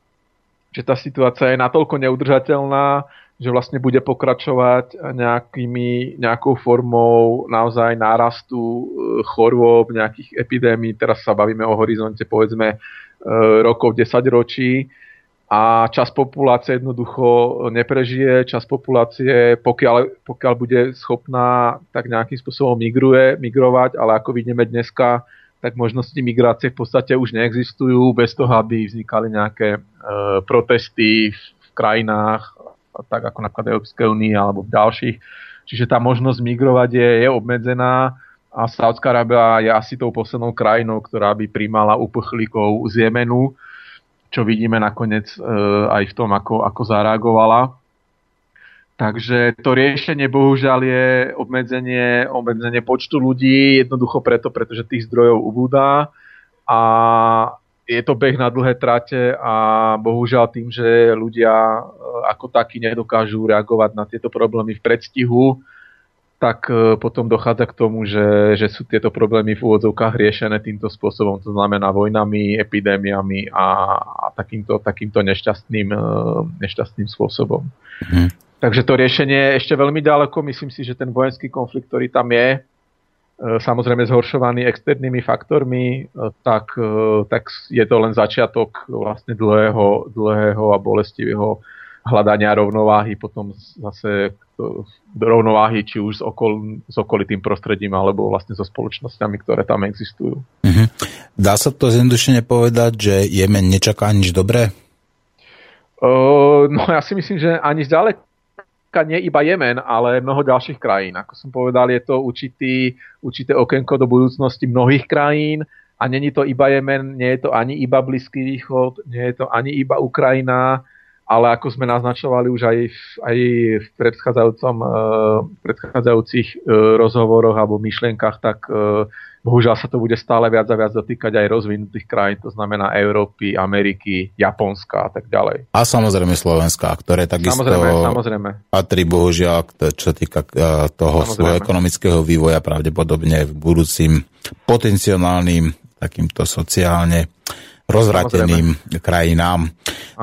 že tá situácia je natoľko neudržateľná, že vlastne bude pokračovať nejakými, nejakou formou naozaj nárastu e, chorôb, nejakých epidémií. Teraz sa bavíme o horizonte povedzme rokov 10 ročí a čas populácie jednoducho neprežije, čas populácie, pokiaľ, pokiaľ bude schopná, tak nejakým spôsobom migruje, migrovať, ale ako vidíme dneska, tak možnosti migrácie v podstate už neexistujú bez toho, aby vznikali nejaké e, protesty v, v krajinách tak ako napríklad Európskej únie alebo v ďalších. Čiže tá možnosť migrovať je, je obmedzená a Saudská Arábia je asi tou poslednou krajinou, ktorá by primala uprchlíkov z Jemenu, čo vidíme nakoniec e, aj v tom, ako, ako zareagovala. Takže to riešenie bohužiaľ je obmedzenie, obmedzenie počtu ľudí, jednoducho preto, pretože tých zdrojov ubúda a je to beh na dlhé trate a bohužiaľ tým, že ľudia e, ako takí nedokážu reagovať na tieto problémy v predstihu, tak e, potom dochádza k tomu, že, že sú tieto problémy v úvodzovkách riešené týmto spôsobom, to znamená vojnami, epidémiami a, a takýmto, takýmto nešťastným, e, nešťastným spôsobom. Mhm. Takže to riešenie je ešte veľmi ďaleko. Myslím si, že ten vojenský konflikt, ktorý tam je, E, samozrejme zhoršovaný externými faktormi, tak, tak je to len začiatok vlastne dlhého, dlhého a bolestivého hľadania rovnováhy, potom zase do rovnováhy či už s, okol, s okolitým prostredím alebo vlastne so spoločnosťami, ktoré tam existujú. Mm-hmm. Dá sa to zjednodušene povedať, že Jemen nečaká nič dobré? Uh, no ja si myslím, že ani zďaleka nie iba Jemen, ale mnoho ďalších krajín. Ako som povedal, je to určitý, určité okenko do budúcnosti mnohých krajín a není to iba Jemen, nie je to ani iba Blízky východ, nie je to ani iba Ukrajina, ale ako sme naznačovali už aj v, aj v predchádzajúcom, uh, predchádzajúcich uh, rozhovoroch alebo myšlienkach, tak uh, bohužiaľ sa to bude stále viac a viac dotýkať aj rozvinutých krajín, to znamená Európy, Ameriky, Japonska a tak ďalej. A samozrejme Slovenska, ktoré takisto samozrejme, samozrejme. patrí bohužiaľ, čo týka toho svojho ekonomického vývoja pravdepodobne v budúcim potenciálnym takýmto sociálne rozvrateným samozrejme. krajinám.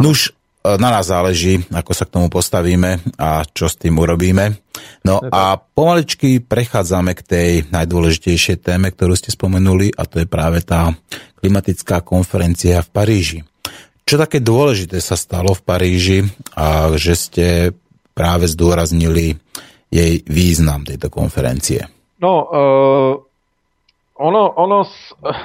Nuž, E, na nás záleží, ako sa k tomu postavíme a čo s tým urobíme. No a pomaličky prechádzame k tej najdôležitejšej téme, ktorú ste spomenuli a to je práve tá klimatická konferencia v Paríži. Čo také dôležité sa stalo v Paríži a že ste práve zdôraznili jej význam tejto konferencie? No, uh, ono, ono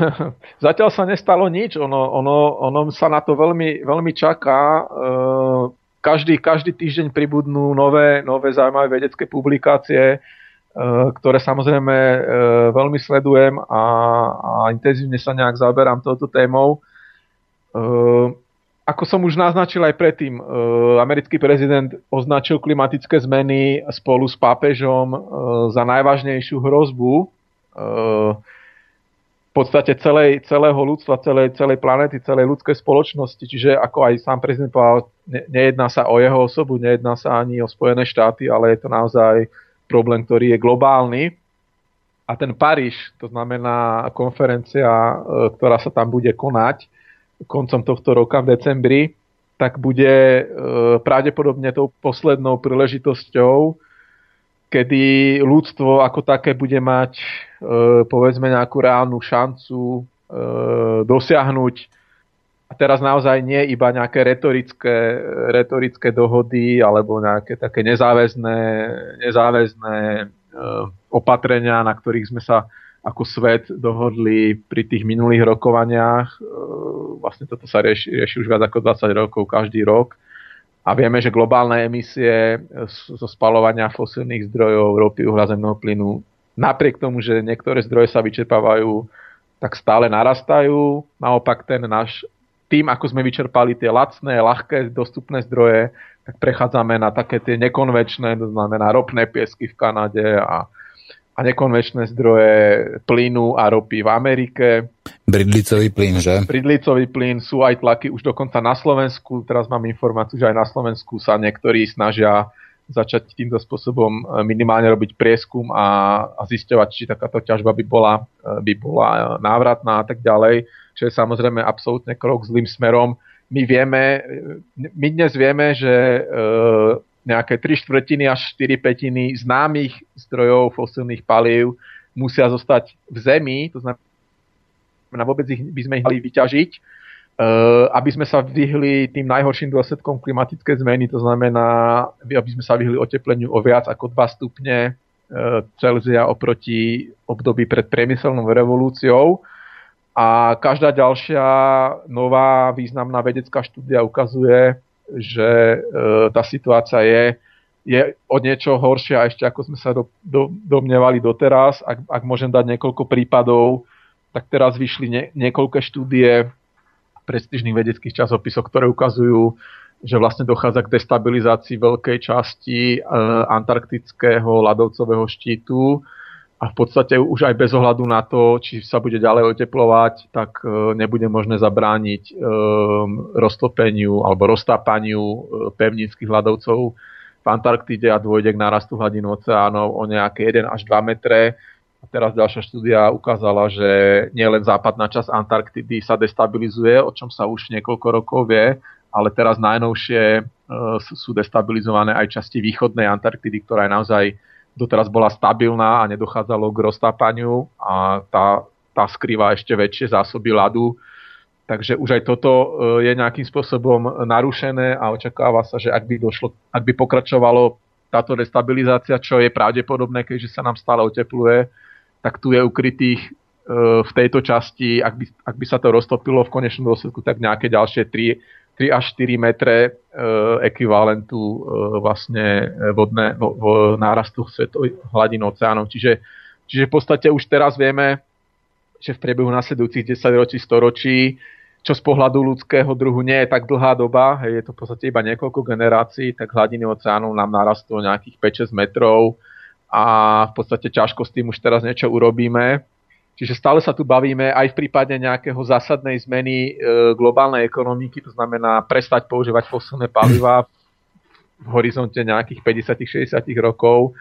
zatiaľ sa nestalo nič, ono, ono, ono sa na to veľmi, veľmi čaká. Uh, každý, každý týždeň pribudnú nové, nové zaujímavé vedecké publikácie, uh, ktoré samozrejme uh, veľmi sledujem a, a intenzívne sa nejak zaoberám touto témou. Ako som už naznačil aj predtým, americký prezident označil klimatické zmeny spolu s pápežom za najvážnejšiu hrozbu podstate celej, celého ľudstva, celej, celej planety, celej ľudskej spoločnosti. Čiže ako aj sám prezident povedal, ne, nejedná sa o jeho osobu, nejedná sa ani o Spojené štáty, ale je to naozaj problém, ktorý je globálny. A ten Paríž, to znamená konferencia, ktorá sa tam bude konať, koncom tohto roka v decembri, tak bude e, pravdepodobne tou poslednou príležitosťou, kedy ľudstvo ako také bude mať e, povedzme nejakú reálnu šancu e, dosiahnuť a teraz naozaj nie iba nejaké retorické, retorické dohody alebo nejaké také nezáväzné, nezáväzné opatrenia, na ktorých sme sa ako svet dohodli pri tých minulých rokovaniach. E, vlastne toto sa rieši, rieši už viac ako 20 rokov každý rok. A vieme, že globálne emisie zo spalovania fosílnych zdrojov, ropy, uhla, zemného plynu, napriek tomu, že niektoré zdroje sa vyčerpávajú, tak stále narastajú. Naopak ten náš tým, ako sme vyčerpali tie lacné, ľahké, dostupné zdroje, tak prechádzame na také tie nekonvečné, to znamená ropné piesky v Kanade a a nekonvečné zdroje plynu a ropy v Amerike. Bridlicový plyn, že? Bridlicový plyn, sú aj tlaky už dokonca na Slovensku. Teraz mám informáciu, že aj na Slovensku sa niektorí snažia začať týmto spôsobom e, minimálne robiť prieskum a, a zisťovať, či takáto ťažba by bola, e, by bola e, návratná a tak ďalej, čo je samozrejme absolútne krok zlým smerom. My vieme, my dnes vieme, že nejaké 3 štvrtiny až 4 petiny známych zdrojov fosilných palív musia zostať v zemi, to znamená, vôbec ich by sme ich mali vyťažiť, eh, aby sme sa vyhli tým najhorším dôsledkom klimatické zmeny, to znamená, aby sme sa vyhli otepleniu o viac ako 2 stupne eh, Celzia oproti období pred priemyselnou revolúciou. A každá ďalšia nová významná vedecká štúdia ukazuje, že e, tá situácia je, je o niečo horšia ešte ako sme sa do, do, domnievali doteraz. Ak, ak môžem dať niekoľko prípadov, tak teraz vyšli nie, niekoľké štúdie prestížnych vedeckých časopisov, ktoré ukazujú, že vlastne dochádza k destabilizácii veľkej časti e, antarktického ľadovcového štítu a v podstate už aj bez ohľadu na to, či sa bude ďalej oteplovať, tak e, nebude možné zabrániť e, roztopeniu alebo roztápaniu e, pevninských hľadovcov v Antarktide a dôjde k nárastu hladín oceánov o nejaké 1 až 2 metre. A teraz ďalšia štúdia ukázala, že nielen západná časť Antarktidy sa destabilizuje, o čom sa už niekoľko rokov vie, ale teraz najnovšie sú destabilizované aj časti východnej Antarktidy, ktorá je naozaj doteraz bola stabilná a nedochádzalo k roztápaniu a tá, tá skrýva ešte väčšie zásoby ľadu. Takže už aj toto e, je nejakým spôsobom narušené a očakáva sa, že ak by, došlo, ak by pokračovalo táto destabilizácia, čo je pravdepodobné, keďže sa nám stále otepluje, tak tu je ukrytých e, v tejto časti, ak by, ak by sa to roztopilo v konečnom dôsledku, tak nejaké ďalšie 3 3 až 4 metre e, ekvivalentu e, vlastne vodné, vo, vo nárastu hladín oceánov. Čiže, čiže v podstate už teraz vieme, že v priebehu nasledujúcich 10 ročí, 100 ročí, čo z pohľadu ľudského druhu nie je tak dlhá doba, hej, je to v podstate iba niekoľko generácií, tak hladiny oceánov nám narastú nejakých 5-6 metrov a v podstate ťažko s tým už teraz niečo urobíme. Čiže stále sa tu bavíme aj v prípade nejakého zásadnej zmeny e, globálnej ekonomiky, to znamená prestať používať fosilné paliva v horizonte nejakých 50-60 rokov,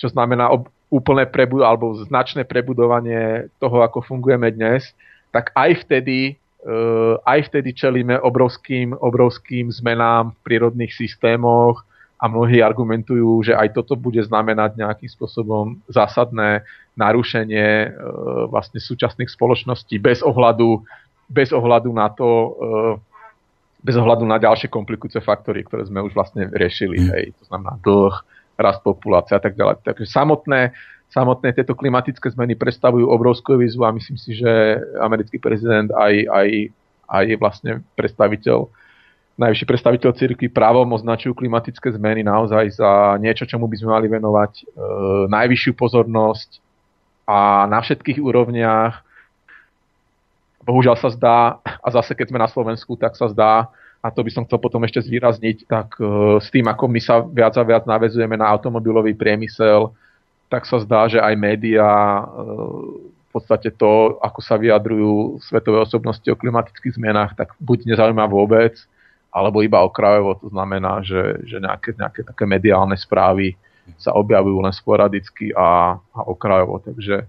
čo znamená ob, úplné prebud alebo značné prebudovanie toho, ako fungujeme dnes, tak aj vtedy, e, aj vtedy čelíme obrovským, obrovským zmenám v prírodných systémoch, a mnohí argumentujú, že aj toto bude znamenať nejakým spôsobom zásadné narušenie e, vlastne súčasných spoločností bez ohľadu, bez ohľadu na to, e, bez ohľadu na ďalšie komplikujúce faktory, ktoré sme už vlastne riešili. Mm. Hej. To znamená dlh, rast populácie a tak ďalej. Takže samotné, samotné tieto klimatické zmeny predstavujú obrovskú výzvu a myslím si, že americký prezident aj, aj, aj vlastne predstaviteľ najvyšší predstaviteľ cirkvi právom označujú klimatické zmeny naozaj za niečo, čomu by sme mali venovať e, najvyššiu pozornosť a na všetkých úrovniach. Bohužiaľ sa zdá, a zase keď sme na Slovensku, tak sa zdá, a to by som chcel potom ešte zvýrazniť, tak e, s tým, ako my sa viac a viac navezujeme na automobilový priemysel, tak sa zdá, že aj médiá e, v podstate to, ako sa vyjadrujú svetové osobnosti o klimatických zmenách, tak buď nezaujíma vôbec, alebo iba okrajovo, to znamená, že, že nejaké, nejaké také mediálne správy sa objavujú len sporadicky a, a okrajovo. Takže,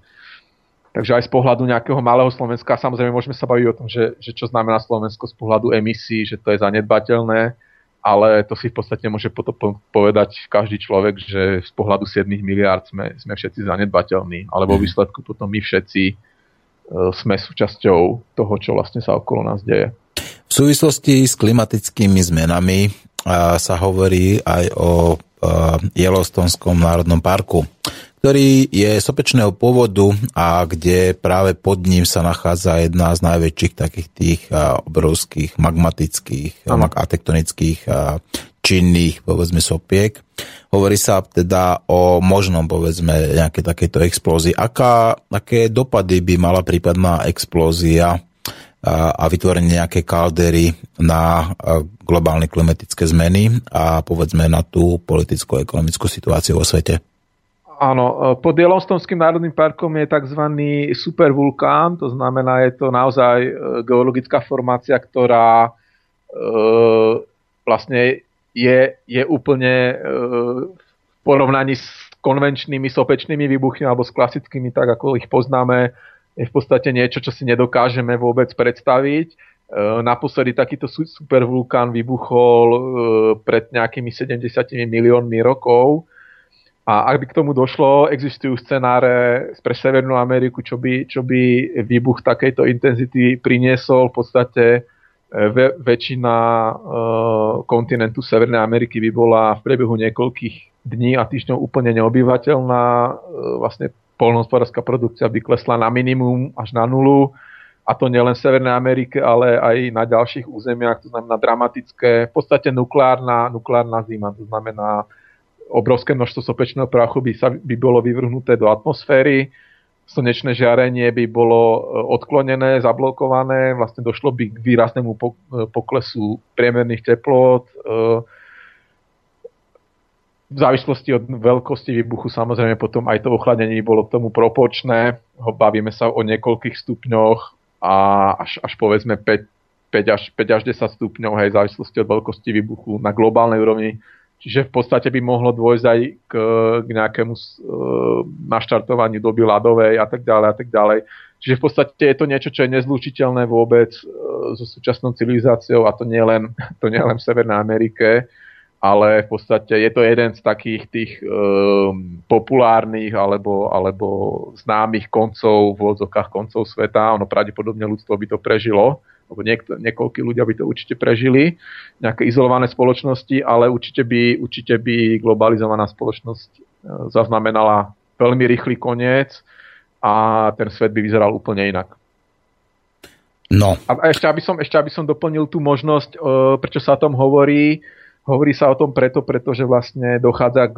takže aj z pohľadu nejakého malého Slovenska, samozrejme môžeme sa baviť o tom, že, že čo znamená Slovensko z pohľadu emisí, že to je zanedbateľné, ale to si v podstate môže potom povedať každý človek, že z pohľadu 7 miliard sme, sme všetci zanedbateľní, alebo v výsledku potom my všetci uh, sme súčasťou toho, čo vlastne sa okolo nás deje. V súvislosti s klimatickými zmenami sa hovorí aj o Yellowstonskom národnom parku, ktorý je sopečného pôvodu a kde práve pod ním sa nachádza jedna z najväčších takých tých obrovských magmatických a tektonických činných, povedzme, sopiek. Hovorí sa teda o možnom, povedzme, nejaké takéto explózii. Aká, aké dopady by mala prípadná explózia a vytvorenie nejaké kaldery na globálne klimatické zmeny a povedzme na tú politickú a ekonomickú situáciu vo svete. Áno, e, pod Yellowstoneským národným parkom je tzv. supervulkán, to znamená, je to naozaj e, geologická formácia, ktorá e, vlastne je, je úplne e, v porovnaní s konvenčnými sopečnými výbuchmi alebo s klasickými, tak ako ich poznáme, je v podstate niečo, čo si nedokážeme vôbec predstaviť. E, naposledy takýto supervulkán vybuchol e, pred nejakými 70 miliónmi rokov. A ak by k tomu došlo, existujú scenáre pre Severnú Ameriku, čo by, čo by výbuch takejto intenzity priniesol. V podstate e, väčšina kontinentu Severnej Ameriky by bola v priebehu niekoľkých dní a týždňov úplne neobyvateľná. Vlastne polnohospodárska produkcia by klesla na minimum až na nulu. A to nielen v Severnej Amerike, ale aj na ďalších územiach, to znamená dramatické, v podstate nukleárna, nukleárna zima, to znamená obrovské množstvo sopečného prachu by, sa, by bolo vyvrhnuté do atmosféry, slnečné žiarenie by bolo e, odklonené, zablokované, vlastne došlo by k výraznému e, poklesu priemerných teplot, e, v závislosti od veľkosti výbuchu samozrejme potom aj to ochladenie bolo k tomu proporčné. Bavíme sa o niekoľkých stupňoch a až, až povedzme 5, 5, až, 5 až 10 stupňov hej, v závislosti od veľkosti výbuchu na globálnej úrovni. Čiže v podstate by mohlo dôjsť aj k, k nejakému uh, naštartovaniu doby ľadovej a tak ďalej a tak ďalej. Čiže v podstate je to niečo, čo je nezlučiteľné vôbec uh, so súčasnou civilizáciou a to nie len, to nie len v Severnej Amerike ale v podstate je to jeden z takých tých um, populárnych alebo, alebo známych koncov v odzokách koncov sveta. Ono pravdepodobne ľudstvo by to prežilo, alebo niekto, niekoľkí ľudia by to určite prežili, nejaké izolované spoločnosti, ale určite by, určite by globalizovaná spoločnosť uh, zaznamenala veľmi rýchly koniec a ten svet by vyzeral úplne inak. No. A ešte aby som, ešte aby som doplnil tú možnosť, uh, prečo sa o tom hovorí, Hovorí sa o tom preto, pretože vlastne dochádza k,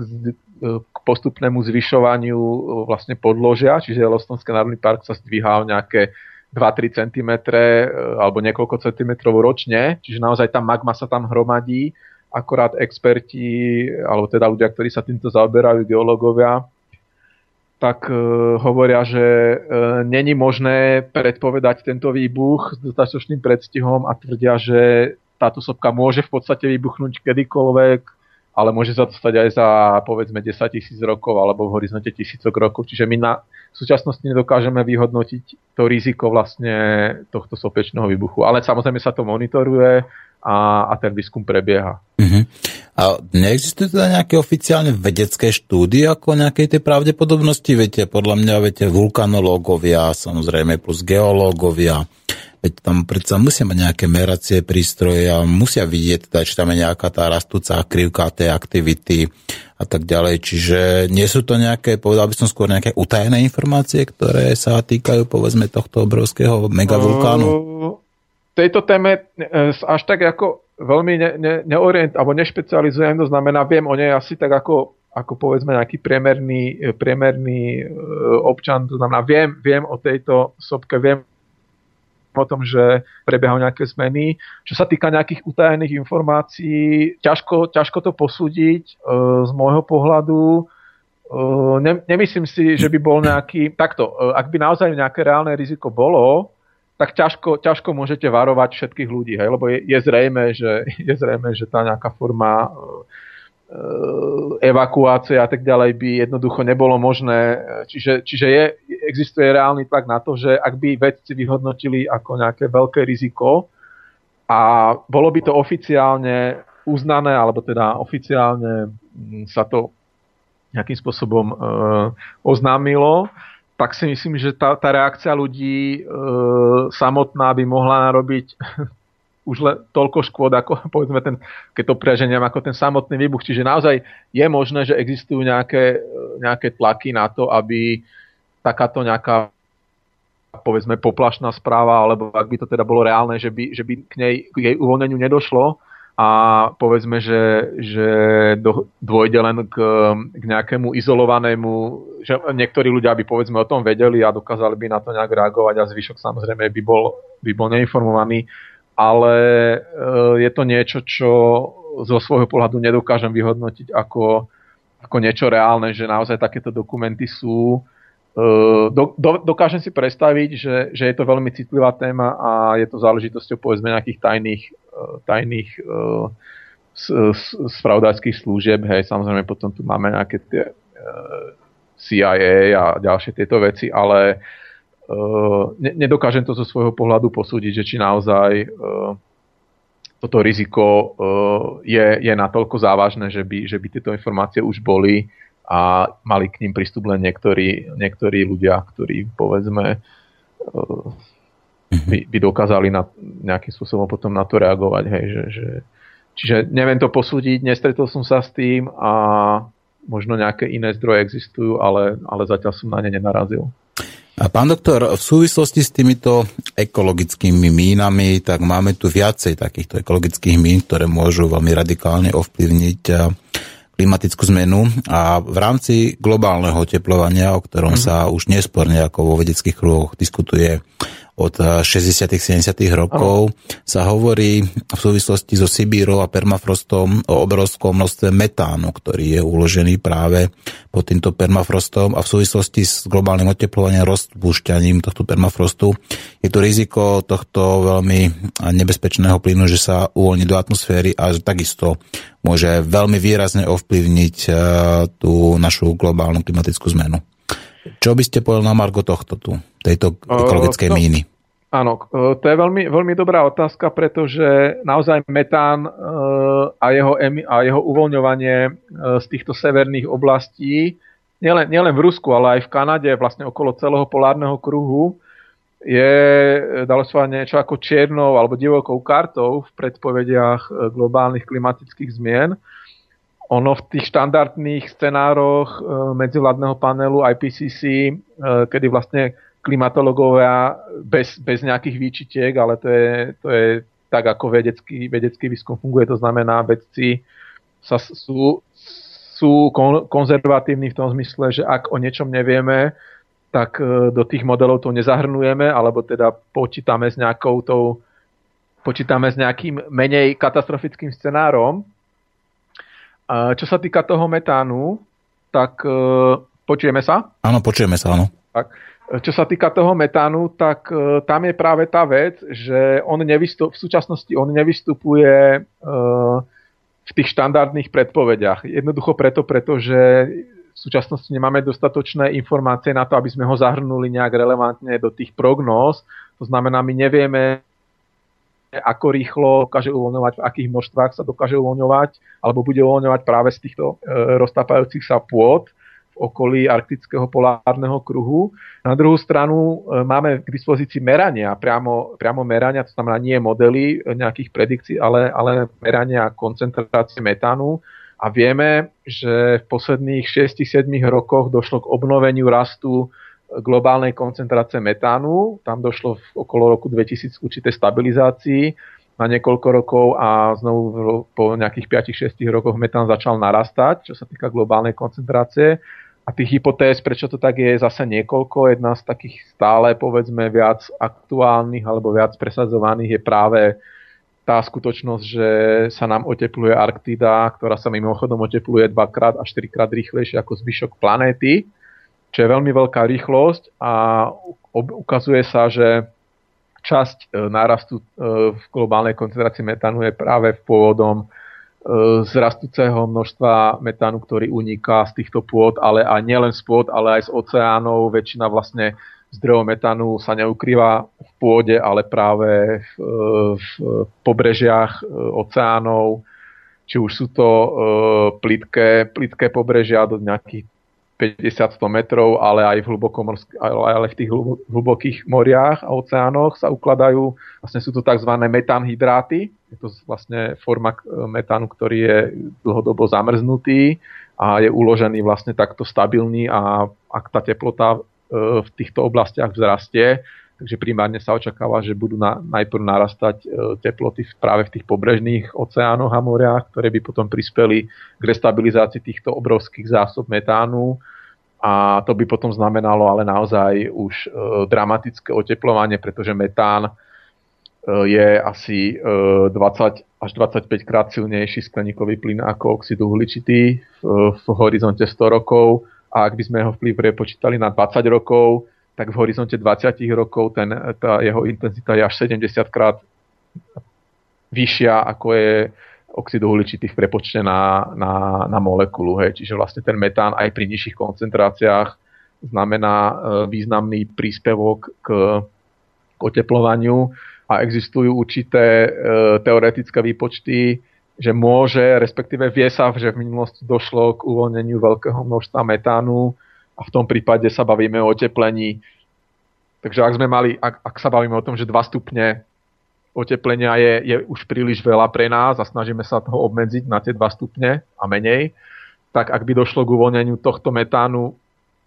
k postupnému zvyšovaniu e, vlastne podložia, čiže Yellowstoneský národný park sa zdvíha o nejaké 2-3 cm e, alebo niekoľko centimetrov ročne, čiže naozaj tá magma sa tam hromadí, akorát experti, alebo teda ľudia, ktorí sa týmto zaoberajú, geológovia, tak e, hovoria, že e, není možné predpovedať tento výbuch s dostatočným predstihom a tvrdia, že táto sopka môže v podstate vybuchnúť kedykoľvek, ale môže sa to stať aj za povedzme 10 tisíc rokov alebo v horizonte tisícok rokov. Čiže my na súčasnosti nedokážeme vyhodnotiť to riziko vlastne tohto sopečného výbuchu. Ale samozrejme sa to monitoruje a, a ten výskum prebieha. Uh-huh. A neexistuje teda nejaké oficiálne vedecké štúdie ako nejakej tej pravdepodobnosti? Viete, podľa mňa, viete, vulkanológovia, samozrejme plus geológovia, Veď tam predsa musia mať nejaké meracie prístroje a musia vidieť, teda, či tam je nejaká tá rastúca krivka tej aktivity a tak ďalej. Čiže nie sú to nejaké, povedal by som skôr nejaké utajené informácie, ktoré sa týkajú povedzme tohto obrovského megavulkánu? Uh, tejto téme e, až tak ako veľmi ne, ne, neorient, alebo nešpecializujem, to znamená, viem o nej asi tak ako, ako povedzme nejaký priemerný, e, priemerný e, občan, to znamená, viem, viem o tejto sopke, viem o tom, že prebiehajú nejaké zmeny. Čo sa týka nejakých utajených informácií, ťažko, ťažko to posúdiť e, z môjho pohľadu. E, ne, nemyslím si, že by bol nejaký... Takto, e, ak by naozaj nejaké reálne riziko bolo, tak ťažko, ťažko môžete varovať všetkých ľudí, hej? lebo je, je, zrejme, že, je zrejme, že tá nejaká forma evakuácie a tak ďalej by jednoducho nebolo možné. Čiže, čiže je, existuje reálny tlak na to, že ak by vedci vyhodnotili ako nejaké veľké riziko a bolo by to oficiálne uznané, alebo teda oficiálne mm, sa to nejakým spôsobom e, oznámilo, tak si myslím, že tá, tá reakcia ľudí e, samotná by mohla narobiť už le, toľko škôd, ako povedzme ten, keď to preženiem, ako ten samotný výbuch. Čiže naozaj je možné, že existujú nejaké, nejaké tlaky na to, aby takáto nejaká povedzme poplašná správa, alebo ak by to teda bolo reálne, že by, že by k, nej, k jej uvoľneniu nedošlo a povedzme, že, že do, dôjde len k, k nejakému izolovanému, že niektorí ľudia by povedzme o tom vedeli a dokázali by na to nejak reagovať a zvyšok samozrejme by bol, by bol neinformovaný ale e, je to niečo, čo zo svojho pohľadu nedokážem vyhodnotiť ako, ako niečo reálne, že naozaj takéto dokumenty sú. E, do, do, dokážem si predstaviť, že, že je to veľmi citlivá téma a je to záležitosťou povedzme nejakých tajných, e, tajných spravodajských služieb. Hej, samozrejme potom tu máme nejaké tie CIA a ďalšie tieto veci, ale Uh, nedokážem to zo svojho pohľadu posúdiť, že či naozaj uh, toto riziko uh, je, je natoľko závažné, že by, že by tieto informácie už boli a mali k ním prístup len niektorí, niektorí ľudia, ktorí povedzme by, by dokázali na, nejakým spôsobom potom na to reagovať. Hej, že, že, čiže neviem to posúdiť, nestretol som sa s tým a možno nejaké iné zdroje existujú, ale, ale zatiaľ som na ne nenarazil. A pán doktor, v súvislosti s týmito ekologickými mínami, tak máme tu viacej takýchto ekologických mín, ktoré môžu veľmi radikálne ovplyvniť eh, klimatickú zmenu a v rámci globálneho oteplovania, o ktorom mm-hmm. sa už nesporne ako vo vedeckých kruhoch diskutuje od 60. 70. rokov sa hovorí v súvislosti so Sibírou a permafrostom o obrovskom množstve metánu, ktorý je uložený práve pod týmto permafrostom a v súvislosti s globálnym oteplovaním rozpúšťaním tohto permafrostu je tu riziko tohto veľmi nebezpečného plynu, že sa uvoľní do atmosféry a že takisto môže veľmi výrazne ovplyvniť eh, tú našu globálnu klimatickú zmenu. Čo by ste povedal na Margo tohto tu, tejto ekologickej uh, no, míny? Áno, to je veľmi, veľmi dobrá otázka, pretože naozaj metán a jeho, a jeho uvoľňovanie z týchto severných oblastí, nielen, nielen v Rusku, ale aj v Kanade, vlastne okolo celého polárneho kruhu, je, dalo sa niečo ako čiernou alebo divokou kartou v predpovediach globálnych klimatických zmien. Ono v tých štandardných scenároch e, medzivládneho panelu IPCC, e, kedy vlastne klimatológovia bez, bez nejakých výčitiek, ale to je, to je tak, ako vedecký, vedecký výskum funguje. To znamená, vedci sa, sú, sú kon, konzervatívni v tom zmysle, že ak o niečom nevieme, tak e, do tých modelov to nezahrnujeme, alebo teda počítame s nejakou tou počítame s nejakým menej katastrofickým scenárom, čo sa týka toho metánu, tak e, počujeme sa? Áno, počujeme sa, áno. Tak, čo sa týka toho metánu, tak e, tam je práve tá vec, že on nevystup, v súčasnosti on nevystupuje e, v tých štandardných predpovediach. Jednoducho preto, pretože v súčasnosti nemáme dostatočné informácie na to, aby sme ho zahrnuli nejak relevantne do tých prognóz. To znamená, my nevieme ako rýchlo dokáže uvoľňovať, v akých množstvách sa dokáže uvoľňovať, alebo bude uvoľňovať práve z týchto e, roztápajúcich sa pôd v okolí arktického polárneho kruhu. Na druhú stranu e, máme k dispozícii merania, priamo, priamo merania, to znamená nie modely nejakých predikcií, ale, ale merania koncentrácie metánu, A vieme, že v posledných 6-7 rokoch došlo k obnoveniu rastu globálnej koncentrácie metánu. Tam došlo v okolo roku 2000 k určitej stabilizácii na niekoľko rokov a znovu po nejakých 5-6 rokoch metán začal narastať, čo sa týka globálnej koncentrácie. A tých hypotéz, prečo to tak je, je zase niekoľko. Jedna z takých stále, povedzme, viac aktuálnych alebo viac presadzovaných je práve tá skutočnosť, že sa nám otepluje Arktida, ktorá sa mimochodom otepluje dvakrát až štyrikrát rýchlejšie ako zvyšok planéty čo je veľmi veľká rýchlosť a ukazuje sa, že časť e, nárastu e, v globálnej koncentrácii metánu je práve v pôvodom e, z rastúceho množstva metánu, ktorý uniká z týchto pôd, ale aj nielen z pôd, ale aj z oceánov. Väčšina vlastne zdrojov metánu sa neukrýva v pôde, ale práve v, v pobrežiach oceánov, či už sú to plitké, plitké pobrežia do nejakých 50-100 metrov, ale aj v, ale, v tých hlbokých moriach a oceánoch sa ukladajú, vlastne sú to tzv. metánhydráty, je to vlastne forma metánu, ktorý je dlhodobo zamrznutý a je uložený vlastne takto stabilný a ak tá teplota e, v týchto oblastiach vzrastie, takže primárne sa očakáva, že budú na, najprv narastať e, teploty práve v tých pobrežných oceánoch a moriach, ktoré by potom prispeli k restabilizácii týchto obrovských zásob metánu. A to by potom znamenalo ale naozaj už e, dramatické oteplovanie, pretože metán e, je asi e, 20 až 25 krát silnejší skleníkový plyn ako oxid uhličitý v, v horizonte 100 rokov. A ak by sme jeho vplyv prepočítali na 20 rokov, tak v horizonte 20 rokov ten, tá jeho intenzita je až 70 krát vyššia ako je oxid uhličitý v prepočte na, na, na molekulu. Hej. Čiže vlastne ten metán aj pri nižších koncentráciách znamená e, významný príspevok k, k oteplovaniu a existujú určité e, teoretické výpočty, že môže, respektíve vie sa, že v minulosti došlo k uvoľneniu veľkého množstva metánu a v tom prípade sa bavíme o oteplení. Takže ak sme mali, ak, ak sa bavíme o tom, že 2 stupne oteplenia je, je už príliš veľa pre nás a snažíme sa toho obmedziť na tie 2 stupne a menej, tak ak by došlo k uvoľneniu tohto metánu,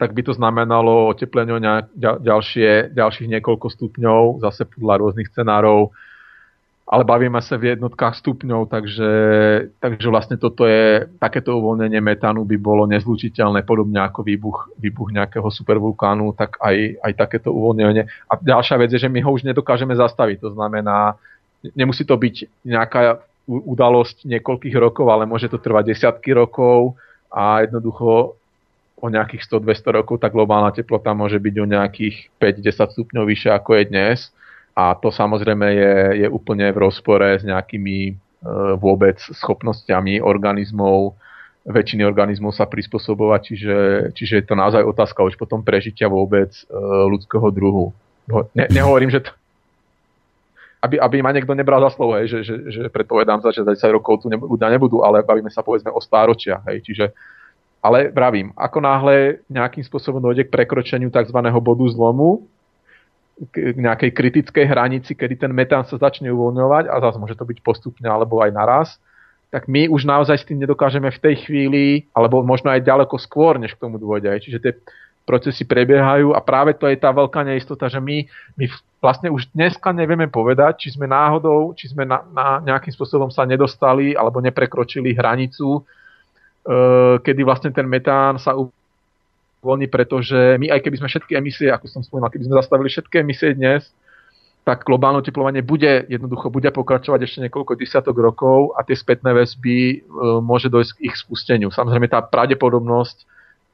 tak by to znamenalo oteplenie ďalšie, ďalších niekoľko stupňov, zase podľa rôznych scenárov, ale bavíme sa v jednotkách stupňov, takže, takže vlastne toto je, takéto uvoľnenie metánu by bolo nezlučiteľné, podobne ako výbuch, výbuch nejakého supervulkánu, tak aj, aj takéto uvoľnenie. A ďalšia vec je, že my ho už nedokážeme zastaviť, to znamená, nemusí to byť nejaká udalosť niekoľkých rokov, ale môže to trvať desiatky rokov a jednoducho o nejakých 100-200 rokov tá globálna teplota môže byť o nejakých 5-10 stupňov vyššia ako je dnes a to samozrejme je, je úplne v rozpore s nejakými e, vôbec schopnosťami organizmov, väčšiny organizmov sa prispôsobovať, čiže, čiže je to naozaj otázka už potom prežitia vôbec e, ľudského druhu. Ne, nehovorím, že to, aby, aby ma niekto nebral za slovo, hej, že, že, že predpovedám za 10 rokov tu nebudú, nebudú, ale bavíme sa povedzme o stáročia. Hej, čiže, ale vravím, ako náhle nejakým spôsobom dojde k prekročeniu tzv. bodu zlomu, k nejakej kritickej hranici, kedy ten metán sa začne uvoľňovať a zase môže to byť postupne alebo aj naraz, tak my už naozaj s tým nedokážeme v tej chvíli, alebo možno aj ďaleko skôr, než k tomu dôjde. Čiže tie procesy prebiehajú a práve to je tá veľká neistota, že my, my vlastne už dneska nevieme povedať, či sme náhodou, či sme na, na nejakým spôsobom sa nedostali alebo neprekročili hranicu, e, kedy vlastne ten metán sa voľný, pretože my aj keby sme všetky emisie, ako som spomínal, keby sme zastavili všetky emisie dnes, tak globálne oteplovanie bude jednoducho bude pokračovať ešte niekoľko desiatok rokov a tie spätné väzby e, môže dojsť k ich spusteniu. Samozrejme tá pravdepodobnosť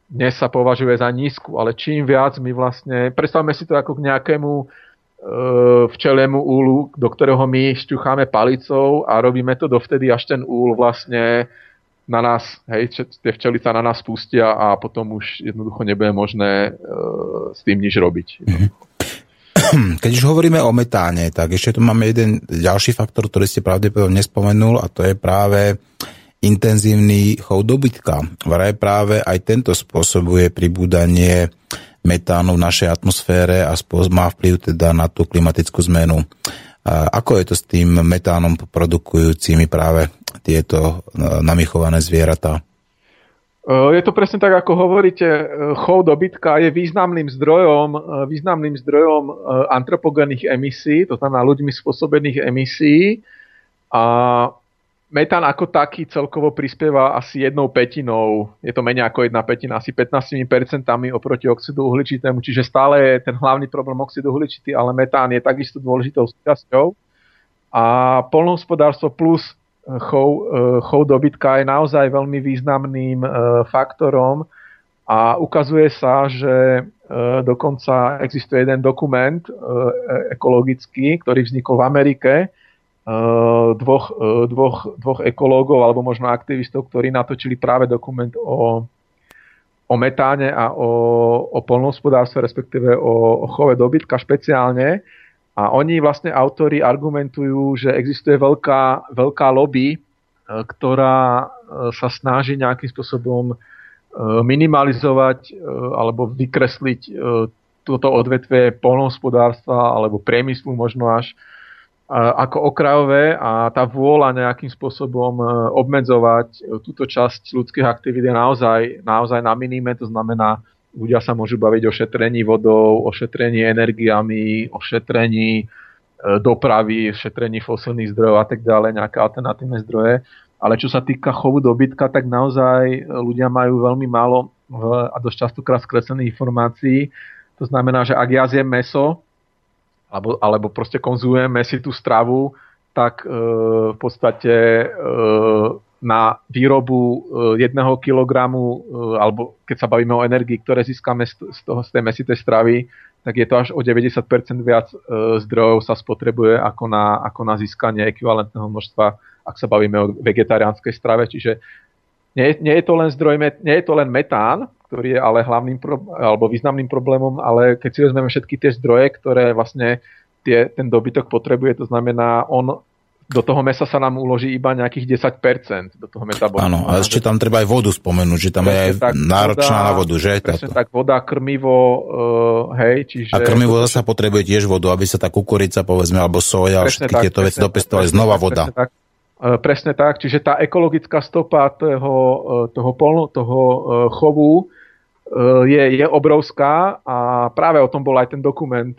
dnes sa považuje za nízku, ale čím viac my vlastne, predstavme si to ako k nejakému e, včeliemu úlu, do ktorého my šťucháme palicou a robíme to dovtedy, až ten úl vlastne na nás, hej, tie včely sa na nás pustia a potom už jednoducho nebude možné e, s tým nič robiť. Mhm. Keď už hovoríme o metáne, tak ešte tu máme jeden ďalší faktor, ktorý ste pravdepodobne nespomenul a to je práve intenzívny chov dobytka. Vraj práve aj tento spôsobuje pribúdanie metánu v našej atmosfére a má vplyv teda na tú klimatickú zmenu. Ako je to s tým metánom produkujúcimi práve tieto e, namichované zvieratá? Je to presne tak, ako hovoríte, chov dobytka je významným zdrojom, významným zdrojom antropogénnych emisí, to znamená ľuďmi spôsobených emisí. A metán ako taký celkovo prispieva asi jednou petinou, je to menej ako jedna petina, asi 15% oproti oxidu uhličitému, čiže stále je ten hlavný problém oxidu uhličitý, ale metán je takisto dôležitou súčasťou. A polnohospodárstvo plus eh, chov, eh, chov dobytka je naozaj veľmi významným eh, faktorom. A ukazuje sa, že dokonca existuje jeden dokument ekologický, ktorý vznikol v Amerike, dvoch, eh, dvoch, dvoch ekológov alebo možno aktivistov, ktorí natočili práve dokument o, o metáne a o, o polnohospodárstve, respektíve o, o chove dobytka špeciálne. A oni vlastne autori argumentujú, že existuje veľká, veľká lobby, eh, ktorá sa snaží nejakým spôsobom minimalizovať alebo vykresliť toto odvetvie polnohospodárstva alebo priemyslu možno až ako okrajové a tá vôľa nejakým spôsobom e, obmedzovať e, túto časť ľudských aktivít je naozaj, naozaj na minime, to znamená, ľudia sa môžu baviť o šetrení vodou, o šetrení energiami, o šetrení e, dopravy, šetrení fosilných zdrojov a tak ďalej, nejaké alternatívne zdroje. Ale čo sa týka chovu dobytka, tak naozaj ľudia majú veľmi málo a dosť častokrát skreslených informácií. To znamená, že ak ja zjem meso, alebo, alebo proste konzumujeme si tú stravu, tak e, v podstate e, na výrobu e, jedného kilogramu, e, alebo keď sa bavíme o energii, ktoré získame z, toho, z tej mesitej stravy, tak je to až o 90% viac e, zdrojov sa spotrebuje ako na, ako na získanie ekvivalentného množstva, ak sa bavíme o vegetariánskej strave. Čiže nie, nie, je to len zdroj, nie je to len metán, ktorý je ale hlavným pro, alebo významným problémom, ale keď si vezmeme všetky tie zdroje, ktoré vlastne tie, ten dobytok potrebuje, to znamená, on do toho mesa sa nám uloží iba nejakých 10% do toho metabolizmu. Áno, a ešte tam treba aj vodu spomenúť, že tam presne je aj náročná voda, na vodu, že? Presne táto. tak, voda, krmivo, uh, hej, čiže... A krmivo zase potrebuje tiež vodu, aby sa tá kukurica, povedzme, alebo soja, všetky tak, tieto veci dopestovali, znova voda. Tak, presne tak, čiže tá ekologická stopa toho, uh, toho, polno, toho uh, chovu je, je obrovská a práve o tom bol aj ten dokument,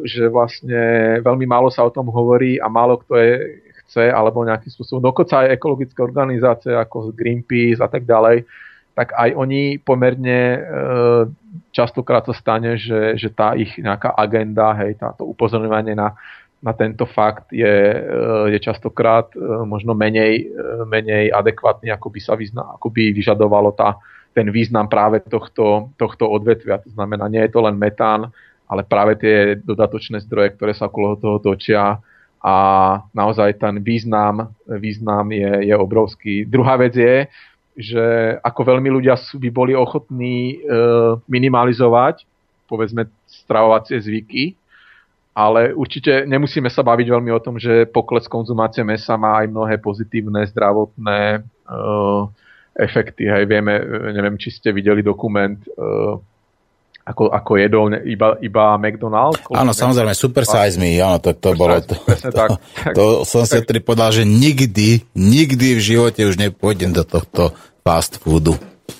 že vlastne veľmi málo sa o tom hovorí a málo kto je chce alebo nejakým spôsobom, dokonca aj ekologické organizácie ako Greenpeace a tak ďalej, tak aj oni pomerne častokrát sa stane, že, že tá ich nejaká agenda, hej, táto upozorňovanie na, na tento fakt je, je častokrát možno menej, menej adekvátny, ako by sa vyzna, ako by vyžadovalo tá, ten význam práve tohto, tohto odvetvia. To znamená, nie je to len metán, ale práve tie dodatočné zdroje, ktoré sa okolo toho točia a naozaj ten význam, význam je, je obrovský. Druhá vec je, že ako veľmi ľudia by boli ochotní minimalizovať, povedzme, stravovacie zvyky, ale určite nemusíme sa baviť veľmi o tom, že pokles konzumácie mesa má aj mnohé pozitívne zdravotné e, efekty. Hej, vieme, neviem, či ste videli dokument uh, ako, ako jedol iba, iba McDonald's. Áno, samozrejme, Super Size Me, áno, to, to bolo, to, to, to, to som si tedy povedal, že nikdy, nikdy v živote už nepôjdem do tohto fast foodu.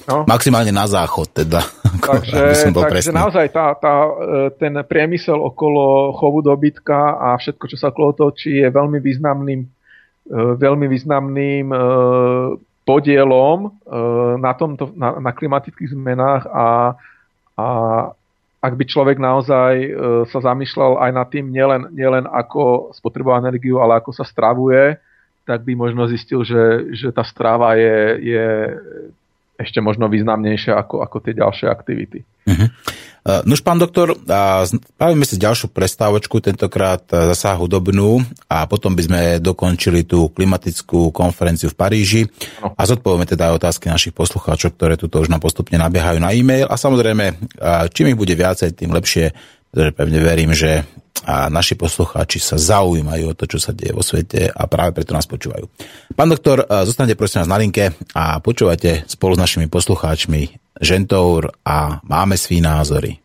No. Maximálne na záchod teda. Takže, takže naozaj tá, tá, e, ten priemysel okolo chovu dobytka a všetko, čo sa okolo točí, je veľmi významným, e, veľmi významným podielom e, na, tomto, na, na klimatických zmenách a, a ak by človek naozaj sa zamýšľal aj nad tým, nielen, nielen ako spotrebuje energiu, ale ako sa stravuje, tak by možno zistil, že, že tá strava je, je ešte možno významnejšia ako, ako tie ďalšie aktivity. Uh-huh. Nož, pán doktor, spravíme si ďalšiu prestávočku, tentokrát zasa hudobnú a potom by sme dokončili tú klimatickú konferenciu v Paríži no. a zodpovieme teda aj otázky našich poslucháčov, ktoré tuto už nám postupne nabiehajú na e-mail a samozrejme, čím ich bude viacej, tým lepšie, pretože pevne verím, že a naši poslucháči sa zaujímajú o to, čo sa deje vo svete a práve preto nás počúvajú. Pán doktor, zostanete prosím nás na linke a počúvate spolu s našimi poslucháčmi Žentour a máme svý názory.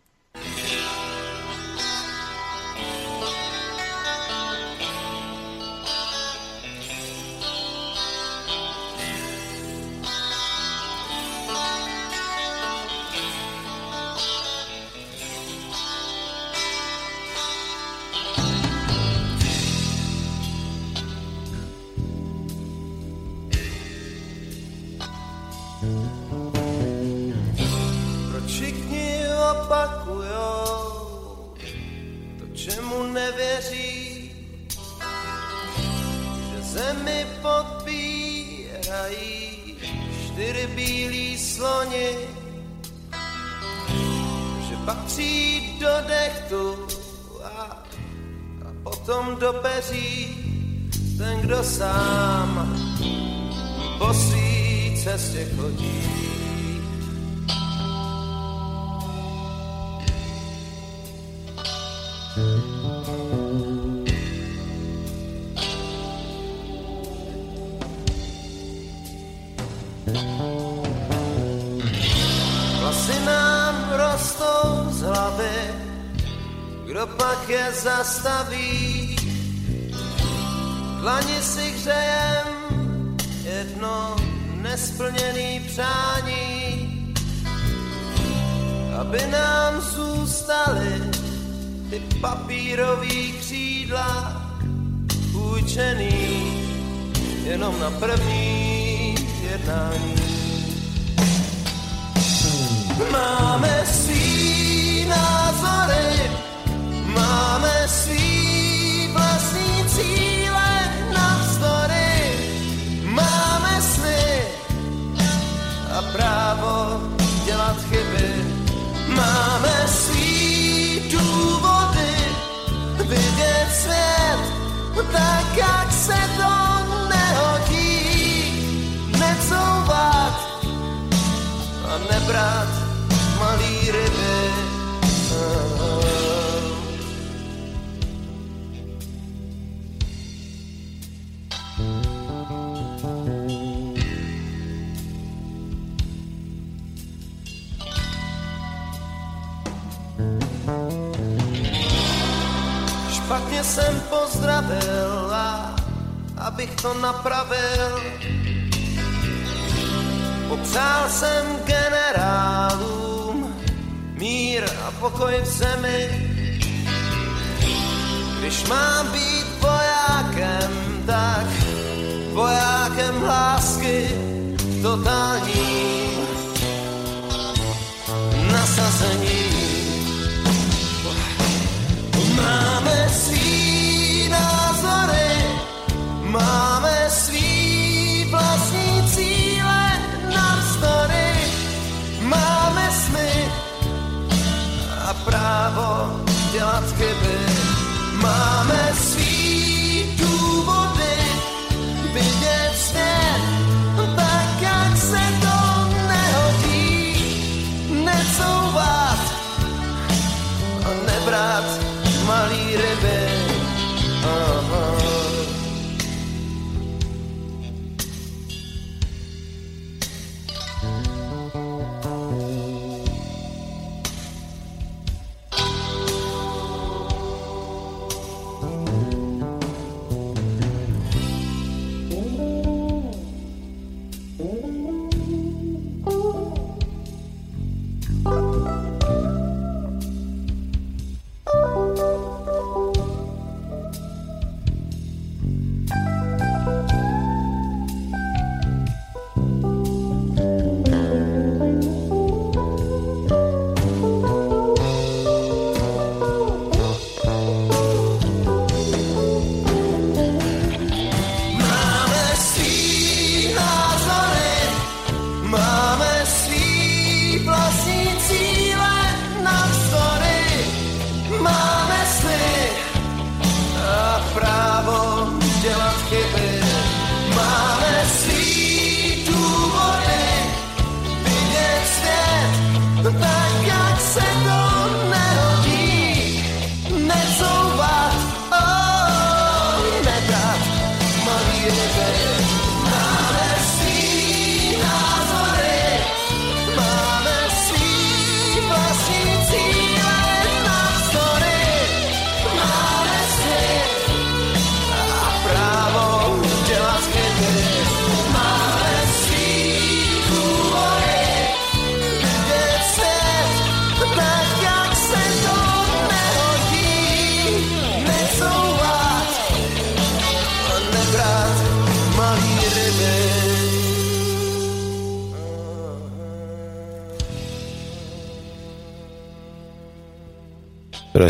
odhodlaním, nasazením. Máme svý názory, máme svý vlastní cíle navzdory, máme sny a právo dělat chyby.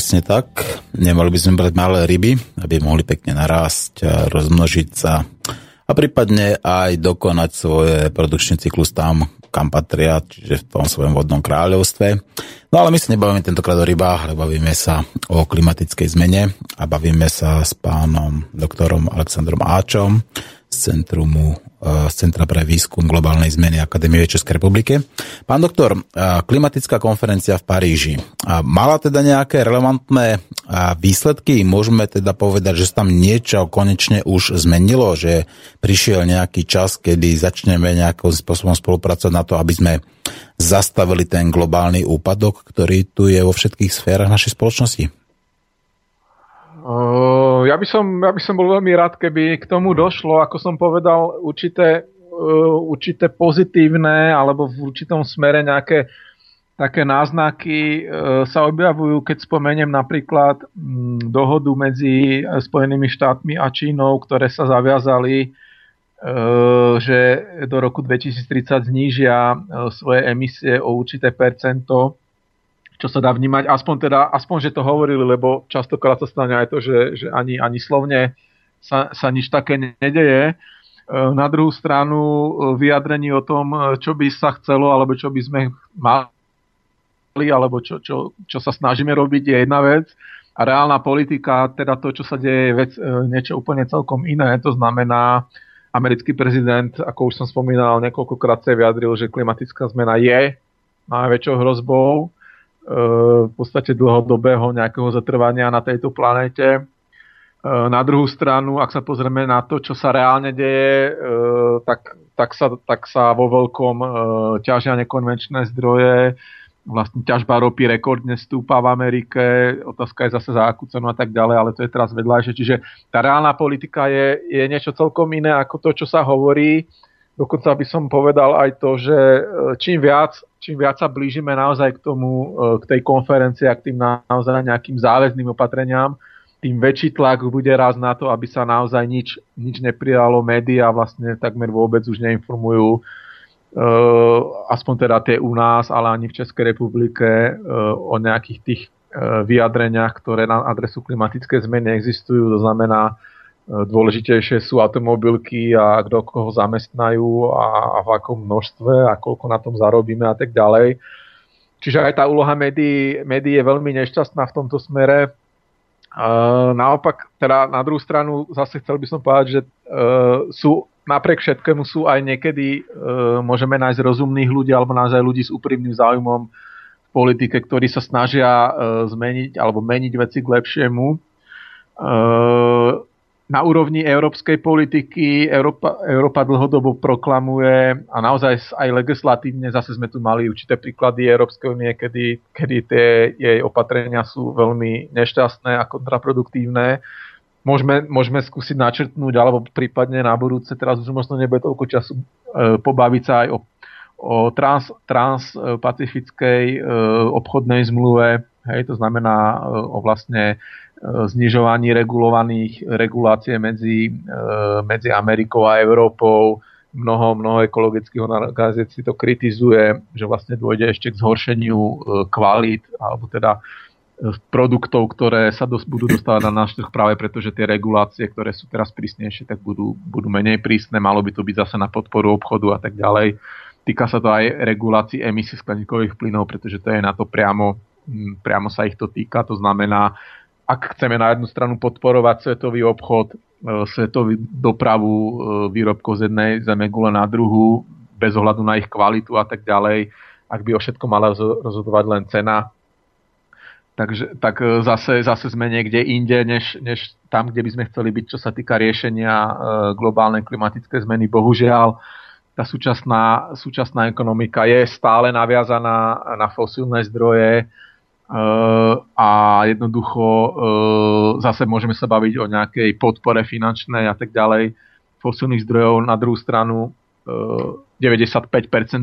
Presne tak. Nemali by sme brať malé ryby, aby mohli pekne narásť a rozmnožiť sa a prípadne aj dokonať svoje produkčný cyklus tam, kam patria, čiže v tom svojom vodnom kráľovstve. No ale my sa nebavíme tentokrát o rybách, ale bavíme sa o klimatickej zmene a bavíme sa s pánom doktorom Alexandrom Áčom z Centrumu z Centra pre výskum globálnej zmeny Akadémie Českej republiky. Pán doktor, klimatická konferencia v Paríži mala teda nejaké relevantné výsledky? Môžeme teda povedať, že sa tam niečo konečne už zmenilo, že prišiel nejaký čas, kedy začneme nejakým spôsobom spolupracovať na to, aby sme zastavili ten globálny úpadok, ktorý tu je vo všetkých sférach našej spoločnosti? Ja, by som, ja by som bol veľmi rád, keby k tomu došlo, ako som povedal, určité, určité pozitívne alebo v určitom smere nejaké také náznaky sa objavujú, keď spomeniem napríklad dohodu medzi Spojenými štátmi a Čínou, ktoré sa zaviazali, že do roku 2030 znížia svoje emisie o určité percento čo sa dá vnímať, aspoň teda, aspoň, že to hovorili, lebo častokrát sa stane aj to, že, že ani, ani slovne sa, sa nič také nedeje. E, na druhú stranu e, vyjadrení o tom, e, čo by sa chcelo, alebo čo by sme mali, alebo čo, čo, čo sa snažíme robiť, je jedna vec. A reálna politika, teda to, čo sa deje, je vec, niečo úplne celkom iné. To znamená, americký prezident, ako už som spomínal, niekoľkokrát sa vyjadril, že klimatická zmena je najväčšou hrozbou v podstate dlhodobého nejakého zatrvania na tejto planete. E, na druhú stranu, ak sa pozrieme na to, čo sa reálne deje, e, tak, tak, sa, tak sa vo veľkom e, ťažia nekonvenčné zdroje. Vlastne ťažba ropy rekordne stúpa v Amerike. Otázka je zase za akú cenu a tak ďalej, ale to je teraz vedľajšie. Čiže tá reálna politika je, je niečo celkom iné ako to, čo sa hovorí. Dokonca by som povedal aj to, že čím viac čím viac sa blížime naozaj k tomu, e, k tej konferencii a k tým naozaj nejakým záväzným opatreniam, tým väčší tlak bude raz na to, aby sa naozaj nič, nič neprijalo. Média vlastne takmer vôbec už neinformujú, uh, aspoň teda tie u nás, ale ani v Českej republike, uh, o nejakých tých vyjadreniach, ktoré na adresu klimatické zmeny existujú. To znamená, Dôležitejšie sú automobilky a kto koho zamestnajú a, v akom množstve a koľko na tom zarobíme a tak ďalej. Čiže aj tá úloha médií, médií je veľmi nešťastná v tomto smere. Uh, naopak, teda na druhú stranu zase chcel by som povedať, že uh, sú napriek všetkému sú aj niekedy uh, môžeme nájsť rozumných ľudí alebo naozaj ľudí s úprimným záujmom v politike, ktorí sa snažia uh, zmeniť alebo meniť veci k lepšiemu. Uh, na úrovni európskej politiky Európa, Európa dlhodobo proklamuje a naozaj aj legislatívne zase sme tu mali určité príklady Európskej únie, kedy, kedy tie jej opatrenia sú veľmi nešťastné a kontraproduktívne. Môžeme, môžeme skúsiť načrtnúť, alebo prípadne na budúce, teraz už možno nebude toľko času, e, pobaviť sa aj o, o trans, transpacifickej e, obchodnej zmluve, hej, to znamená e, o vlastne znižovaní regulovaných regulácie medzi, e, medzi Amerikou a Európou. Mnoho, mnoho ekologických organizácií to kritizuje, že vlastne dôjde ešte k zhoršeniu e, kvalít, alebo teda e, produktov, ktoré sa dos- budú dostávať na náš trh práve preto, že tie regulácie, ktoré sú teraz prísnejšie, tak budú, budú menej prísne, malo by to byť zase na podporu obchodu a tak ďalej. Týka sa to aj regulácií emisí skleníkových plynov, pretože to je na to priamo, priamo sa ich to týka. To znamená, ak chceme na jednu stranu podporovať svetový obchod, e, svetovú dopravu e, výrobkov z jednej zemegule na druhú, bez ohľadu na ich kvalitu a tak ďalej, ak by o všetko mala rozhodovať len cena, takže, tak e, zase, zase sme niekde inde, než, než tam, kde by sme chceli byť, čo sa týka riešenia globálnej klimatické zmeny. Bohužiaľ, tá súčasná, súčasná ekonomika je stále naviazaná na fosílne zdroje, a jednoducho zase môžeme sa baviť o nejakej podpore finančnej a tak ďalej fosilných zdrojov. Na druhú stranu 95%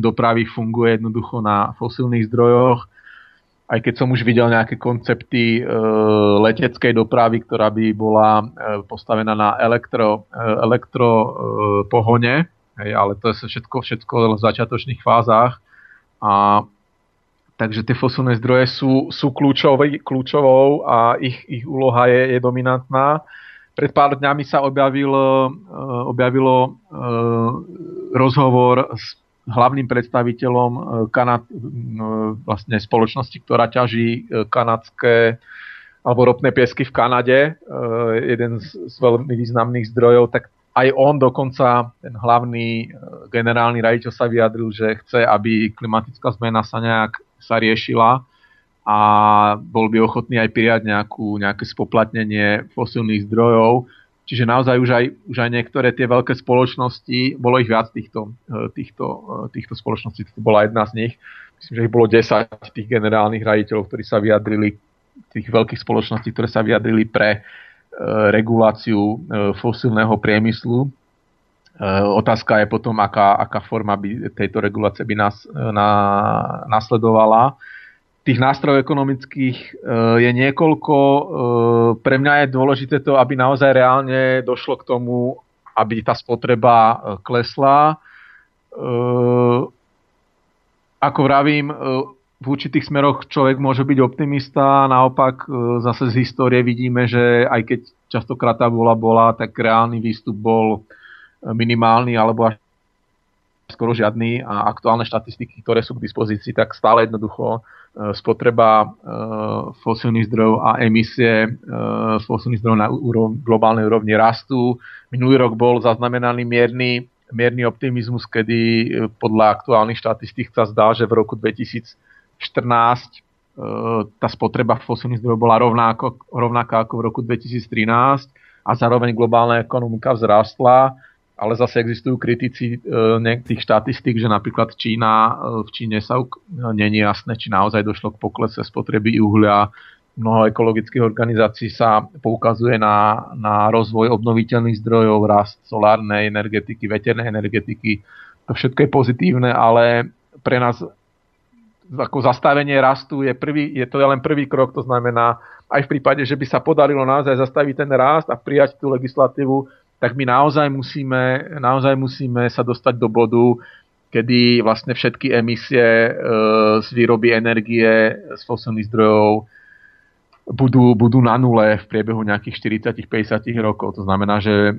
dopravy funguje jednoducho na fosilných zdrojoch. Aj keď som už videl nejaké koncepty leteckej dopravy, ktorá by bola postavená na elektro, elektro pohone, ale to je všetko, všetko v začiatočných fázach. A takže tie fosilné zdroje sú, sú kľúčový, kľúčovou a ich, ich úloha je, je dominantná. Pred pár dňami sa objavil, uh, objavilo uh, rozhovor s hlavným predstaviteľom uh, Kanad, vlastne spoločnosti, ktorá ťaží kanadské alebo ropné piesky v Kanade, jeden z, z veľmi významných zdrojov, tak aj on dokonca, ten hlavný generálny raditeľ sa vyjadril, že chce, aby klimatická zmena sa nejak sa riešila a bol by ochotný aj prijať nejakú, nejaké spoplatnenie fosilných zdrojov. Čiže naozaj už aj, už aj niektoré tie veľké spoločnosti, bolo ich viac týchto, týchto, týchto spoločností, to bola jedna z nich, myslím, že ich bolo 10 tých generálnych raditeľov, ktorí sa vyjadrili, tých veľkých spoločností, ktoré sa vyjadrili pre reguláciu e, fosilného priemyslu. E, otázka je potom, aká, aká forma by tejto regulácie by nás e, na, nasledovala. Tých nástrojov ekonomických je niekoľko. Pre mňa je dôležité to, aby naozaj reálne došlo k tomu, aby tá spotreba klesla. Ako vravím, v určitých smeroch človek môže byť optimista, naopak e, zase z histórie vidíme, že aj keď častokrát tá bola bola, tak reálny výstup bol e, minimálny alebo až skoro žiadny a aktuálne štatistiky, ktoré sú k dispozícii, tak stále jednoducho e, spotreba fosílnych zdrojov a emisie fosílnych zdrojov na globálnej úrovni rastú. Minulý rok bol zaznamenaný mierny, mierny optimizmus, kedy podľa aktuálnych štatistík sa zdá, že v roku 2000 2014 e, tá spotreba fosílnych zdrojov bola rovnako, rovnaká ako v roku 2013 a zároveň globálna ekonomika vzrástla, ale zase existujú kritici e, tých štatistík, že napríklad Čína, e, v Číne sa není jasné, či naozaj došlo k poklese spotreby uhlia. Mnoho ekologických organizácií sa poukazuje na, na rozvoj obnoviteľných zdrojov, rast solárnej energetiky, veternej energetiky. To všetko je pozitívne, ale pre nás ako zastavenie rastu je, prvý, je to len prvý krok, to znamená aj v prípade, že by sa podarilo naozaj zastaviť ten rast a prijať tú legislatívu, tak my naozaj musíme, naozaj musíme sa dostať do bodu, kedy vlastne všetky emisie e, z výroby energie z fosilných zdrojov budú, budú na nule v priebehu nejakých 40-50 rokov. To znamená, že e,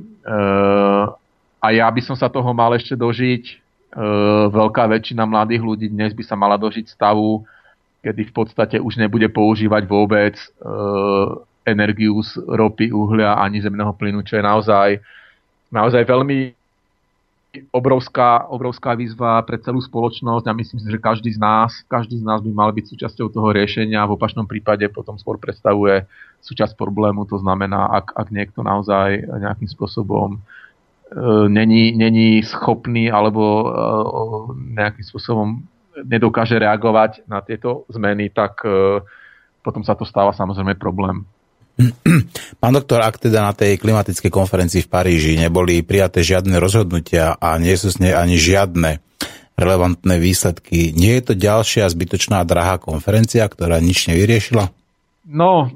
a ja by som sa toho mal ešte dožiť E, veľká väčšina mladých ľudí dnes by sa mala dožiť stavu, kedy v podstate už nebude používať vôbec e, energiu z ropy, uhlia ani zemného plynu, čo je naozaj, naozaj veľmi obrovská, obrovská výzva pre celú spoločnosť a myslím si, že každý z nás, každý z nás by mal byť súčasťou toho riešenia a v opačnom prípade potom skôr predstavuje súčasť problému, to znamená, ak, ak niekto naozaj nejakým spôsobom E, není, není schopný alebo e, nejakým spôsobom nedokáže reagovať na tieto zmeny, tak e, potom sa to stáva samozrejme problém. Pán doktor, ak teda na tej klimatickej konferencii v Paríži neboli prijaté žiadne rozhodnutia a nie sú s nej ani žiadne relevantné výsledky, nie je to ďalšia zbytočná drahá konferencia, ktorá nič nevyriešila? No,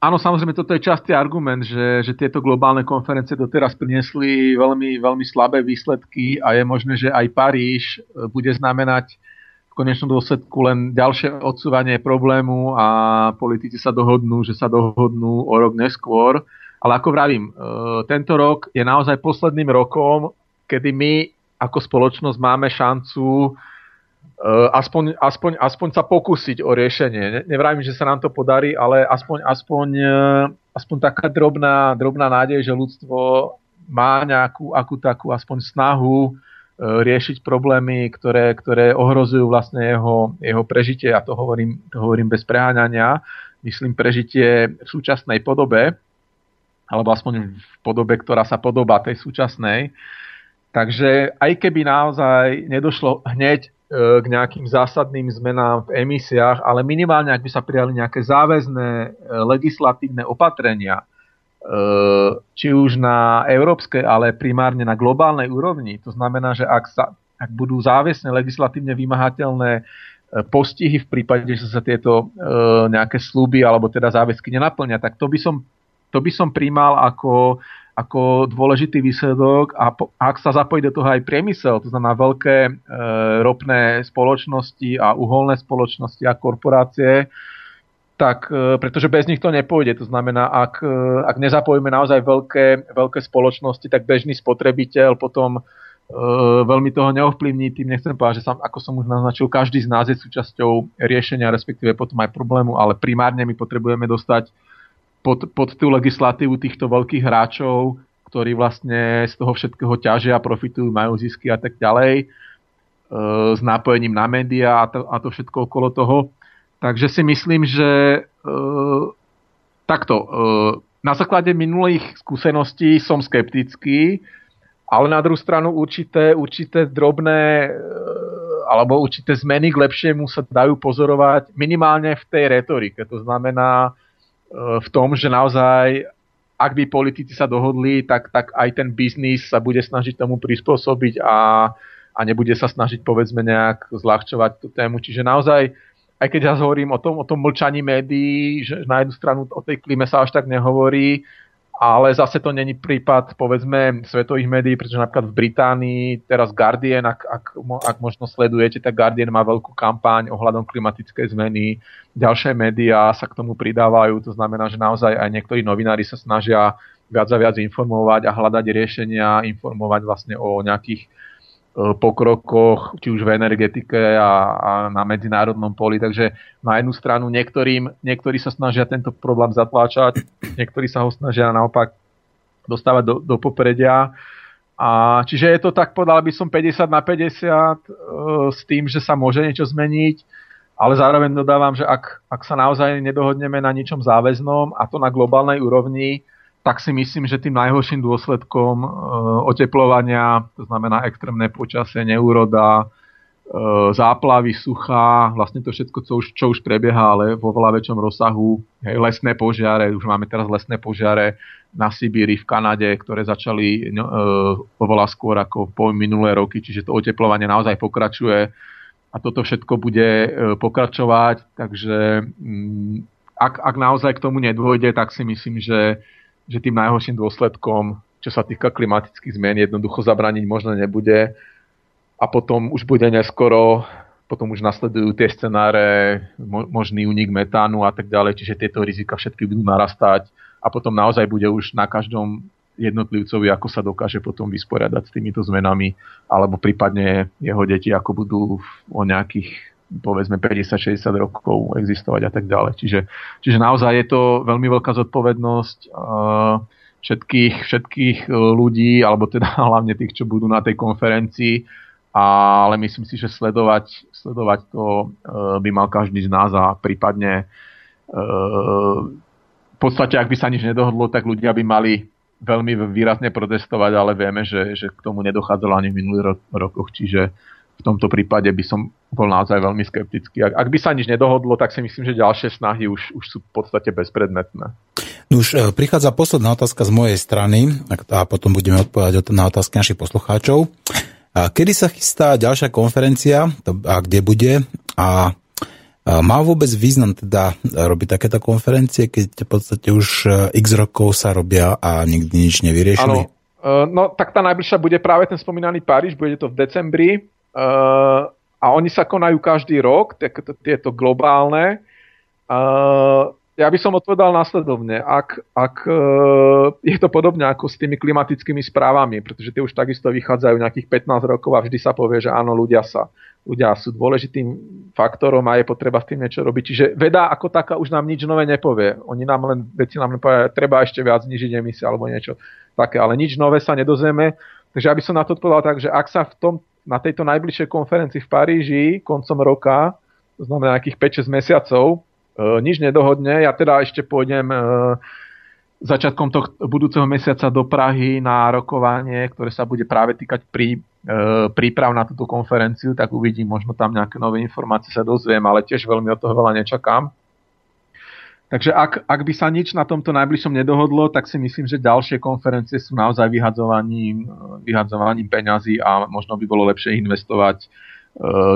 Áno, samozrejme, toto je častý argument, že, že tieto globálne konferencie doteraz priniesli veľmi, veľmi slabé výsledky a je možné, že aj Paríž e, bude znamenať konečnom dôsledku len ďalšie odsúvanie problému a politici sa dohodnú, že sa dohodnú o rok neskôr. Ale ako vravím, e, tento rok je naozaj posledným rokom, kedy my ako spoločnosť máme šancu Eh, aspoň, aspoň, aspoň sa pokúsiť o riešenie. Nevrajím, že sa nám to podarí, ale aspoň, aspoň, eh, aspoň taká drobná, drobná nádej, že ľudstvo má nejakú akú takú aspoň snahu riešiť problémy, ktoré, ktoré ohrozujú vlastne jeho, jeho prežitie. A to hovorím, to hovorím bez preháňania. Myslím prežitie v súčasnej podobe, alebo aspoň v podobe, ktorá sa podobá tej súčasnej. Takže aj keby naozaj nedošlo hneď k nejakým zásadným zmenám v emisiách, ale minimálne, ak by sa prijali nejaké záväzné e, legislatívne opatrenia, e, či už na európskej, ale primárne na globálnej úrovni. To znamená, že ak, sa, ak budú záväzne legislatívne vymahateľné e, postihy v prípade, že sa tieto nejaké sluby alebo teda záväzky nenaplňa, tak to by som, to by som príjmal ako, ako dôležitý výsledok a po, ak sa zapojí do toho aj priemysel, to znamená veľké e, ropné spoločnosti a uholné spoločnosti a korporácie, tak e, pretože bez nich to nepôjde. To znamená, ak, e, ak nezapojíme naozaj veľké, veľké spoločnosti, tak bežný spotrebiteľ potom e, veľmi toho neovplyvní. Tým nechcem povedať, že sam, ako som už naznačil, každý z nás je súčasťou riešenia, respektíve potom aj problému, ale primárne my potrebujeme dostať pod, pod tú legislatívu týchto veľkých hráčov, ktorí vlastne z toho všetkého ťažia, profitujú, majú zisky a tak ďalej, s nápojením na médiá a to, a to všetko okolo toho. Takže si myslím, že e, takto, e, na základe minulých skúseností som skeptický, ale na druhú stranu určité, určité drobné e, alebo určité zmeny k lepšiemu sa dajú pozorovať minimálne v tej retorike. To znamená, v tom, že naozaj ak by politici sa dohodli, tak, tak aj ten biznis sa bude snažiť tomu prispôsobiť a, a nebude sa snažiť povedzme nejak zľahčovať tú tému. Čiže naozaj, aj keď ja hovorím o tom, o tom mlčaní médií, že na jednu stranu o tej klíme sa až tak nehovorí, ale zase to není prípad, povedzme, svetových médií, pretože napríklad v Británii teraz Guardian, ak, ak, ak možno sledujete, tak Guardian má veľkú kampaň ohľadom klimatickej zmeny. Ďalšie médiá sa k tomu pridávajú, to znamená, že naozaj aj niektorí novinári sa snažia viac a viac informovať a hľadať riešenia, informovať vlastne o nejakých pokrokoch, či už v energetike a, a na medzinárodnom poli. Takže na jednu stranu niektorým, niektorí sa snažia tento problém zatláčať, niektorí sa ho snažia naopak dostávať do, do popredia. A čiže je to tak, podal by som 50 na 50 e, s tým, že sa môže niečo zmeniť, ale zároveň dodávam, že ak, ak sa naozaj nedohodneme na ničom záväznom a to na globálnej úrovni, tak si myslím, že tým najhorším dôsledkom e, oteplovania, to znamená extrémne počasie, neúroda, e, záplavy, sucha, vlastne to všetko, čo už, čo už prebieha, ale vo veľa väčšom rozsahu, hej, lesné požiare, už máme teraz lesné požiare na Sibíri, v Kanade, ktoré začali e, oveľa skôr ako po minulé roky, čiže to oteplovanie naozaj pokračuje a toto všetko bude e, pokračovať, takže mm, ak, ak naozaj k tomu nedôjde, tak si myslím, že že tým najhorším dôsledkom, čo sa týka klimatických zmien, jednoducho zabraniť možno nebude. A potom už bude neskoro, potom už nasledujú tie scenáre, možný únik metánu a tak ďalej, čiže tieto rizika všetky budú narastať. A potom naozaj bude už na každom jednotlivcovi, ako sa dokáže potom vysporiadať s týmito zmenami, alebo prípadne jeho deti, ako budú o nejakých povedzme 50-60 rokov existovať a tak ďalej. Čiže, čiže naozaj je to veľmi veľká zodpovednosť uh, všetkých, všetkých ľudí, alebo teda hlavne tých, čo budú na tej konferencii, ale myslím si, že sledovať, sledovať to uh, by mal každý z nás a prípadne v podstate, ak by sa nič nedohodlo, tak ľudia by mali veľmi výrazne protestovať, ale vieme, že, že k tomu nedochádzalo ani v minulých ro- rokoch, čiže v tomto prípade by som bol naozaj veľmi skeptický. Ak, ak by sa nič nedohodlo, tak si myslím, že ďalšie snahy už, už sú v podstate bezpredmetné. Už e, prichádza posledná otázka z mojej strany a potom budeme odpovedať na otázky našich poslucháčov. A kedy sa chystá ďalšia konferencia a kde bude a má vôbec význam teda robiť takéto konferencie, keď v podstate už e, x rokov sa robia a nikdy nič nevyriešili? Áno, e, no tak tá najbližšia bude práve ten spomínaný Paríž, bude to v decembri Uh, a oni sa konajú každý rok, tieto globálne. Uh, ja by som odpovedal následovne, ak, ak uh, je to podobne ako s tými klimatickými správami, pretože tie už takisto vychádzajú nejakých 15 rokov a vždy sa povie, že áno, ľudia sa ľudia sú dôležitým faktorom a je potreba s tým niečo robiť. Čiže veda ako taká už nám nič nové nepovie. Oni nám len, veci nám len povie, treba ešte viac znižiť emisie alebo niečo také, ale nič nové sa nedozeme. Takže by som na to odpovedal tak, že ak sa v tom na tejto najbližšej konferencii v Paríži koncom roka, to znamená nejakých 5-6 mesiacov, e, nič nedohodne. Ja teda ešte pôjdem e, začiatkom tohto budúceho mesiaca do Prahy na rokovanie, ktoré sa bude práve týkať prí, e, príprav na túto konferenciu, tak uvidím, možno tam nejaké nové informácie sa dozviem, ale tiež veľmi od toho veľa nečakám. Takže ak, ak by sa nič na tomto najbližšom nedohodlo, tak si myslím, že ďalšie konferencie sú naozaj vyhadzovaním, vyhadzovaním peňazí a možno by bolo lepšie investovať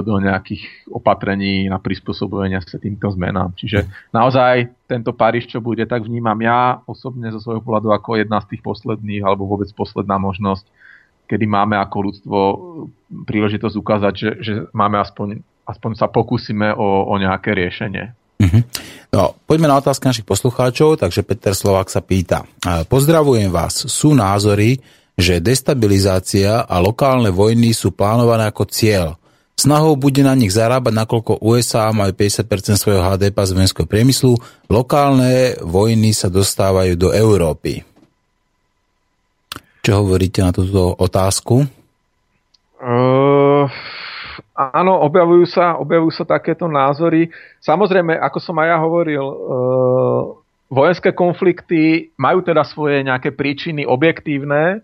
do nejakých opatrení na prispôsobenie sa týmto zmenám. Čiže naozaj tento Paríž, čo bude, tak vnímam ja osobne zo svojho pohľadu ako jedna z tých posledných, alebo vôbec posledná možnosť, kedy máme ako ľudstvo príležitosť ukázať, že, že máme aspoň, aspoň sa pokúsime o, o nejaké riešenie. Uh-huh. No, poďme na otázky našich poslucháčov, takže Peter Slovák sa pýta. Pozdravujem vás. Sú názory, že destabilizácia a lokálne vojny sú plánované ako cieľ. Snahou bude na nich zarábať, nakoľko USA majú 50% svojho HDP z vojenského priemyslu, lokálne vojny sa dostávajú do Európy. Čo hovoríte na túto otázku? Uh, áno, objavujú sa, objavujú sa takéto názory. Samozrejme, ako som aj ja hovoril, uh, vojenské konflikty majú teda svoje nejaké príčiny objektívne,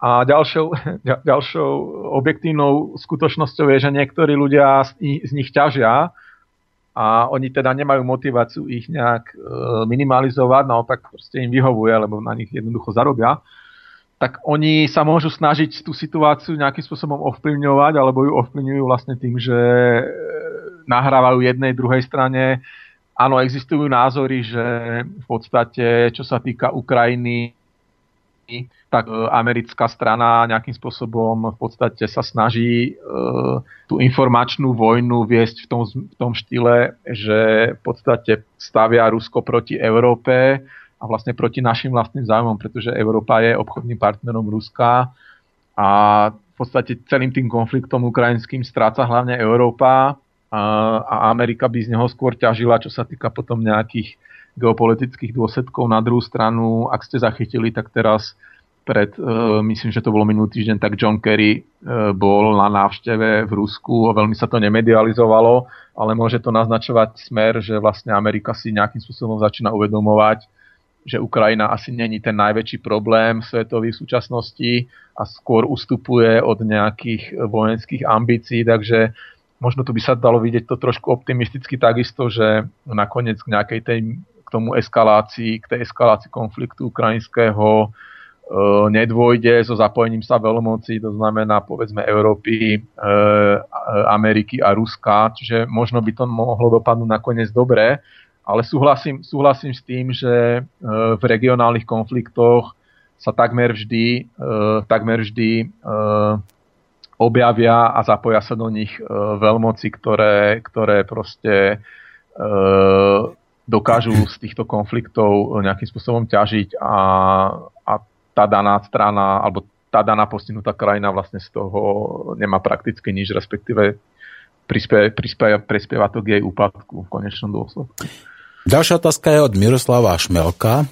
a ďalšou, ďalšou objektívnou skutočnosťou je, že niektorí ľudia z, z nich ťažia a oni teda nemajú motiváciu ich nejak e, minimalizovať, naopak proste im vyhovuje, lebo na nich jednoducho zarobia, tak oni sa môžu snažiť tú situáciu nejakým spôsobom ovplyvňovať, alebo ju ovplyvňujú vlastne tým, že e, nahrávajú jednej, druhej strane. Áno, existujú názory, že v podstate, čo sa týka Ukrajiny, tak e, americká strana nejakým spôsobom v podstate sa snaží e, tú informačnú vojnu viesť v tom, v tom štýle, že v podstate stavia Rusko proti Európe a vlastne proti našim vlastným záujmom, pretože Európa je obchodným partnerom Ruska a v podstate celým tým konfliktom ukrajinským stráca hlavne Európa a, a Amerika by z neho skôr ťažila, čo sa týka potom nejakých geopolitických dôsledkov. Na druhú stranu, ak ste zachytili, tak teraz pred, uh, myslím, že to bolo minulý týždeň, tak John Kerry uh, bol na návšteve v Rusku, veľmi sa to nemedializovalo, ale môže to naznačovať smer, že vlastne Amerika si nejakým spôsobom začína uvedomovať, že Ukrajina asi není ten najväčší problém svetový v súčasnosti a skôr ustupuje od nejakých vojenských ambícií, takže možno tu by sa dalo vidieť to trošku optimisticky takisto, že nakoniec k nejakej tej, k tomu eskalácii, k tej eskalácii konfliktu ukrajinského Eh, nedôjde so zapojením sa veľmocí, to znamená povedzme Európy, eh, Ameriky a Ruska, čiže možno by to mohlo dopadnúť nakoniec dobre, ale súhlasím, súhlasím s tým, že eh, v regionálnych konfliktoch sa takmer vždy, takmer vždy objavia a zapoja sa do nich veľmoci, ktoré, ktoré proste dokážu z týchto konfliktov nejakým spôsobom ťažiť a, a tá daná strana alebo tá daná postihnutá krajina vlastne z toho nemá prakticky nič, respektíve prispieva, prispieva to k jej úpadku v konečnom dôsledku. Ďalšia otázka je od Miroslava Šmelka.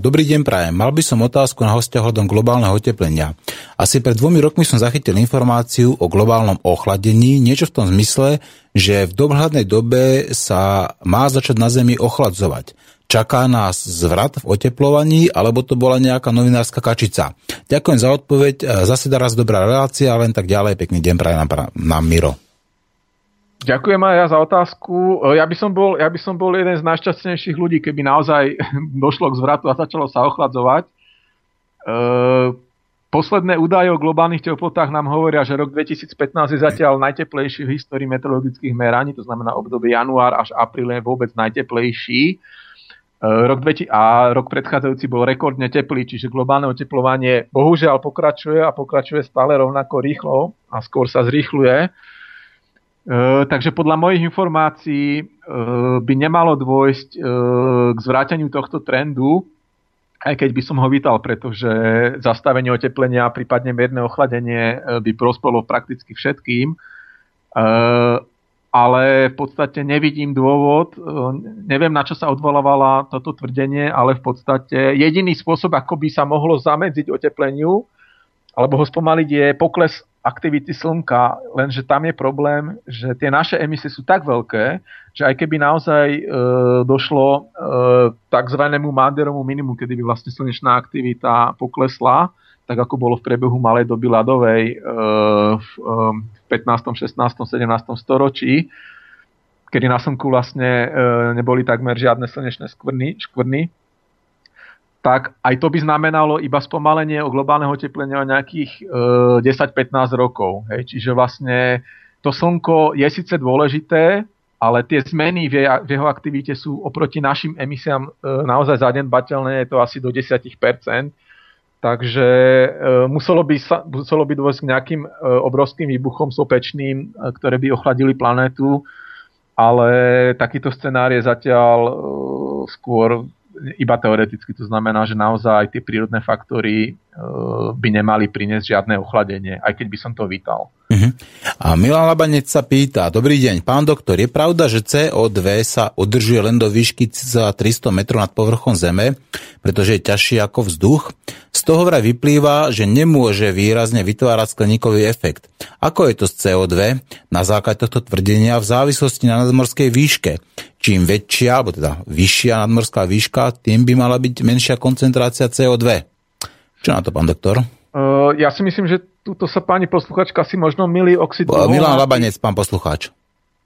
Dobrý deň, prajem. Mal by som otázku na hostia hľadom globálneho oteplenia. Asi pred dvomi rokmi som zachytil informáciu o globálnom ochladení, niečo v tom zmysle, že v dohľadnej dobe sa má začať na Zemi ochladzovať. Čaká nás zvrat v oteplovaní, alebo to bola nejaká novinárska kačica? Ďakujem za odpoveď, e, zase raz dobrá relácia, len tak ďalej, pekný deň praje nám, nám Miro. Ďakujem aj ja za otázku. E, ja by, som bol, ja by som bol jeden z najšťastnejších ľudí, keby naozaj došlo k zvratu a začalo sa ochladzovať. E, posledné údaje o globálnych teplotách nám hovoria, že rok 2015 je zatiaľ najteplejší v histórii meteorologických meraní, to znamená obdobie január až apríl je vôbec najteplejší. E, rok 2000 a rok predchádzajúci bol rekordne teplý, čiže globálne oteplovanie bohužiaľ pokračuje a pokračuje stále rovnako rýchlo a skôr sa zrýchluje. Takže podľa mojich informácií e, by nemalo dôjsť e, k zvráteniu tohto trendu, aj keď by som ho vítal, pretože zastavenie oteplenia, prípadne mierne ochladenie by prospelo prakticky všetkým. Ale v podstate nevidím dôvod, neviem na čo sa odvolávala toto tvrdenie, ale v podstate jediný spôsob, ako by sa mohlo zamedziť otepleniu alebo ho spomaliť je pokles aktivity slnka, lenže tam je problém, že tie naše emisie sú tak veľké, že aj keby naozaj e, došlo e, takzvanému Manderomu minimu, kedy by vlastne slnečná aktivita poklesla, tak ako bolo v priebehu malej doby ľadovej e, v, e, 15., 16., 17. storočí, kedy na Slnku vlastne e, neboli takmer žiadne slnečné skvrny, škvrny, tak aj to by znamenalo iba spomalenie o globálneho oteplenia o nejakých e, 10-15 rokov. Hej? Čiže vlastne to slnko je síce dôležité, ale tie zmeny v, je- v jeho aktivite sú oproti našim emisiám e, naozaj zanedbateľné, je to asi do 10%. Takže e, muselo, by sa, muselo by dôjsť k nejakým e, obrovským výbuchom sopečným, e, ktoré by ochladili planétu, ale takýto scenár je zatiaľ e, skôr iba teoreticky. To znamená, že naozaj tie prírodné faktory e, by nemali priniesť žiadne ochladenie, aj keď by som to vítal. A Milan Labanec sa pýta, dobrý deň, pán doktor, je pravda, že CO2 sa udržuje len do výšky za 300 metrov nad povrchom Zeme, pretože je ťažší ako vzduch? Z toho vraj vyplýva, že nemôže výrazne vytvárať skleníkový efekt. Ako je to s CO2 na základe tohto tvrdenia v závislosti na nadmorskej výške? Čím väčšia, alebo teda vyššia nadmorská výška, tým by mala byť menšia koncentrácia CO2. Čo na to, pán doktor? Uh, ja si myslím, že túto sa pani posluchačka si možno milí oxid Milan. Labanec, pán poslucháč.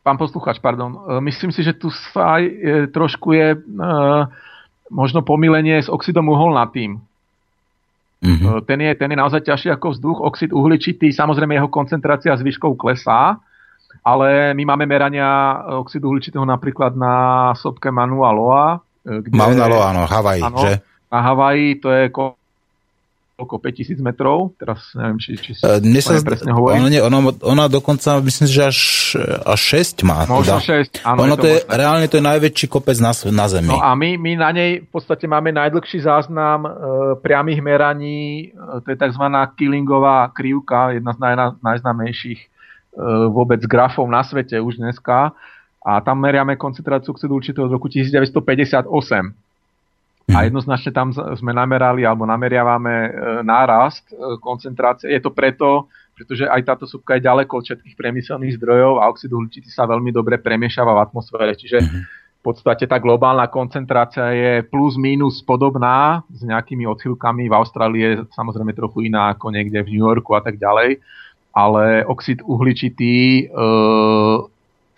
Pán posluchač, pardon. Uh, myslím si, že tu sa aj e, trošku je uh, možno pomilenie s oxidom uholnatým. Mhm. Uh, ten, je, ten je naozaj ťažší ako vzduch. Oxid uhličitý, samozrejme jeho koncentrácia s výškou klesá, ale my máme merania oxidu uhličitého napríklad na sopke Mauna Loa. e, kde- Mauna Loa, áno, Havaj, že? Na Havaji to je ko- koľko, 5000 metrov? Teraz neviem, či, či si E, Mne sa presne hovorím. ona, nie, ona, ona dokonca, myslím, že až, až 6 má. Možno teda. 6, áno, ono je to to je, možné. reálne to je najväčší kopec na, na Zemi. No a my, my na nej v podstate máme najdlhší záznam e, priamých meraní, e, to je tzv. Killingová krivka, jedna z najna, najznámejších e, vôbec grafov na svete už dneska. A tam meriame koncentráciu oxidu určitého od roku 1958. A jednoznačne tam sme namerali alebo nameriavame e, nárast e, koncentrácie. Je to preto, pretože aj táto súpka je ďaleko od všetkých priemyselných zdrojov a oxid uhličitý sa veľmi dobre premiešava v atmosfére. Čiže v podstate tá globálna koncentrácia je plus minus podobná s nejakými odchylkami. V Austrálii je samozrejme trochu iná ako niekde v New Yorku a tak ďalej. Ale oxid uhličitý e,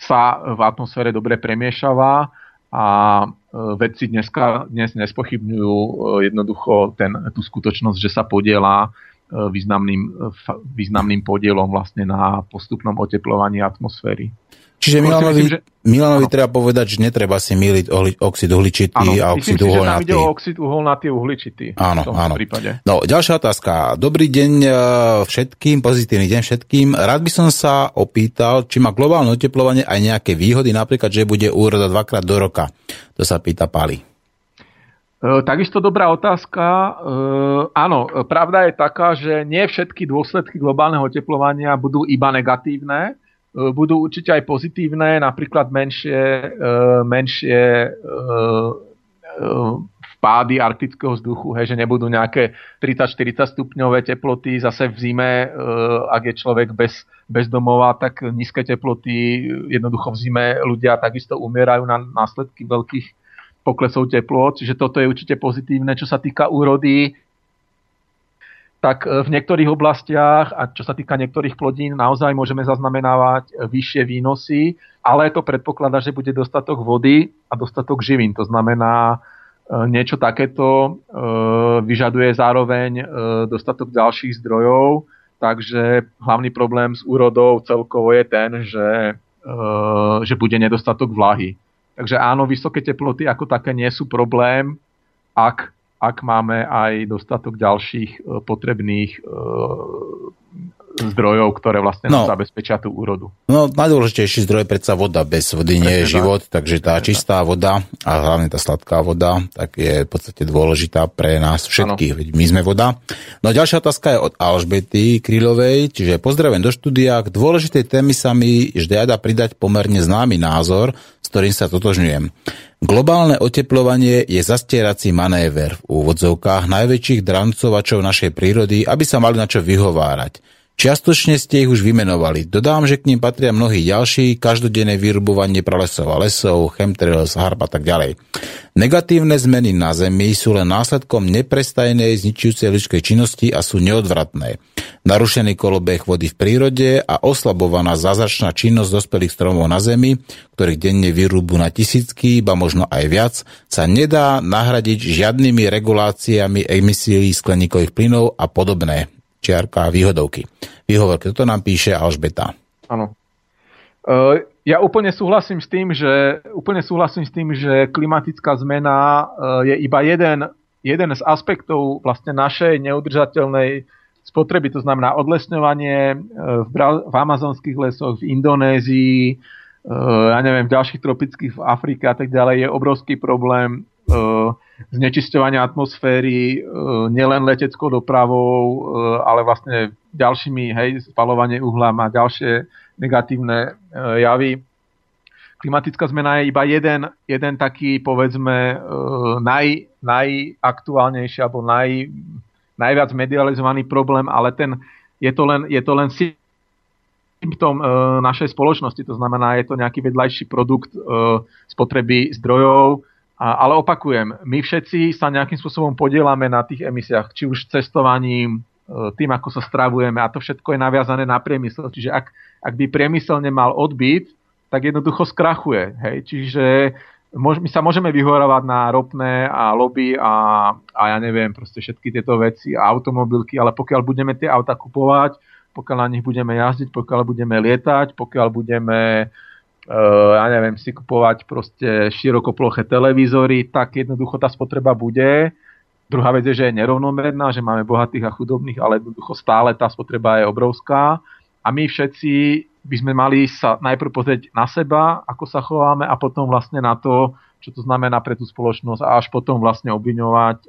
sa v atmosfére dobre premiešava a vedci dneska, dnes nespochybňujú e, jednoducho ten, tú skutočnosť, že sa podiela e, významným, významným podielom vlastne na postupnom oteplovaní atmosféry. Čiže Milanovi, myslím, že- Milanovi áno. treba povedať, že netreba si miliť ohli, oxid uhličitý a myslím oxid si, že tam uholnatý. ide o oxid uholnatý uhličitý. Áno, áno. prípade. No, ďalšia otázka. Dobrý deň e, všetkým, pozitívny deň všetkým. Rád by som sa opýtal, či má globálne oteplovanie aj nejaké výhody, napríklad, že bude úroda dvakrát do roka. To sa pýta Pali. E, takisto dobrá otázka. E, áno, pravda je taká, že nie všetky dôsledky globálneho oteplovania budú iba negatívne. E, budú určite aj pozitívne, napríklad menšie, e, menšie e, vpády arktického vzduchu, hej, že nebudú nejaké 30-40 stupňové teploty, zase v zime, ak je človek bez, bez domova, tak nízke teploty, jednoducho v zime ľudia takisto umierajú na následky veľkých poklesov teplot, čiže toto je určite pozitívne. Čo sa týka úrody, tak e, v niektorých oblastiach, a čo sa týka niektorých plodín, naozaj môžeme zaznamenávať e, vyššie výnosy, ale to predpokladá, že bude dostatok vody a dostatok živín. To znamená, e, niečo takéto vyžaduje zároveň dostatok ďalších zdrojov, takže hlavný problém s úrodou celkovo je ten, že, že bude nedostatok vlahy. Takže áno, vysoké teploty ako také nie sú problém, ak, ak máme aj dostatok ďalších e, potrebných e, zdrojov, ktoré vlastne No. zabezpečia tú úrodu. No, najdôležitejší zdroj je predsa voda. Bez vody nie je tak. život, takže tá čistá voda a hlavne tá sladká voda, tak je v podstate dôležitá pre nás všetkých, veď my sme voda. No ďalšia otázka je od Alžbety Krylovej, čiže pozdravujem do štúdia. K dôležitej témy sa mi žiada pridať pomerne známy názor, s ktorým sa totožňujem. Globálne oteplovanie je zastierací manéver v úvodzovkách najväčších drancovačov našej prírody, aby sa mali na čo vyhovárať. Čiastočne ste ich už vymenovali. Dodám, že k ním patria mnohí ďalší, každodenné vyrubovanie pralesov a lesov, chemtrails, harp a tak ďalej. Negatívne zmeny na Zemi sú len následkom neprestajnej zničujúcej ľudskej činnosti a sú neodvratné. Narušený kolobeh vody v prírode a oslabovaná zázračná činnosť dospelých stromov na Zemi, ktorých denne vyrúbu na tisícky, iba možno aj viac, sa nedá nahradiť žiadnymi reguláciami emisí skleníkových plynov a podobné čiarka výhodovky. Výhovorky, toto nám píše Alžbeta. Áno. Uh, ja úplne súhlasím s tým, že, úplne súhlasím s tým, že klimatická zmena uh, je iba jeden, jeden z aspektov vlastne našej neudržateľnej spotreby, to znamená odlesňovanie uh, v, Bra- v amazonských lesoch, v Indonézii, ja neviem, v ďalších tropických v Afrike a tak ďalej je obrovský problém znečisťovania atmosféry uh, nielen leteckou dopravou, uh, ale vlastne ďalšími, hej, spalovanie uhla má ďalšie negatívne e, javy. Klimatická zmena je iba jeden, jeden taký, povedzme, e, naj, najaktuálnejší alebo naj, najviac medializovaný problém, ale ten, je to len, je to len symptóm e, našej spoločnosti. To znamená, je to nejaký vedľajší produkt spotreby zdrojov, ale opakujem, my všetci sa nejakým spôsobom podielame na tých emisiách, či už cestovaním, tým, ako sa stravujeme a to všetko je naviazané na priemysel. Čiže ak, ak by priemysel nemal odbyt, tak jednoducho skrachuje. Hej? Čiže my sa môžeme vyhorovať na ropné a lobby a, a ja neviem, proste všetky tieto veci a automobilky, ale pokiaľ budeme tie auta kupovať, pokiaľ na nich budeme jazdiť, pokiaľ budeme lietať, pokiaľ budeme uh, ja neviem, si kupovať proste širokoploché televízory, tak jednoducho tá spotreba bude. Druhá vec je, že je nerovnomerná, že máme bohatých a chudobných, ale jednoducho stále tá spotreba je obrovská. A my všetci by sme mali sa najprv pozrieť na seba, ako sa chováme a potom vlastne na to, čo to znamená pre tú spoločnosť a až potom vlastne obviňovať e,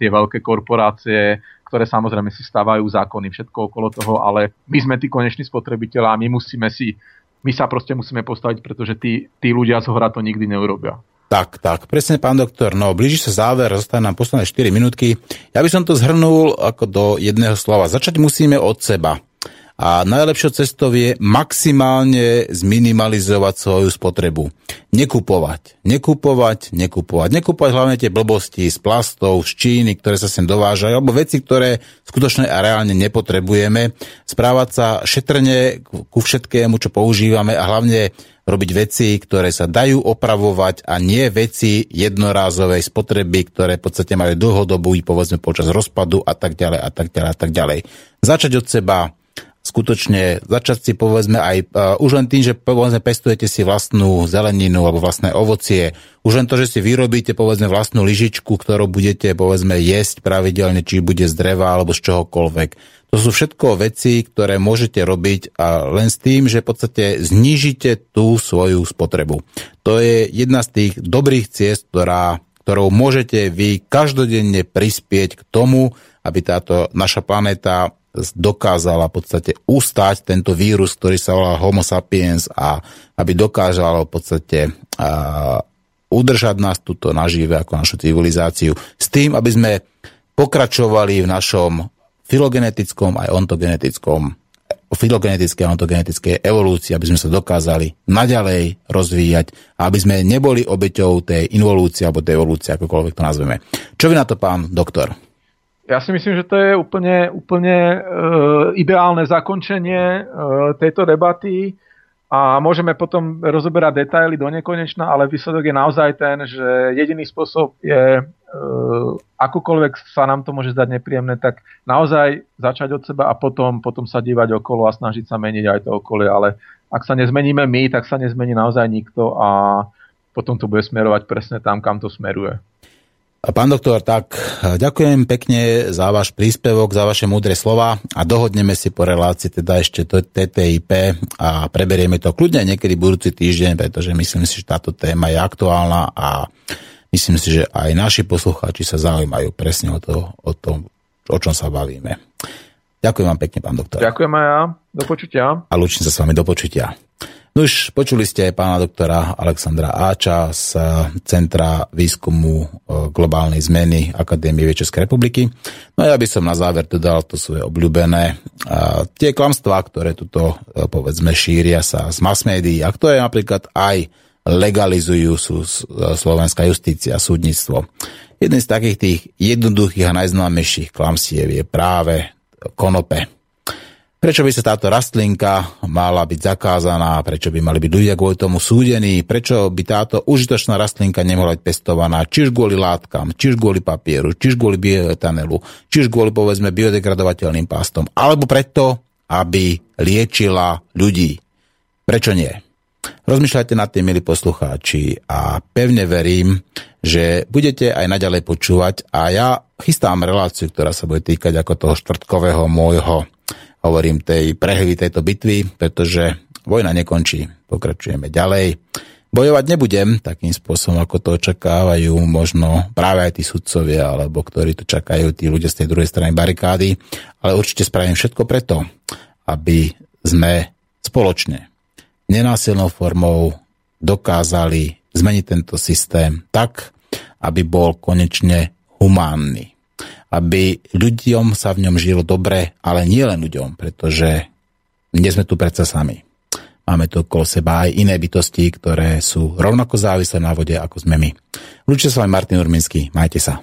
tie veľké korporácie, ktoré samozrejme si stávajú zákony, všetko okolo toho, ale my sme tí koneční spotrebiteľa a my musíme si, my sa proste musíme postaviť, pretože tí, tí ľudia z hora to nikdy neurobia. Tak, tak, presne pán doktor. No, blíži sa záver, zostane nám posledné 4 minútky. Ja by som to zhrnul ako do jedného slova. Začať musíme od seba. A najlepšou cestou je maximálne zminimalizovať svoju spotrebu. Nekupovať, nekupovať, nekupovať. Nekupovať hlavne tie blbosti z plastov, z Číny, ktoré sa sem dovážajú, alebo veci, ktoré skutočne a reálne nepotrebujeme. Správať sa šetrne ku všetkému, čo používame a hlavne robiť veci, ktoré sa dajú opravovať a nie veci jednorázovej spotreby, ktoré v podstate majú dlhodobú, povedzme počas rozpadu a tak ďalej a tak ďalej a tak ďalej. Začať od seba, skutočne začať si povedzme aj uh, už len tým, že povedzme pestujete si vlastnú zeleninu alebo vlastné ovocie, už len to, že si vyrobíte povedzme vlastnú lyžičku, ktorú budete povedzme jesť pravidelne, či bude z dreva alebo z čohokoľvek. To sú všetko veci, ktoré môžete robiť a len s tým, že v podstate znížite tú svoju spotrebu. To je jedna z tých dobrých ciest, ktorá, ktorou môžete vy každodenne prispieť k tomu, aby táto naša planéta dokázala v podstate ustať tento vírus, ktorý sa volá Homo sapiens a aby dokázala v podstate a, udržať nás tuto nažive ako našu civilizáciu s tým, aby sme pokračovali v našom filogenetickom aj ontogenetickom o filogenetickej a ontogenetickej evolúcii, aby sme sa dokázali naďalej rozvíjať a aby sme neboli obeťou tej involúcie alebo tej evolúcie, akokoľvek to nazveme. Čo vy na to, pán doktor? Ja si myslím, že to je úplne, úplne e, ideálne zakončenie e, tejto debaty a môžeme potom rozoberať detaily do nekonečna, ale výsledok je naozaj ten, že jediný spôsob je Uh, akokoľvek sa nám to môže zdať nepríjemné, tak naozaj začať od seba a potom, potom sa dívať okolo a snažiť sa meniť aj to okolie, ale ak sa nezmeníme my, tak sa nezmení naozaj nikto a potom to bude smerovať presne tam, kam to smeruje. Pán doktor, tak ďakujem pekne za váš príspevok, za vaše múdre slova a dohodneme si po relácii teda ešte to TTIP a preberieme to kľudne niekedy budúci týždeň, pretože myslím si, že táto téma je aktuálna a Myslím si, že aj naši poslucháči sa zaujímajú presne o to, o to, o čom sa bavíme. Ďakujem vám pekne, pán doktor. Ďakujem aj ja. Do počutia. A lučím sa s vami do počutia. No už počuli ste aj pána doktora Alexandra Áča z Centra výskumu globálnej zmeny Akadémie Českej republiky. No ja by som na záver dodal to svoje obľúbené. Tie klamstvá, ktoré tuto povedzme šíria sa z mass médií, a to je napríklad aj legalizujú sú slovenská justícia, súdnictvo. Jeden z takých tých jednoduchých a najznámejších klamstiev je práve konope. Prečo by sa táto rastlinka mala byť zakázaná, prečo by mali byť ľudia kvôli tomu súdení, prečo by táto užitočná rastlinka nemohla byť pestovaná, či už kvôli látkam, či už kvôli papieru, či už kvôli bioetanelu, či už kvôli povedzme biodegradovateľným pástom, alebo preto, aby liečila ľudí. Prečo nie? Rozmýšľajte nad tým, milí poslucháči, a pevne verím, že budete aj naďalej počúvať a ja chystám reláciu, ktorá sa bude týkať ako toho štvrtkového môjho, hovorím, tej prehvy tejto bitvy, pretože vojna nekončí, pokračujeme ďalej. Bojovať nebudem takým spôsobom, ako to očakávajú možno práve aj tí sudcovia, alebo ktorí to čakajú, tí ľudia z tej druhej strany barikády, ale určite spravím všetko preto, aby sme spoločne, nenásilnou formou dokázali zmeniť tento systém tak, aby bol konečne humánny. Aby ľuďom sa v ňom žilo dobre, ale nie len ľuďom, pretože nie sme tu predsa sami. Máme tu okolo seba aj iné bytosti, ktoré sú rovnako závislé na vode, ako sme my. Ľučte sa vám Martin Urminský. Majte sa.